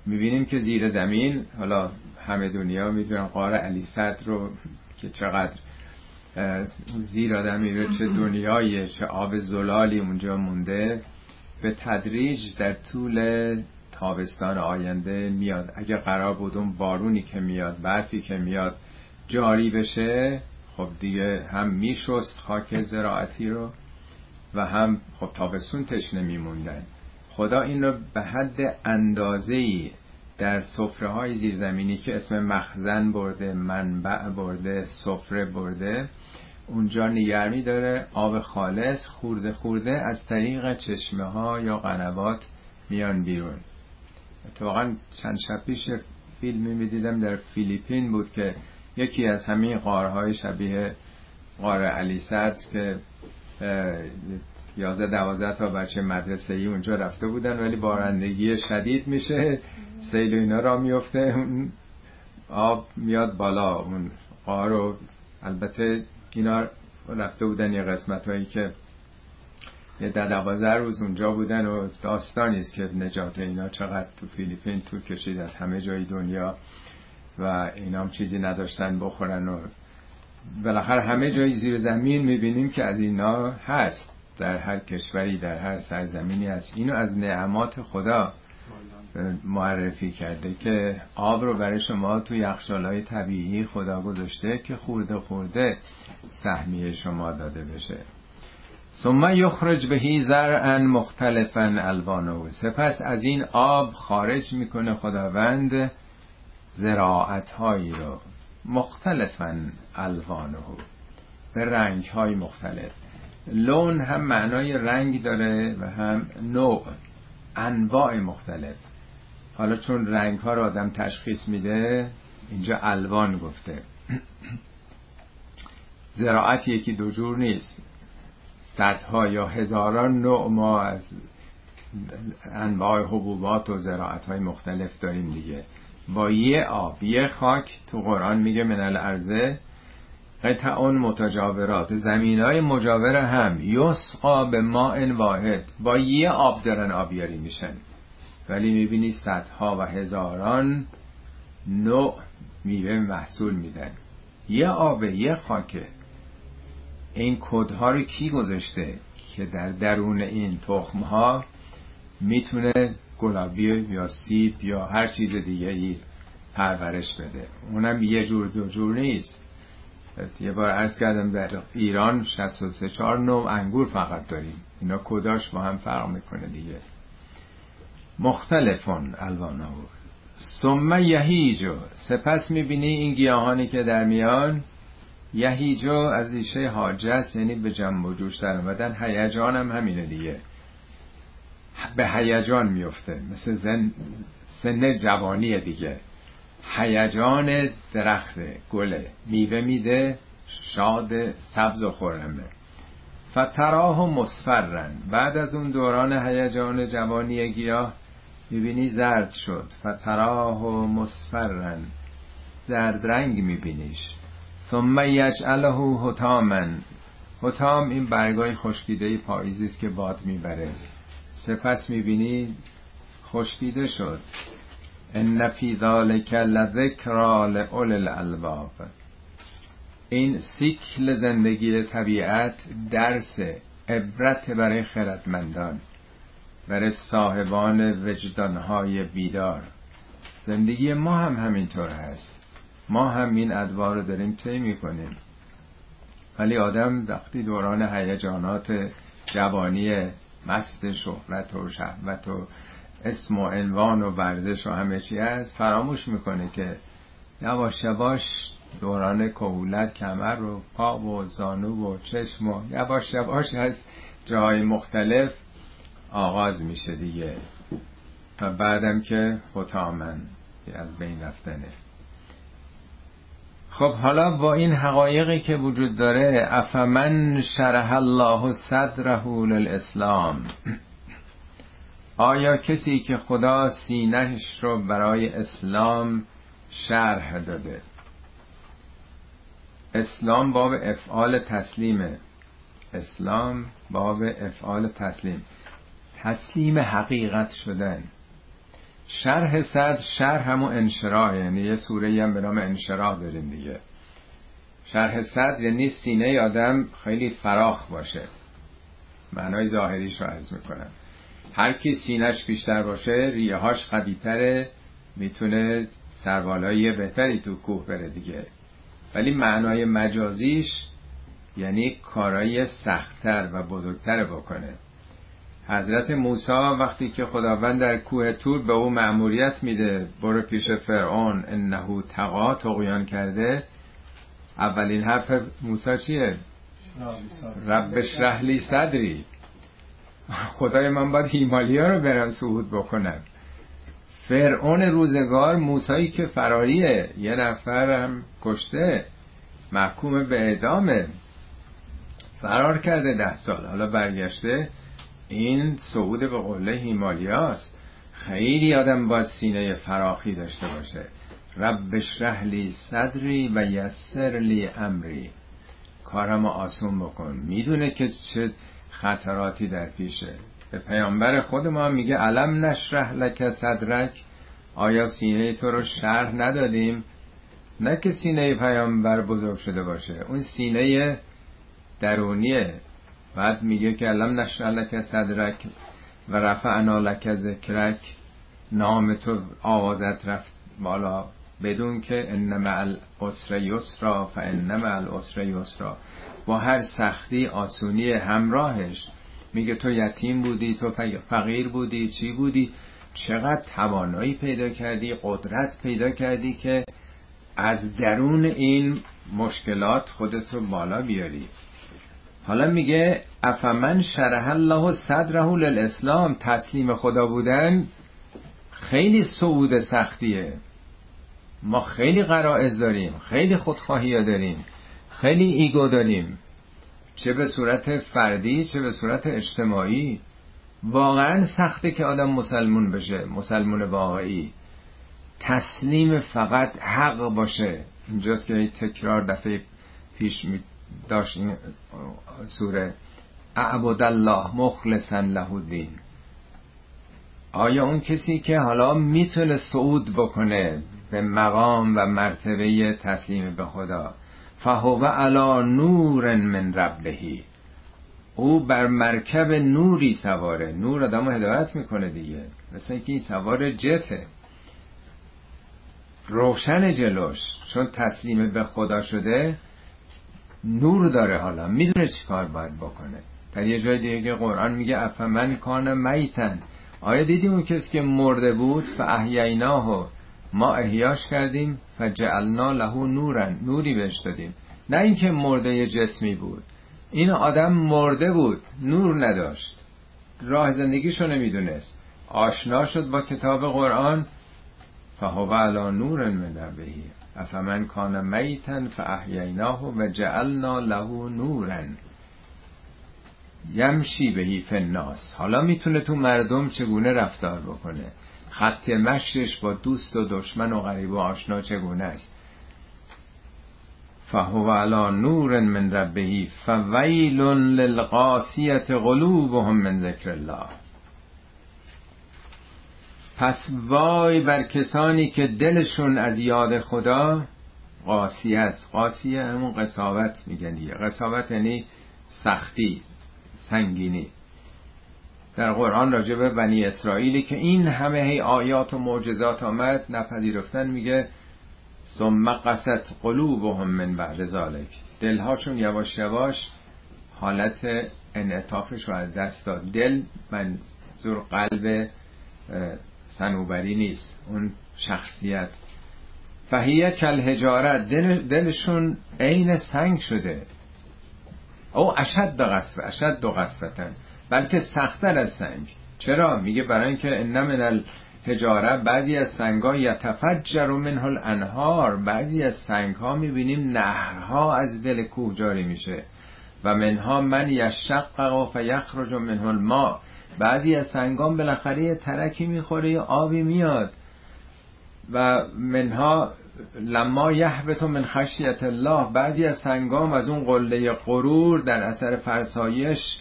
می‌بینیم که زیر زمین حالا همه دنیا می‌دونن قار علی صد رو که چقدر زیر آدم میره چه دنیاییه چه آب زلالی اونجا مونده. به تدریج در طول تابستان آینده میاد. اگه قرار بود اون بارونی که میاد برفی که میاد جاری بشه خب دیگه هم میشست خاک زراعتی رو و هم خب تابستون تشنه میموندن. خدا این رو به حد اندازه ای در سفره های زیرزمینی که اسم مخزن برده منبع برده سفره برده اونجا نگرمی داره آب خالص خورده خورده از طریق چشمه ها یا قنوات میان بیرون. اتفاقا چند شب پیش فیلمی می‌دیدم در فیلیپین بود که یکی از همین قارهای شبیه قار علی صدر که یازده دوازده تا بچه مدرسه ای اونجا رفته بودن ولی بارندگی شدید میشه سیل اینا را میفته آب میاد بالا اون قار رو. البته اینا رفته بودن یه قسمت هایی که یه ده دوازده روز اونجا بودن و داستانی است که نجات اینا چقدر تو فیلیپین طول کشید از همه جای دنیا و اینا چیزی نداشتن بخورن و بالاخره همه جای زیر زمین می‌بینیم که از اینا هست در هر کشوری در هر سرزمینی هست. اینو از نعمات خدا معرفی کرده که آب رو برای شما تو یخشالای طبیعی خدا گذاشته که خورده خورده سهمیه شما داده بشه. ثم یخرج بهی زرعا مختلفا الوانه. سپس از این آب خارج می‌کنه خداوند زراعت هایی رو. مختلفا الوانه. به رنگ های مختلف. لون هم معنای رنگ داره و هم نوع. انواع مختلف. حالا چون رنگ ها رو آدم تشخیص میده اینجا الوان گفته. زراعت یکی دو جور نیست. صدها یا هزاران نوع ما از انواع حبوبات و زراعت های مختلف داریم دیگه. با یه آب یه خاک تو قرآن میگه من الارزه قطع متجاورات. زمین های مجاور هم. یسقا به ماء واحد. با یه آب دارن آبیاری میشن. ولی می‌بینی صدها و هزاران نوع میوه محصول میدن. یه آب یه خاکه. این کدها رو کی گذاشته که در درون این تخم ها می‌تونه گلابی یا سیب یا هر چیز دیگه ای پرورش بده؟ اونم یه جور دو جور نیست. یه بار عرض کردم در ایران 63 4 نوع انگور فقط داریم. اینا کداش با هم فرق می‌کنه دیگه. مختلفون الوانه ثم یهیجو. سپس می‌بینی این گیاهانی که در میان یهیجو از ریشه حاجه یعنی به جنب و جوش در اومدن هیجان هم همینه دیگه. به هیجان میفته مثل زن سن جوانی دیگه. هیجان درخت گله. میوه میده شاد سبز و خورمه فتراه مصفرن. بعد از اون دوران هیجان جوانی گیاه می‌بینی زرد شد. فتراه مصفرن. زرد رنگ میبینیش. ثم یجعله حتامن حتام این برگای خشکیده پاییزی است که باد می‌بره. سپس می‌بینی خشکیده شد. ان فی ذلک لذکرا لاول الالباب. این سیکل زندگی طبیعت درس عبرت برای خردمندان. برای صاحبان وجدانهای بیدار. زندگی ما هم همینطور هست. ما هم این ادوار رو داریم طی می‌کنیم. ولی آدم وقتی دوران هیجانات جوانی مست شهرت و شهوت و اسم و عنوان و ورزش و همه چی هست فراموش می‌کنه که یواش یواش دوران کهولت کمر و پا و زانو و چشم و یواش یواش از جای مختلف آغاز میشه دیگه. و بعدم که حتامن از بین رفتنه. خب حالا با این حقایقی که وجود داره افمن شرح الله صدره للاسلام؟ آیا کسی که خدا سینهش رو برای اسلام شرح داده؟ اسلام باب افعال تسلیمه. اسلام باب افعال تسلیم. تسلیم حقیقت شدن شرح صد شرح همون انشراح یعنی یه سوره هم به نام انشراح داریم دیگه. شرح صد یعنی سینه آدم خیلی فراخ باشه. معنای ظاهریش رو عرض می‌کنم. هر کی سینهش بیشتر باشه ریهاش قویتره می‌تونه سربالایی بهتری تو کوه بره دیگه. ولی معنای مجازیش یعنی کارایی سختتر و بزرگتر بکنه. حضرت موسی وقتی که خداوند در کوه تور به او مأموریت میده برو پیش فرعون انه تقا تقیان کرده اولین حرف موسی چیه؟ رب لی صدری. خدای من باید هیمالیا رو برم صعود بکنم. فرعون روزگار موسایی که فراریه یه نفر هم کشته. محکوم به اعدامه. فرار کرده ده سال. حالا برگشته. این صعود به قله هیمالیاست. خیلی آدم باید سینه فراخی داشته باشه. رب اشرح لی صدری و یسر لی امری. کارم آسون بکن. می‌دونه که چه خطراتی در پیشه. به پیامبر خود ما میگه علم نشرح لک صدرک. آیا سینه تو رو شرح ندادیم؟ نه که سینه پیامبر بزرگ شده باشه. اون سینه درونیه. بعد میگه که علم نشرح لک صدرک و رفعنا لک ذکرک. نام تو آوازت رفت بالا. بدون که انما العسر یسرا فانما العسر یسرا. با هر سختی آسونی همراهش. میگه تو یتیم بودی تو فقیر بودی چی بودی؟ چقدر توانایی پیدا کردی قدرت پیدا کردی که از درون این مشکلات خودتو بالا بیاری. حالا میگه افمن شرح الله صدره للاسلام تسلیم خدا بودن خیلی صعود سختیه. ما خیلی قرائز داریم خیلی خودخواهی داریم خیلی ایگو داریم. چه به صورت فردی چه به صورت اجتماعی. واقعا سخته که آدم مسلمون بشه مسلمون واقعی. تسلیم فقط حق باشه. اینجاست که تکرار دفعه پیش می داشت این سوره اعبد الله مخلصا له الدین. آیا اون کسی که حالا می‌تونه صعود بکنه به مقام و مرتبه تسلیم به خدا؟ فهو علا نور من ربهی او بر مرکب نوری سواره. نور آدمو هدایت می‌کنه دیگه. مثل اینکه این سوار جته. روشن جلوش. چون تسلیم به خدا شده نور داره حالا. می‌دونه چی کار باید بکنه. در یه جای دیگه قرآن میگه افمن کان میتن. آیا دیدیم اون کسی که مرده بود؟ فاحییناه. ما احیاش کردیم فجعلنا له نورن نوری بهش دادیم. نه اینکه مرده جسمی بود. این آدم مرده بود نور نداشت. راه زندگیشو نمی‌دونست. آشنا شد با کتاب قرآن. فهو علا نور من ربهی افمن کان میتن فاحییناه و جعلنا له نورا یمشی بهی فناس حالا می‌تونه تو مردم چگونه رفتار بکنه؟ خط مشرش با دوست و دشمن و غریب و آشنا چگونه است؟ فهو علا نور من ربهی فویل للقاسیت قلوبهم من ذکر الله. پس وای بر کسانی که دلشون از یاد خدا قاسیه است. قاسیه همون قصاوت میگن دیگه. قصاوت یعنی سختی سنگینی. در قرآن راجع به بنی اسرائیلی که این همه هی آیات و معجزات آمد نپذیرفتن میگه ثم قست قلوبهم من بعد ذالک دلهاشون یواش یواش حالت انعطافش رو از دست داد. دل منظور قلب سنوبری نیست. اون شخصیت. فهیه کل هجارت. دل دلشون عین سنگ شده. او اشد قصف اشد دو قصفتن بلکه سختتر از سنگ. چرا؟ میگه برای اینکه ان من بعضی از سنگا یتفجر منه الانهار. بعضی از سنگ ها می‌بینیم نهرها از دل کوه جاری میشه. و منها من یشقق و فیخرج منه الماء. بعضی از سنگان بالاخره یه ترکی می‌خوره یا آبی میاد. و منها لما یحبت من خشیت الله بعضی از سنگام از اون قله غرور در اثر فرسایش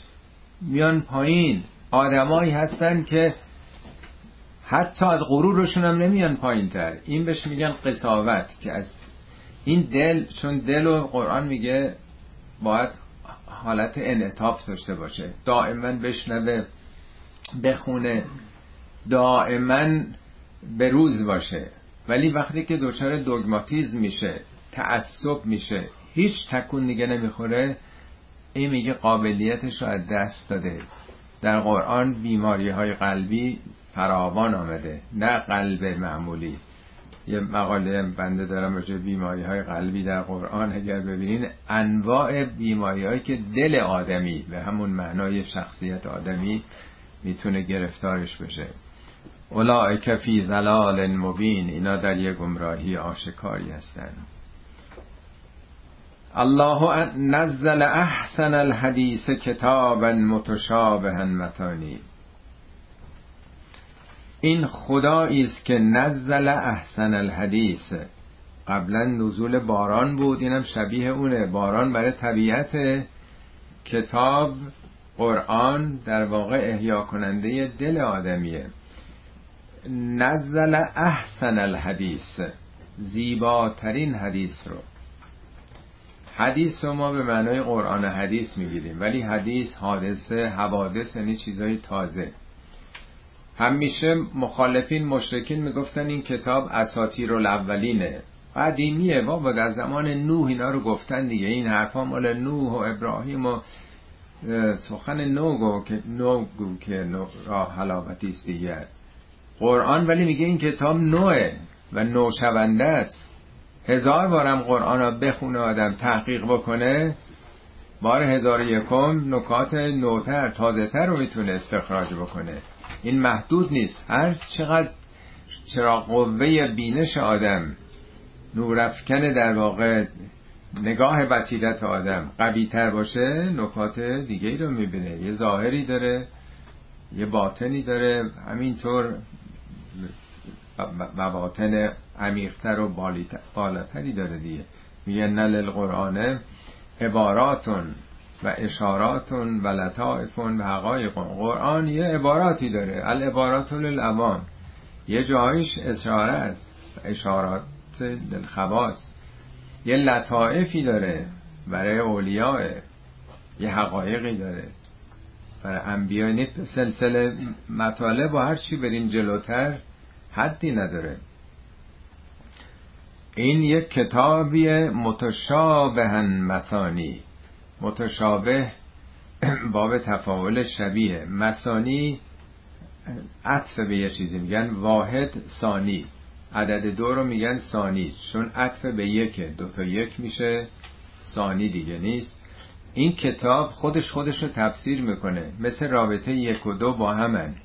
میان پایین. آدمایی هستن که حتی از غرورشون هم نمیان پایین تر این بهش میگن قصاوت که از این دل چون دل و قرآن میگه باید حالت انعطاف داشته باشه. دائما بشنوه. بخونه. دائما به روز باشه. ولی وقتی که دچار دوگماتیزم میشه تعصب میشه هیچ تکون دیگه نمی‌خوره این میگه قابلیتش رو از دست داده. در قرآن بیماری های قلبی فراوان آمده. نه قلب معمولی. یه مقاله بنده دارم راجع بیماری های قلبی در قرآن. اگر ببینین انواع بیماری هایی که دل آدمی به همون معنای شخصیت آدمی می‌تونه گرفتارش بشه. اولائک فی ظلال مبین اینا در یه گمراهی آشکاری هستن. الله نزل احسن الحدیث کتابا متشابها متانی. این خدایی است که نزل احسن الحدیث. قبلا نزول باران بود اینم شبیه اونه. باران برای طبیعت. کتاب قرآن در واقع احیا کننده دل آدمیه. نزل احسن الحدیث زیباترین حدیث رو. حدیث رو ما به معنای قرآن حدیث می‌گیریم ولی حدیث حادثه حوادث یعنی چیزای تازه. همیشه مخالفین مشرکین می‌گفتن این کتاب اساطیر الاولینه قدیمیه بابا در زمان نوح اینا رو گفتن دیگه. این حرفا مال نوح و ابراهیم و سخن نو گو که نو گو که راه حلاوتی است دیگه. قرآن ولی میگه این کتاب نوه و نو شونده است. هزار بارم قرآن را بخونه آدم تحقیق بکنه. بار هزار یکم نکات نوتر تازه تر رو می‌تونه استخراج بکنه. این محدود نیست. هر چقدر چرا قوه بینش آدم نورافکن در واقع نگاه بصیرت آدم. قوی تر باشه نکات دیگه ای رو می‌بینه. یه ظاهری داره یه باطنی داره. همینطور مباطن عمیقتر و بالاتری داره دیگه. میگه نل القرآن عباراتون و اشاراتون و لطائفون و حقایق قرآن یه عباراتی داره. العبارات للعوام. یه جایش اشاره است. اشارات للخواص. یه لطائفی داره برای اولیاء یه حقایقی داره. برای انبیاء سلسله مطالب و هر چی بریم جلوتر حدی نداره. این یک کتابی متشابهن مثانی. متشابه باب تفاول شبیه. مثانی عطف به یه چیزی میگن واحد ثانی. عدد دو رو میگن ثانی. چون عطف به یکه دو تا یک میشه. ثانی دیگه نیست. این کتاب خودش خودش رو تفسیر می‌کنه. مثل رابطه یک و دو با همن.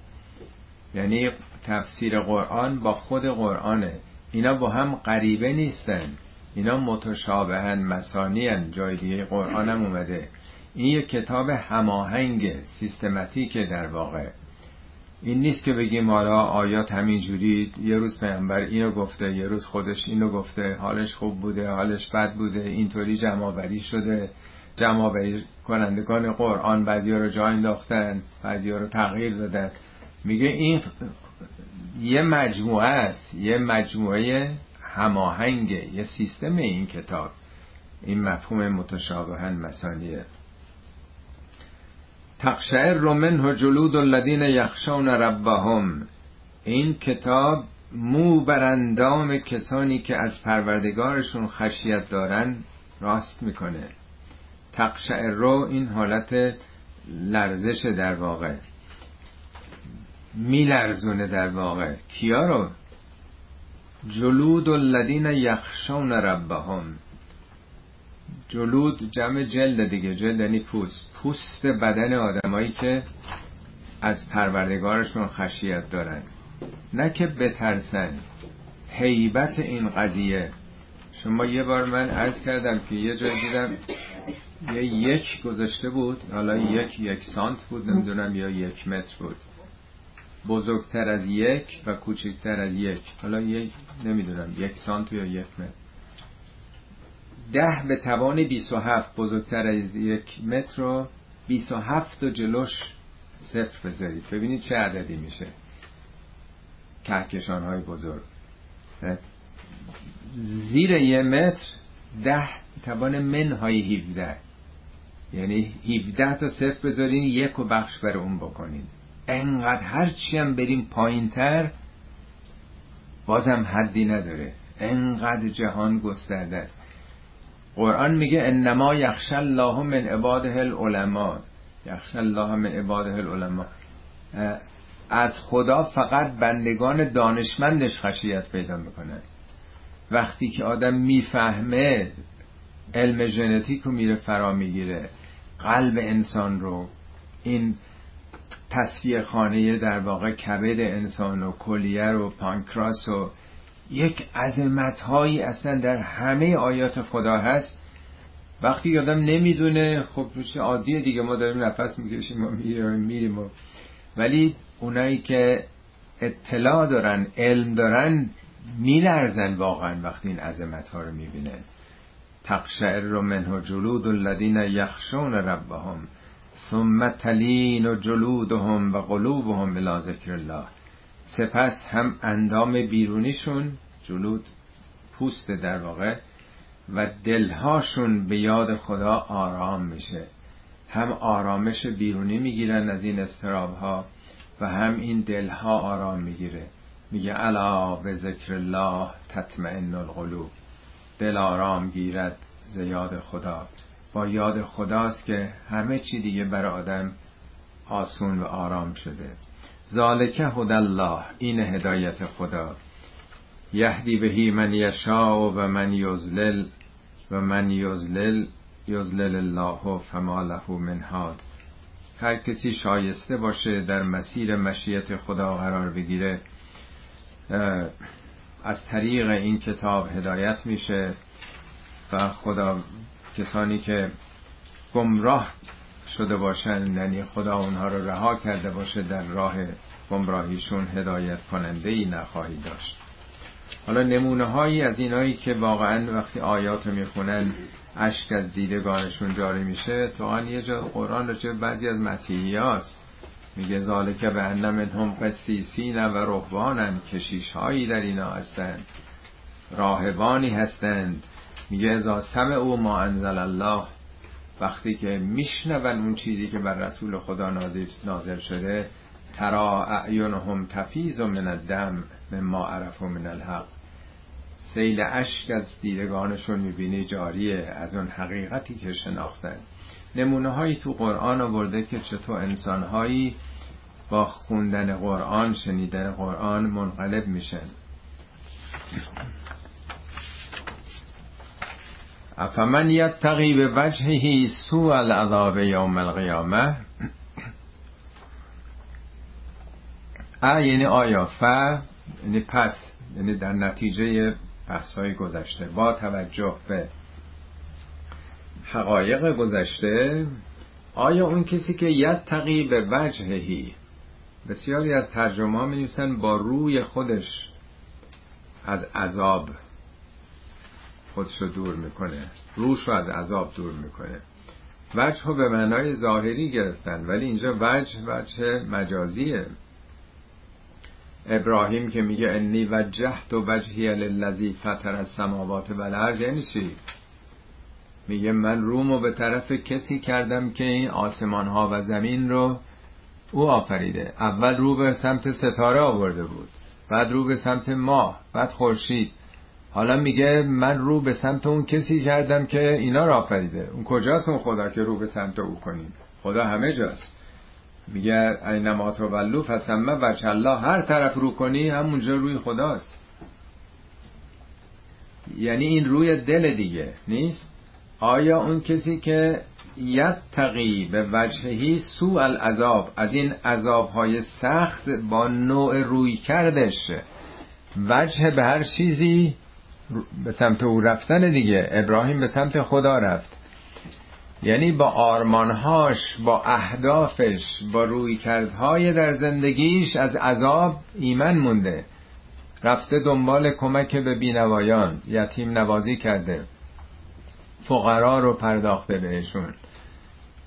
یعنی تفسیر قرآن با خود قرآنه. اینا با هم غریبه نیستن. اینا متشابهن مسانی جای دیگه قرآن هم اومده. این یک کتاب هماهنگ سیستماتیک در واقع. این نیست که بگیم حالا آیات همینجوری یه روز پیامبر اینو گفته یه روز خودش اینو گفته حالش خوب بوده حالش بد بوده اینطوری جمع شده. جمع کنندگان قرآن بعضی رو جا انداختن بعضی رو تغییر دادن. میگه این یه مجموعه است یه مجموعه هماهنگه یه سیستم این کتاب. این مفهوم متشابهن مسانیه تقشعر منه جلود الذین یخشون ربهم. این کتاب مو بر کسانی که از پروردگارشون خشیت دارن راست می‌کنه. تقشعر رو این حالت لرزش در واقع. میلرزونه در واقع. کیا رو؟ جلود الذین یخشون ربهم. جلود جمع جلد دیگه. جلد یعنی پوست. پوست بدن آدمایی که از پروردگارشون خشیت دارن. نه که بترسن. حیبت این قضیه. شما یه بار من عرض کردم که یه جای دیدم یه یک گذاشته بود. حالا یک یک سانت بود نمی‌دونم یا یک متر بود. بزرگتر از یک و کوچکتر از یک. حالا یک نمی‌دونم یک سانت یا یک متر. ده به توان 27 بزرگتر از یک متر رو 27 و جلوش صفر بذارید. ببینید چه عددی میشه. کهکشان های بزرگ زیر یه متر ده توان من های 17 یعنی 17 تا صفر بذارین یک و بخش بر اون بکنین. انقدر هرچی هم بریم پایین تر بازم حدی نداره. انقدر جهان گسترده است. قرآن میگه انما یخش الله من عباده العلماء. یخش الله من عباده العلماء. از خدا فقط بندگان دانشمندش خشیت پیدا می‌کنه. وقتی که آدم می‌فهمه علم ژنتیک رو میره فرا می‌گیره قلب انسان رو این تصفیه خانه در واقع کبد انسان و کلیه و پانکراس و یک عظمت هایی اصلا در همه آیات خدا هست. وقتی آدم نمی‌دونه خب چه عادیه دیگه ما داریم نفس می‌کشیم و میریم میریم و ولی اونایی که اطلاع دارن علم دارن میلرزن واقعا وقتی این عظمت ها رو می‌بینن. تقشعر رو منه جلود الذین یخشون ربهم ثم تلین جلودهم و قلوبهم بلا ذکر الله. سپس هم اندام بیرونیشون جلود پوست در واقع و دلهاشون به یاد خدا آرام میشه. هم آرامش بیرونی می‌گیرن از این استراب ها و هم این دلها آرام می‌گیره. میگه الا به ذکر الله تطمئن القلوب. دل آرام گیرد ز یاد خدا. با یاد خداست که همه چی دیگه بر آدم آسون و آرام شده. ذالک الله این هدایت خدا. یهدی بهی من یشاء و من یزلل و من یزلل یزلل الله فما له من هاد هر کسی شایسته باشه در مسیر مشیت خدا قرار بگیره از طریق این کتاب هدایت میشه و خدا کسانی که گمراه شده باشن یعنی خدا اونها رو رها کرده باشه در راه گمراهیشون هدایت کننده ای نخواهی داشت. حالا نمونه هایی از اینایی که واقعا وقتی آیات می‌خونن اشک از دیدگانشون جاری میشه تو یه جا قرآن چه بعضی از مسیحی هاست. میگه ذالک به انم منهم قسیسین و رهبانن کشیش هایی در اینا هستند راهبانی هستند. میگه ازا سم او ما انزل الله وقتی که میشنون اون چیزی که بر رسول خدا نازل شده ترا اعینهم تفیز من الدم مما عرفوا من الحق. سیل اشک از دیدگانشون می‌بینی جاریه از اون حقیقتی که شناختن. نمونه هایی تو قرآن آورده که چطور انسان هایی با خوندن قرآن شنیدن قرآن منقلب میشن. افمن یتقی به وجهه سوء العذاب یوم القیامه ا یعنی آیا ف یعنی پس یعنی در نتیجه بحثای گذشته با توجه به حقایق گذشته آیا اون کسی که یتقی به وجههی بسیاری از ترجمه ها می با روی خودش از عذاب خودش رو دور می‌کنه. روش رو از عذاب دور می‌کنه. وجه رو به معنای ظاهری گرفتن ولی اینجا وجه وجه مجازیه. ابراهیم که میگه انی وجهت و وجهی للذی فطر از سماوات و الارض یعنی چی؟ میگه من رومو به طرف کسی کردم که این آسمان ها و زمین رو او آفریده. اول رو به سمت ستاره آورده بود بعد رو به سمت ماه بعد خورشید. حالا میگه من رو به سمت اون کسی کردم که اینا را آفریده. اون کجاست اون خدا که رو به سمت او کنیم؟ خدا همه جاست. میگه اینما تولو فسمه وجه الله هر طرف رو کنی همونجا روی خداست. یعنی این روی دل دیگه نیست؟ آیا اون کسی که یتقی به وجههی سو العذاب از این عذابهای سخت با نوع روی کردش وجه به هر چیزی به سمت او رفتن دیگه. ابراهیم به سمت خدا رفت. یعنی با آرمانهاش با اهدافش با روی کردهای در زندگیش از عذاب ایمن مونده. رفته دنبال کمک به بینوایان یتیم نوازی کرده. فقرا رو پرداخته بهشون.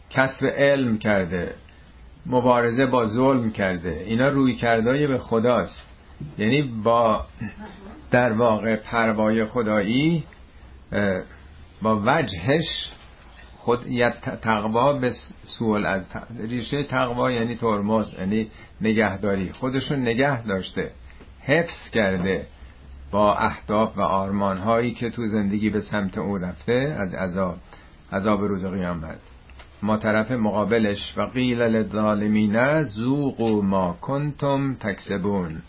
کسب علم کرده. مبارزه با ظلم کرده. اینا روی کردهای به خداست. یعنی با در واقع پروای خدایی با وجهش خود تقوا به سوال از ریشه تقوا یعنی ترمز یعنی نگهداری. خودشون نگه داشته حفظ کرده با اهداف و آرمان هایی که تو زندگی به سمت او رفته از عذاب عذاب روز قیامت. ما طرف مقابلش و قیل للظالمین ذوقوا ما کنتم تکسبون.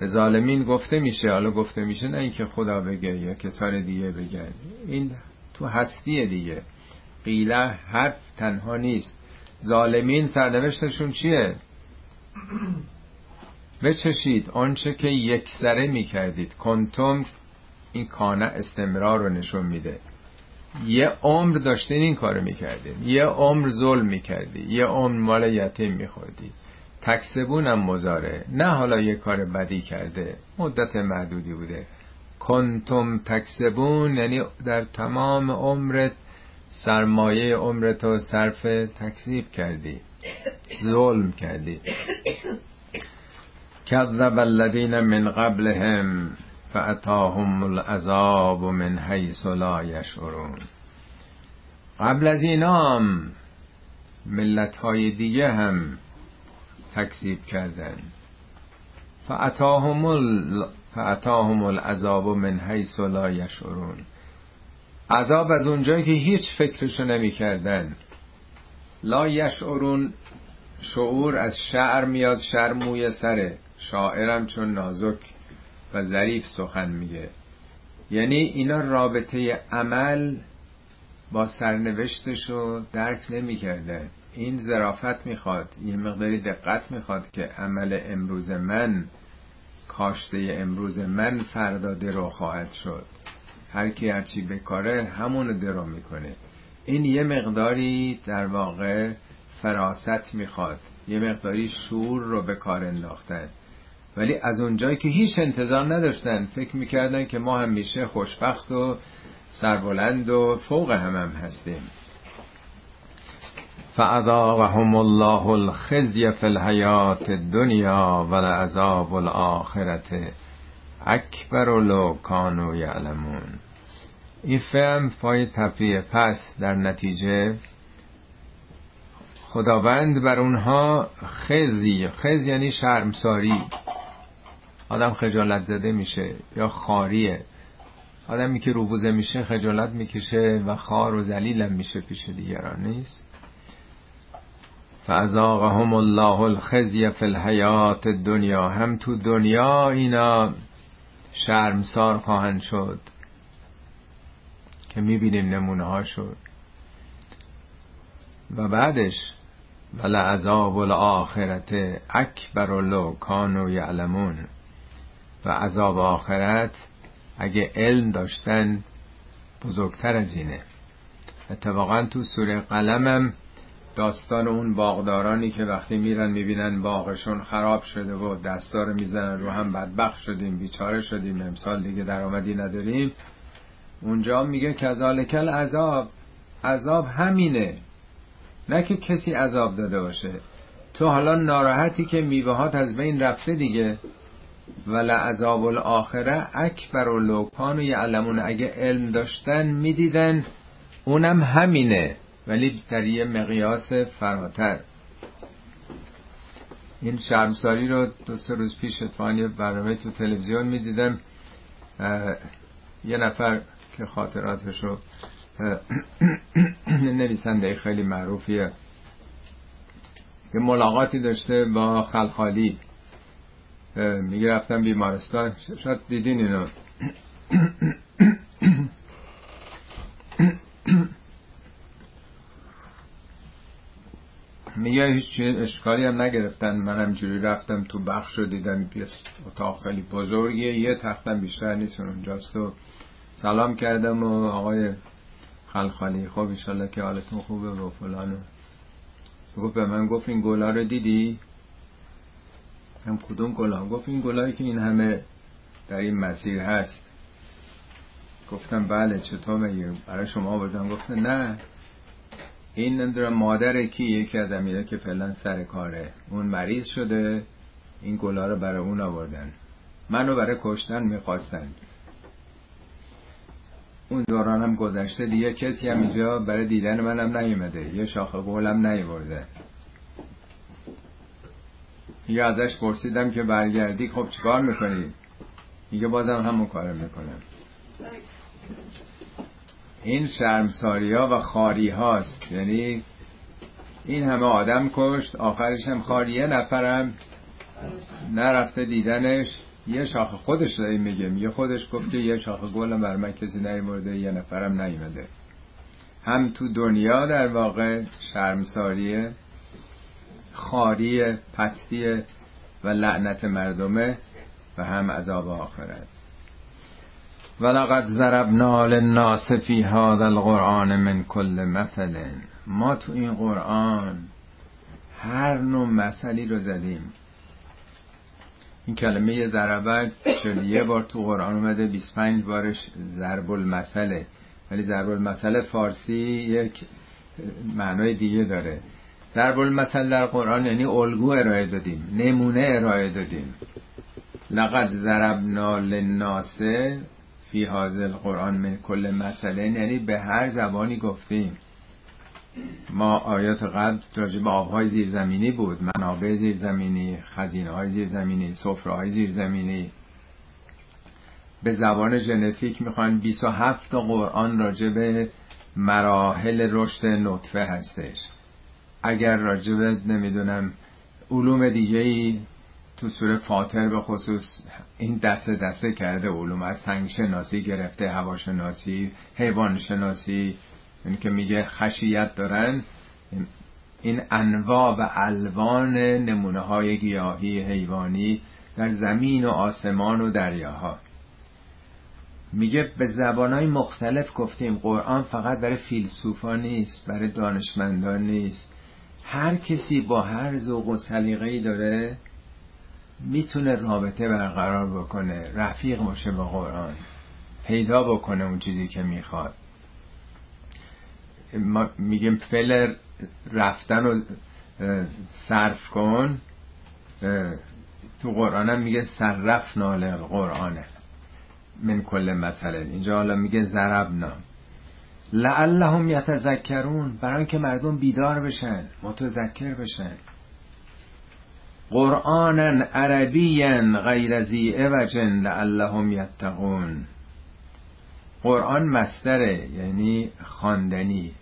به ظالمین گفته میشه حالا گفته میشه نه اینکه خدا بگه یا کسان دیگه بگن این تو هستی دیگه. قیله حرف تنها نیست. ظالمین سرنوشتشون چیه؟ بچشید. آنچه که یک سره می‌کردید. کنتم این کانه استمرار رو نشون میده. یه عمر داشتین این کارو می‌کردین. یه عمر ظلم می‌کردی یه عمر مال یتیم میخوردی تکسبون هم مزاره. نه حالا یه کار بدی کرده. مدت محدودی بوده. کنتم تکسبون یعنی در تمام عمرت سرمایه عمرتو صرف تکذیب کردی. ظلم کردی. کذب الذین من قبلهم فاتاهم العذاب من حیث لا یشعرون. قبل از اینام ملت های دیگه هم تکذیب کردن فعطاهم, ال... فعطاهم العذاب من حیث لا یشعرون. عذاب از اونجایی که هیچ فکرشو نمی کردن لا یشعرون شعور از شعر میاد شعر موی سره. شاعرم چون نازک و ظریف سخن میگه. یعنی اینا رابطه عمل با سرنوشتش رو درک نمی‌کرده این ظرافت می‌خواد یه مقداری دقت می‌خواد که عمل امروز من کاشته امروز من فردا درو خواهد شد. هر کی هرچی بکاره همونو درو می‌کنه. این یه مقداری در واقع فراست می‌خواد. یه مقداری شور رو به کار انداختن. ولی از اونجایی که هیچ انتظار نداشتن فکر می‌کردن که ما همیشه خوشبخت و سربلند و فوق همم هم هستیم. فعذاقهم الله الخزي في الحیات الدنیا ولعذاب الاخرت اکبر لو کانوا یعلمون. این فهم پای تفریه پس در نتیجه خداوند بر اونها خزی خز یعنی شرمساری. آدم خجالت زده میشه یا خاریه. آدمی که روبوزه میشه خجالت می‌کشه و خار و زلیلم میشه پیش دیگران نیست؟ فازاقهم الله الخزی فی الحیات دنیا هم تو دنیا اینا شرمسار خواهند شد که می‌بینیم نمونه ها شد. و بعدش ولا عذاب الاخرت اکبر لو کانوا یعلمون. و عذاب آخرت اگه علم داشتن بزرگتر از اینه. اتفاقا تو سوره قلمم داستان اون باغدارانی که وقتی میرن می‌بینن باغشون خراب شده و دستار می‌زنن رو هم بدبخت شدیم بیچاره شدیم. امسال دیگه درآمدی نداریم. اونجا میگه کذالکل عذاب عذاب همینه. نه که کسی عذاب داده باشه. تو حالا ناراحتی که میوهات از بین رفته دیگه. ولا عذاب الاخره اکبر و لوکان و یعلمون. اگه علم داشتن می‌دیدن. اونم همینه. ولی در یه مقیاس فراتر. این شرمساری رو دو سه روز پیش اتفاقا یه برنامه تو تلویزیون می‌دیدم یه نفر که خاطراتشو [CLEARS THROAT] نویسنده خیلی معروفیه یه ملاقاتی داشته با خلخالی. میگه رفتم بیمارستان شاید دیدین اینو. [CLEARS THROAT] [CLEARS THROAT] میگه هیچ اشکالی هم نگرفتن. منم جوری رفتم تو بخش رو دیدم. یه اتاق خیلی بزرگیه. یه تختم بیشتر نیست. اونجاست و سلام کردم و آقای خلخالی. خب ایشالله که حالتون خوبه و فلانو گفت به من گفت این گلا رو دیدی؟ هم کدوم گلا؟ گفت این گلایی که این همه در این مسیر هست. گفتم بله چطور میگه برای شما آوردم. گفته نه. این نمی‌دونم مادر کی یکی از که فعلا سر کاره. اون مریض شده این گلا رو برای اون آوردن. منو برای کشتن می‌خواستن. اون دورانم گذشته دیگه کسی هم اینجا برای دیدن منم نیومده. یه شاخه قولم نیورده. یه ازش پرسیدم که برگردی خب چیکار می‌کنی؟ میگه بازم همون کار می‌کنم. این شرمساری ها و خاری هاست یعنی این همه آدم کشت آخرش هم خاریه نفرم. نرفته دیدنش. یه شاخ خودش داری میگه میگه خودش گفت که یه شاخ گلم بر من کسی نیورده یه نفرم نیومده. هم تو دنیا در واقع شرمساریه خاری پستی و لعنت مردمه و هم عذاب آخرت. ولقد ضربنا للناس فی هذا القرآن من کل مثل. ما تو این قرآن هر نوع مثلی رو زدیم. این کلمه ضربت چون یه بار تو قرآن اومده 25 بارش ضرب المثله ولی ضرب المثل فارسی یک معنای دیگه داره. ضرب المثل در قرآن یعنی الگو ارائه دادیم نمونه ارائه دادیم. لقد ضربنا للناس فی حاضر القرآن من کل مسئله. یعنی به هر زبانی گفتیم. ما آیات قبل راجع به آبهای زیرزمینی بود. منابع زیرزمینی خزینه های زیرزمینی سفره های زیرزمینی. به زبان ژنتیک می‌خوان 27 تا قرآن راجع به مراحل رشد نطفه هستش. اگر راجع به نمی‌دونم علوم دیگه ای تو سوره فاطر به خصوص این دسته دسته کرده علوم از سنگ شناسی گرفته هواشناسی حیوان شناسی این که میگه خشیت دارن. این انواع و الوان نمونه های گیاهی حیوانی در زمین و آسمان و دریاها. میگه به زبانهای مختلف گفتیم قرآن فقط برای فیلسوفا نیست برای دانشمندان نیست. هر کسی با هر ذوق و سلیقه‌ای داره می‌تونه رابطه برقرار بکنه رفیق باشه با قرآن پیدا بکنه اون چیزی که می‌خواد. ما میگیم فعل رفتن رو صرف کن تو قرآن هم میگه صرف نال قرآنه من کل مثلا اینجا حالا میگه ضربنا لعلهم یتذکرون برای که مردم بیدار بشن متذکر بشن. قرآنا عربیا غیر ذی عوج لعلهم یتقون. قرآن مستره یعنی خواندنی.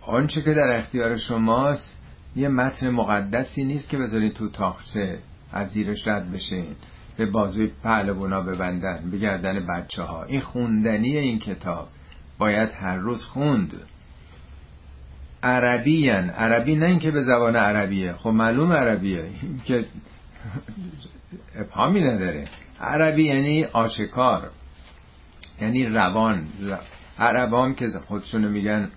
آنچه که در اختیار شماست یه متن مقدسی نیست که بذارید تو تاخچه از زیرش رد بشین به بازوی پهلوانا ببندن به گردن بچه ها این خوندنی این کتاب باید هر روز خوند. عربی عربی نه اینکه به زبان عربیه. خب معلوم عربیه. که ابهامی نداره. عربی یعنی آشکار. یعنی روان. عربان که خودشونو میگن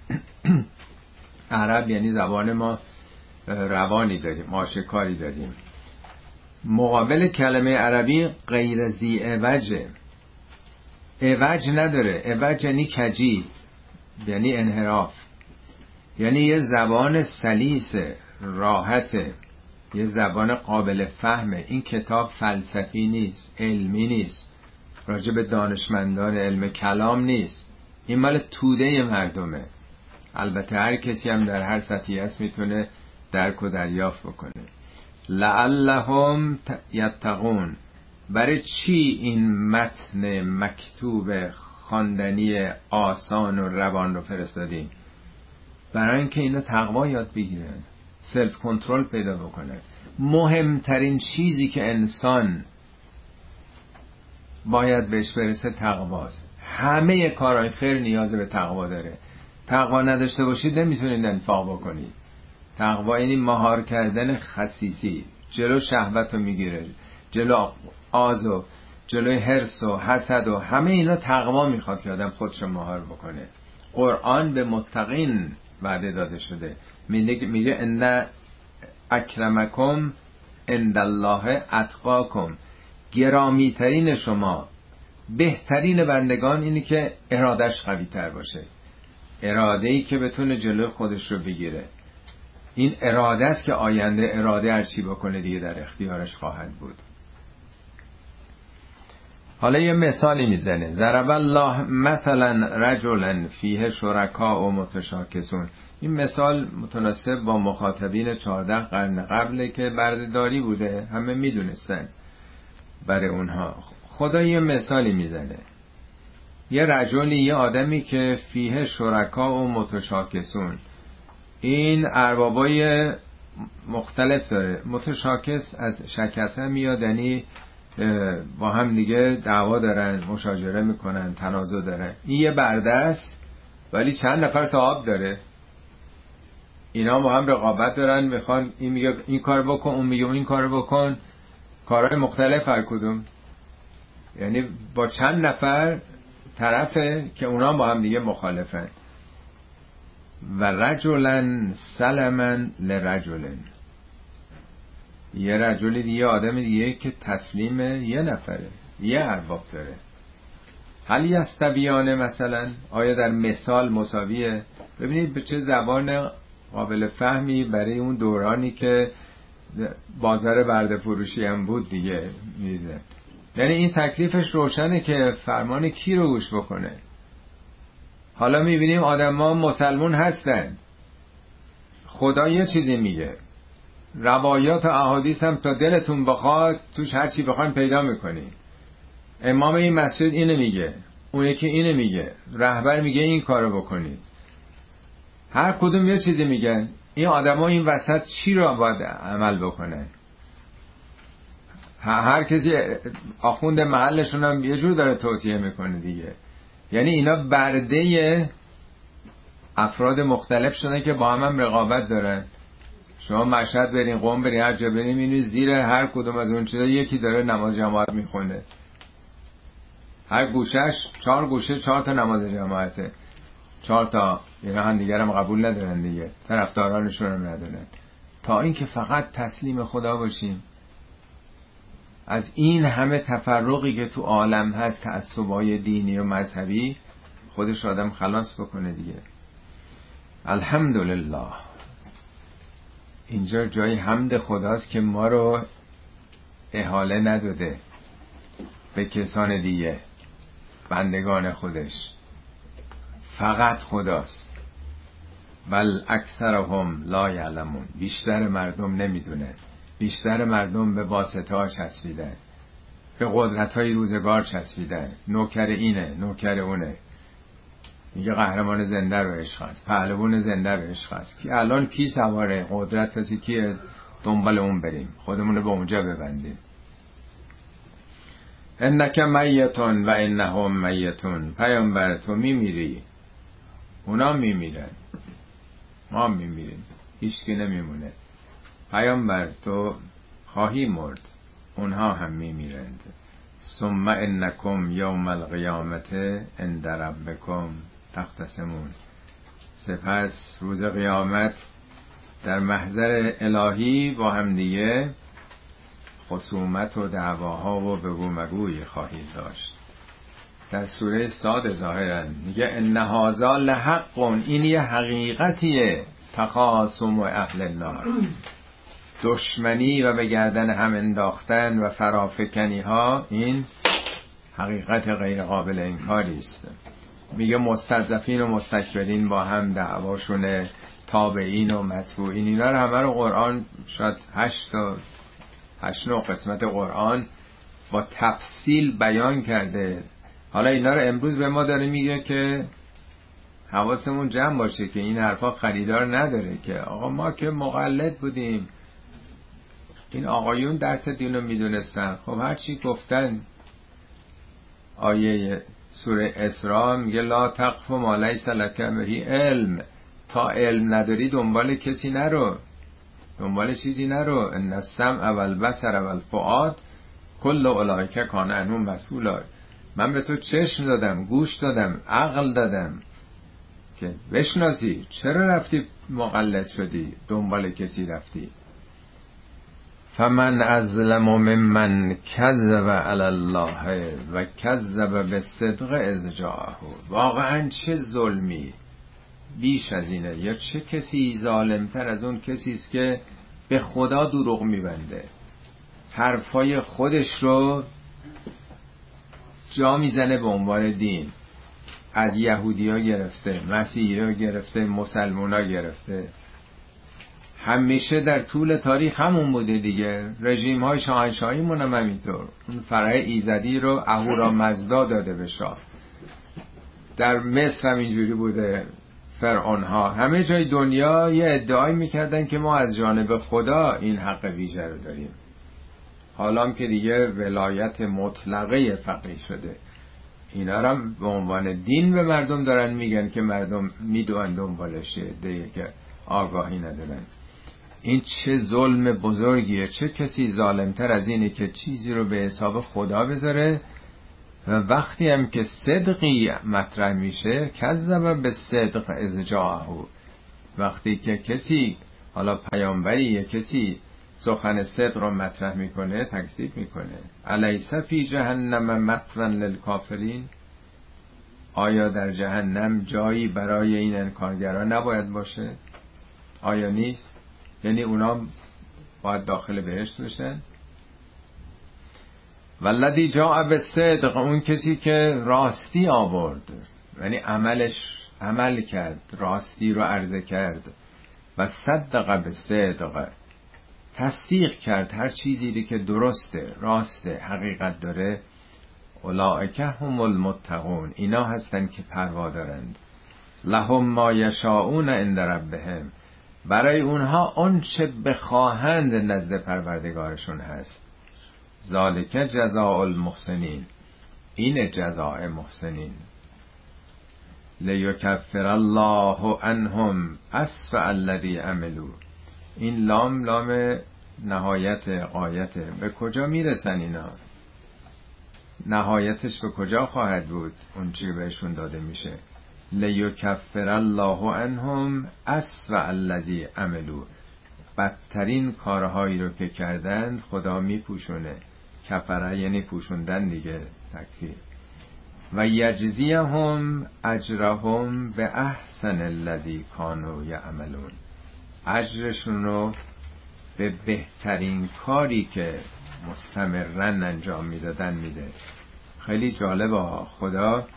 [CLEARS THROAT] عرب یعنی زبان ما روانی داریم. آشکاری داریم. مقابل کلمه عربی غیر زی اوجه اوج نداره. اوج یعنی کجی. یعنی انحراف. یعنی یه زبان سلیس راحت یه زبان قابل فهمه. این کتاب فلسفی نیست علمی نیست راجع به دانشمندان علم کلام نیست. این مال توده مردمه. البته هر کسی هم در هر سطحی هست می‌تونه درک و دریافت بکنه. لعلهم یتقون. برای چی این متن مکتوب خواندنی آسان و روان رو فرستادیم برای اینکه اینا تقوا یاد بگیرن سلف کنترل پیدا بکنه. مهمترین چیزی که انسان باید بهش برسه تقواست. همه کارهای خیر نیاز به تقوا داره. تقوا نداشته باشید نمی‌تونید انفاق بکنید. تقوا یعنی مهار کردن خصیصی. جلو شهوت رو می‌گیره. جلو آز و جلوی حرس و حسد و همه اینا تقوا می‌خواد که آدم خودش مهار بکنه. قرآن به متقین وعده داده شده. میگه ان اکرمکم عند الله اتقاکم. گرامی ترین شما بهترین بندگان اینی که ارادش قوی تر باشه. اراده ای که بتونه جلو خودش رو بگیره. این اراده است که آینده اراده هرچی بکنه دیگه در اختیارش خواهد بود. حالا یه مثالی می‌زنه. ضرب الله مثلا رجلا فیه شرکا و متشاکسون. این مثال متناسب با مخاطبین چهارده قرن قبله که بردهداری بوده. همه می‌دونستن برای اونها. خدا یه مثالی می‌زنه. یه رجلی یه آدمی که فیه شرکا و متشاکسون. این اربابای مختلف داره. متشاکس از شکسه میاد یعنی با هم دیگه دعوا دارن مشاجره می‌کنن تنازع دارن. این یه برده است ولی چند نفر صاحب داره. اینا با هم رقابت دارن می‌خوان این میگه این کار بکن اون میگه این کار بکن. کارهای مختلف هر کدوم. یعنی با چند نفر طرفه که اونا با هم دیگه مخالفن. و رجلن سلمن لرجلن. یه رجل دیگه آدم دیگه که تسلیم یه نفره یه ارباب داره. هل یستبیانه مثلا؟ آیا در مثال مساویه؟ ببینید به چه زبان قابل فهمی برای اون دورانی که بازار برده فروشی هم بود دیگه میده. یعنی این تکلیفش روشنه که فرمان کی رو گوش بکنه. حالا می‌بینیم آدم ها مسلمون هستن. خدا یه چیزی میگه. روایات و احادیث هم تا دلتون بخواد توش هر چی بخواین پیدا می‌کنی امام این مسجد اینو میگه اون یکی اینو میگه رهبر میگه این کارو بکنید. هر کدوم یه چیزی میگن. این آدما این وسط چی رو باید عمل بکنه هر کسی آخوند محلشون هم یه جور داره توصیه می‌کنه دیگه. یعنی اینا برده افراد مختلف شدن که با هم, هم رقابت دارن. شما مشهد برین قوم برین هر جا برین اینو زیر هر کدوم از اون چیزا یکی داره نماز جماعت می‌خونه. هر گوشش چهار گوشه چهار تا نماز جماعته. چهار تا اینا هم دیگر هم قبول ندارن دیگه. طرفدارانشون هم ندارن. تا اینکه فقط تسلیم خدا باشیم. از این همه تفرقی که تو عالم هست تعصبای دینی و مذهبی خودش آدم خلاص بکنه دیگه. الحمدلله. اینجا جای حمد خداست که ما رو احاله نداده به کسان دیگه بندگان خودش. فقط خداست. بل اکثرهم لا یعلمون. بیشتر مردم نمی‌دونه. بیشتر مردم به واسطه ها به قدرت های روزگار چسبیدن. نوکر اینه نوکر اونه. میگه قهرمان زنده رو عشق هست پهلوان زنده رو عشق هست. که الان کی سواره؟ قدرت کسی کیه؟ دنبال اون بریم. خودمون رو به اونجا ببندیم. انک میتون و انهم میتون. پیامبر تو میمیری. اونا میمیرن. ما میمیریم. هیچکی نمیمونه. پیامبر تو خواهی مرد. اونها هم میمیرند. ثم انکم یوم القیامت عند ربکم. تختصمون سپس روز قیامت در محضر الهی با هم دیگه خصومت و دعواها و بگو مگوی خواهید داشت. در سوره ساد ظاهرا میگه ان هذا لحق این یه حقیقتیه. تخاصم و اهل النار. دشمنی و به گردن هم انداختن و فرافکنی ها این حقیقت غیر قابل انکاری است میگه مستضعفین و مستکبرین با هم دعواشون تابعین و مطبوعین اینا رو همه رو قرآن شاید هشت تا هشت نو قسمت قرآن با تفصیل بیان کرده. حالا اینا رو امروز به ما داره میگه که حواسمون جمع باشه که این حرفا خریدار نداره که آقا ما که مقلد بودیم. این آقایون درس دین رو می‌دونستن. خب هرچی گفتن آیه سوره اسراء میگه لا تقف ما لیس لک علم. تا علم نداری دنبال کسی نرو. دنبال چیزی نرو. ان السمع والبصر والفؤاد کل اولئک کان عنهم مسئولا. من به تو چشم دادم گوش دادم عقل دادم. که بشناسی چرا رفتی مقلد شدی؟ دنبال کسی رفتی؟ فمن ازلم ممن کذب علی الله و کذب به صدق از جاهو واقعا چه ظلمی؟ بیش از اینه. یا چه کسی ظالمتر از اون کسی است که به خدا دروغ میبنده؟ حرفای خودش رو جا می‌زنه به عنوان دین. از یهودی گرفته مسیحی ها گرفته مسلمان ها گرفته. همیشه در طول تاریخ همون بوده دیگه. رژیم های شاهنشاهی مونم همینطور. اون فرع ایزدی رو اهورا مزدا داده به شاه. در مصر هم اینجوری بوده فرعون ها همه جای دنیا یه ادعای می‌کردن که ما از جانب خدا این حق ویژه رو داریم. حالا که دیگه ولایت مطلقه فقیه شده. اینا رو به عنوان دین به مردم دارن میگن که مردم می‌دونن دنبالشه دیگه که آگاهی ندارن. این چه ظلم بزرگیه چه کسی ظالمتر از اینه که چیزی رو به حساب خدا بذاره؟ و وقتی هم که صدقی مطرح میشه کذب به صدق از جاهو وقتی که کسی حالا پیامبری یا کسی سخن صدق رو مطرح می‌کنه تکذیب می‌کنه. الیس فی جهنم مطرن للکافرین؟ آیا در جهنم جایی برای این انکارگران نباید باشه؟ آیا نیست؟ یعنی اونا باید داخل بهشت بشن. ولدی جا به صدق اون کسی که راستی آورد. یعنی عملش عمل کرد راستی رو عرضه کرد. و صدق به صدق تصدیق کرد هر چیزی که درسته راسته حقیقت داره. اولائکه هم المتقون اینا هستن که پروا دارند لهم ما یشاؤون عند ربهم. برای اونها آنچه بخواهند نزد پروردگارشون هست. ذالک جزاء المحسنین. این جزاء محسنین. لیکفر الله عنهم اسفع الذی عملو این لام لام نهایت قایته به کجا می‌رسن اینا؟ نهایتش به کجا خواهد بود؟ اون چی بهشون داده میشه. لیکفر الله عنهم اسوء الذی عملو بدترین کارهایی رو که کردند خدا میپوشونه. کفره یعنی پوشوندن دیگه تکفیر. و یجزیهم اجرهم به احسن الذی کانوا یعملون. اجرشون رو به بهترین کاری که مستمرن انجام می‌دادن میده. خیلی جالبه خدا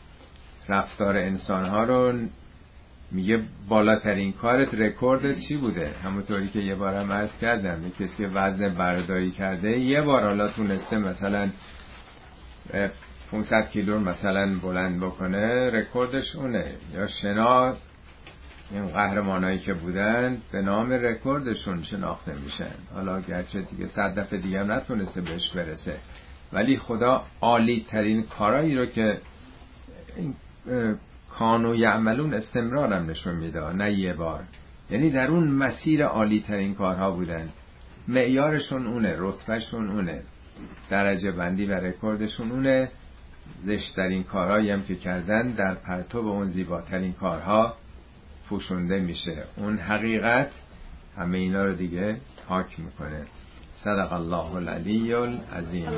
رفتار انسانها رو میگه بالاترین کارت رکورد چی بوده؟ همونطوری که یه بارم عرض کردم یه کسی که وزن برداری کرده یه بار حالا تونسته مثلا 500 کیلو مثلا بلند بکنه رکوردش اونه. یا شنا این قهرمانایی که بودن به نام رکوردشون شناخته میشن. حالا گرچه دیگه صد دفعه دیگه هم نتونسته بهش برسه. ولی خدا عالی ترین کارایی رو که کانوا یعملون استمرارم نشون میده نه یه بار. یعنی در اون مسیر عالی ترین کارها بودن. معیارشون اونه رتبهشون اونه. درجه بندی و رکوردشون اونه. زشترین کارهایی هم که کردن در پرتو اون زیباترین کارها پوشونده میشه. اون حقیقت همه اینا رو دیگه پاک می‌کنه. صدق الله العلی العظیم.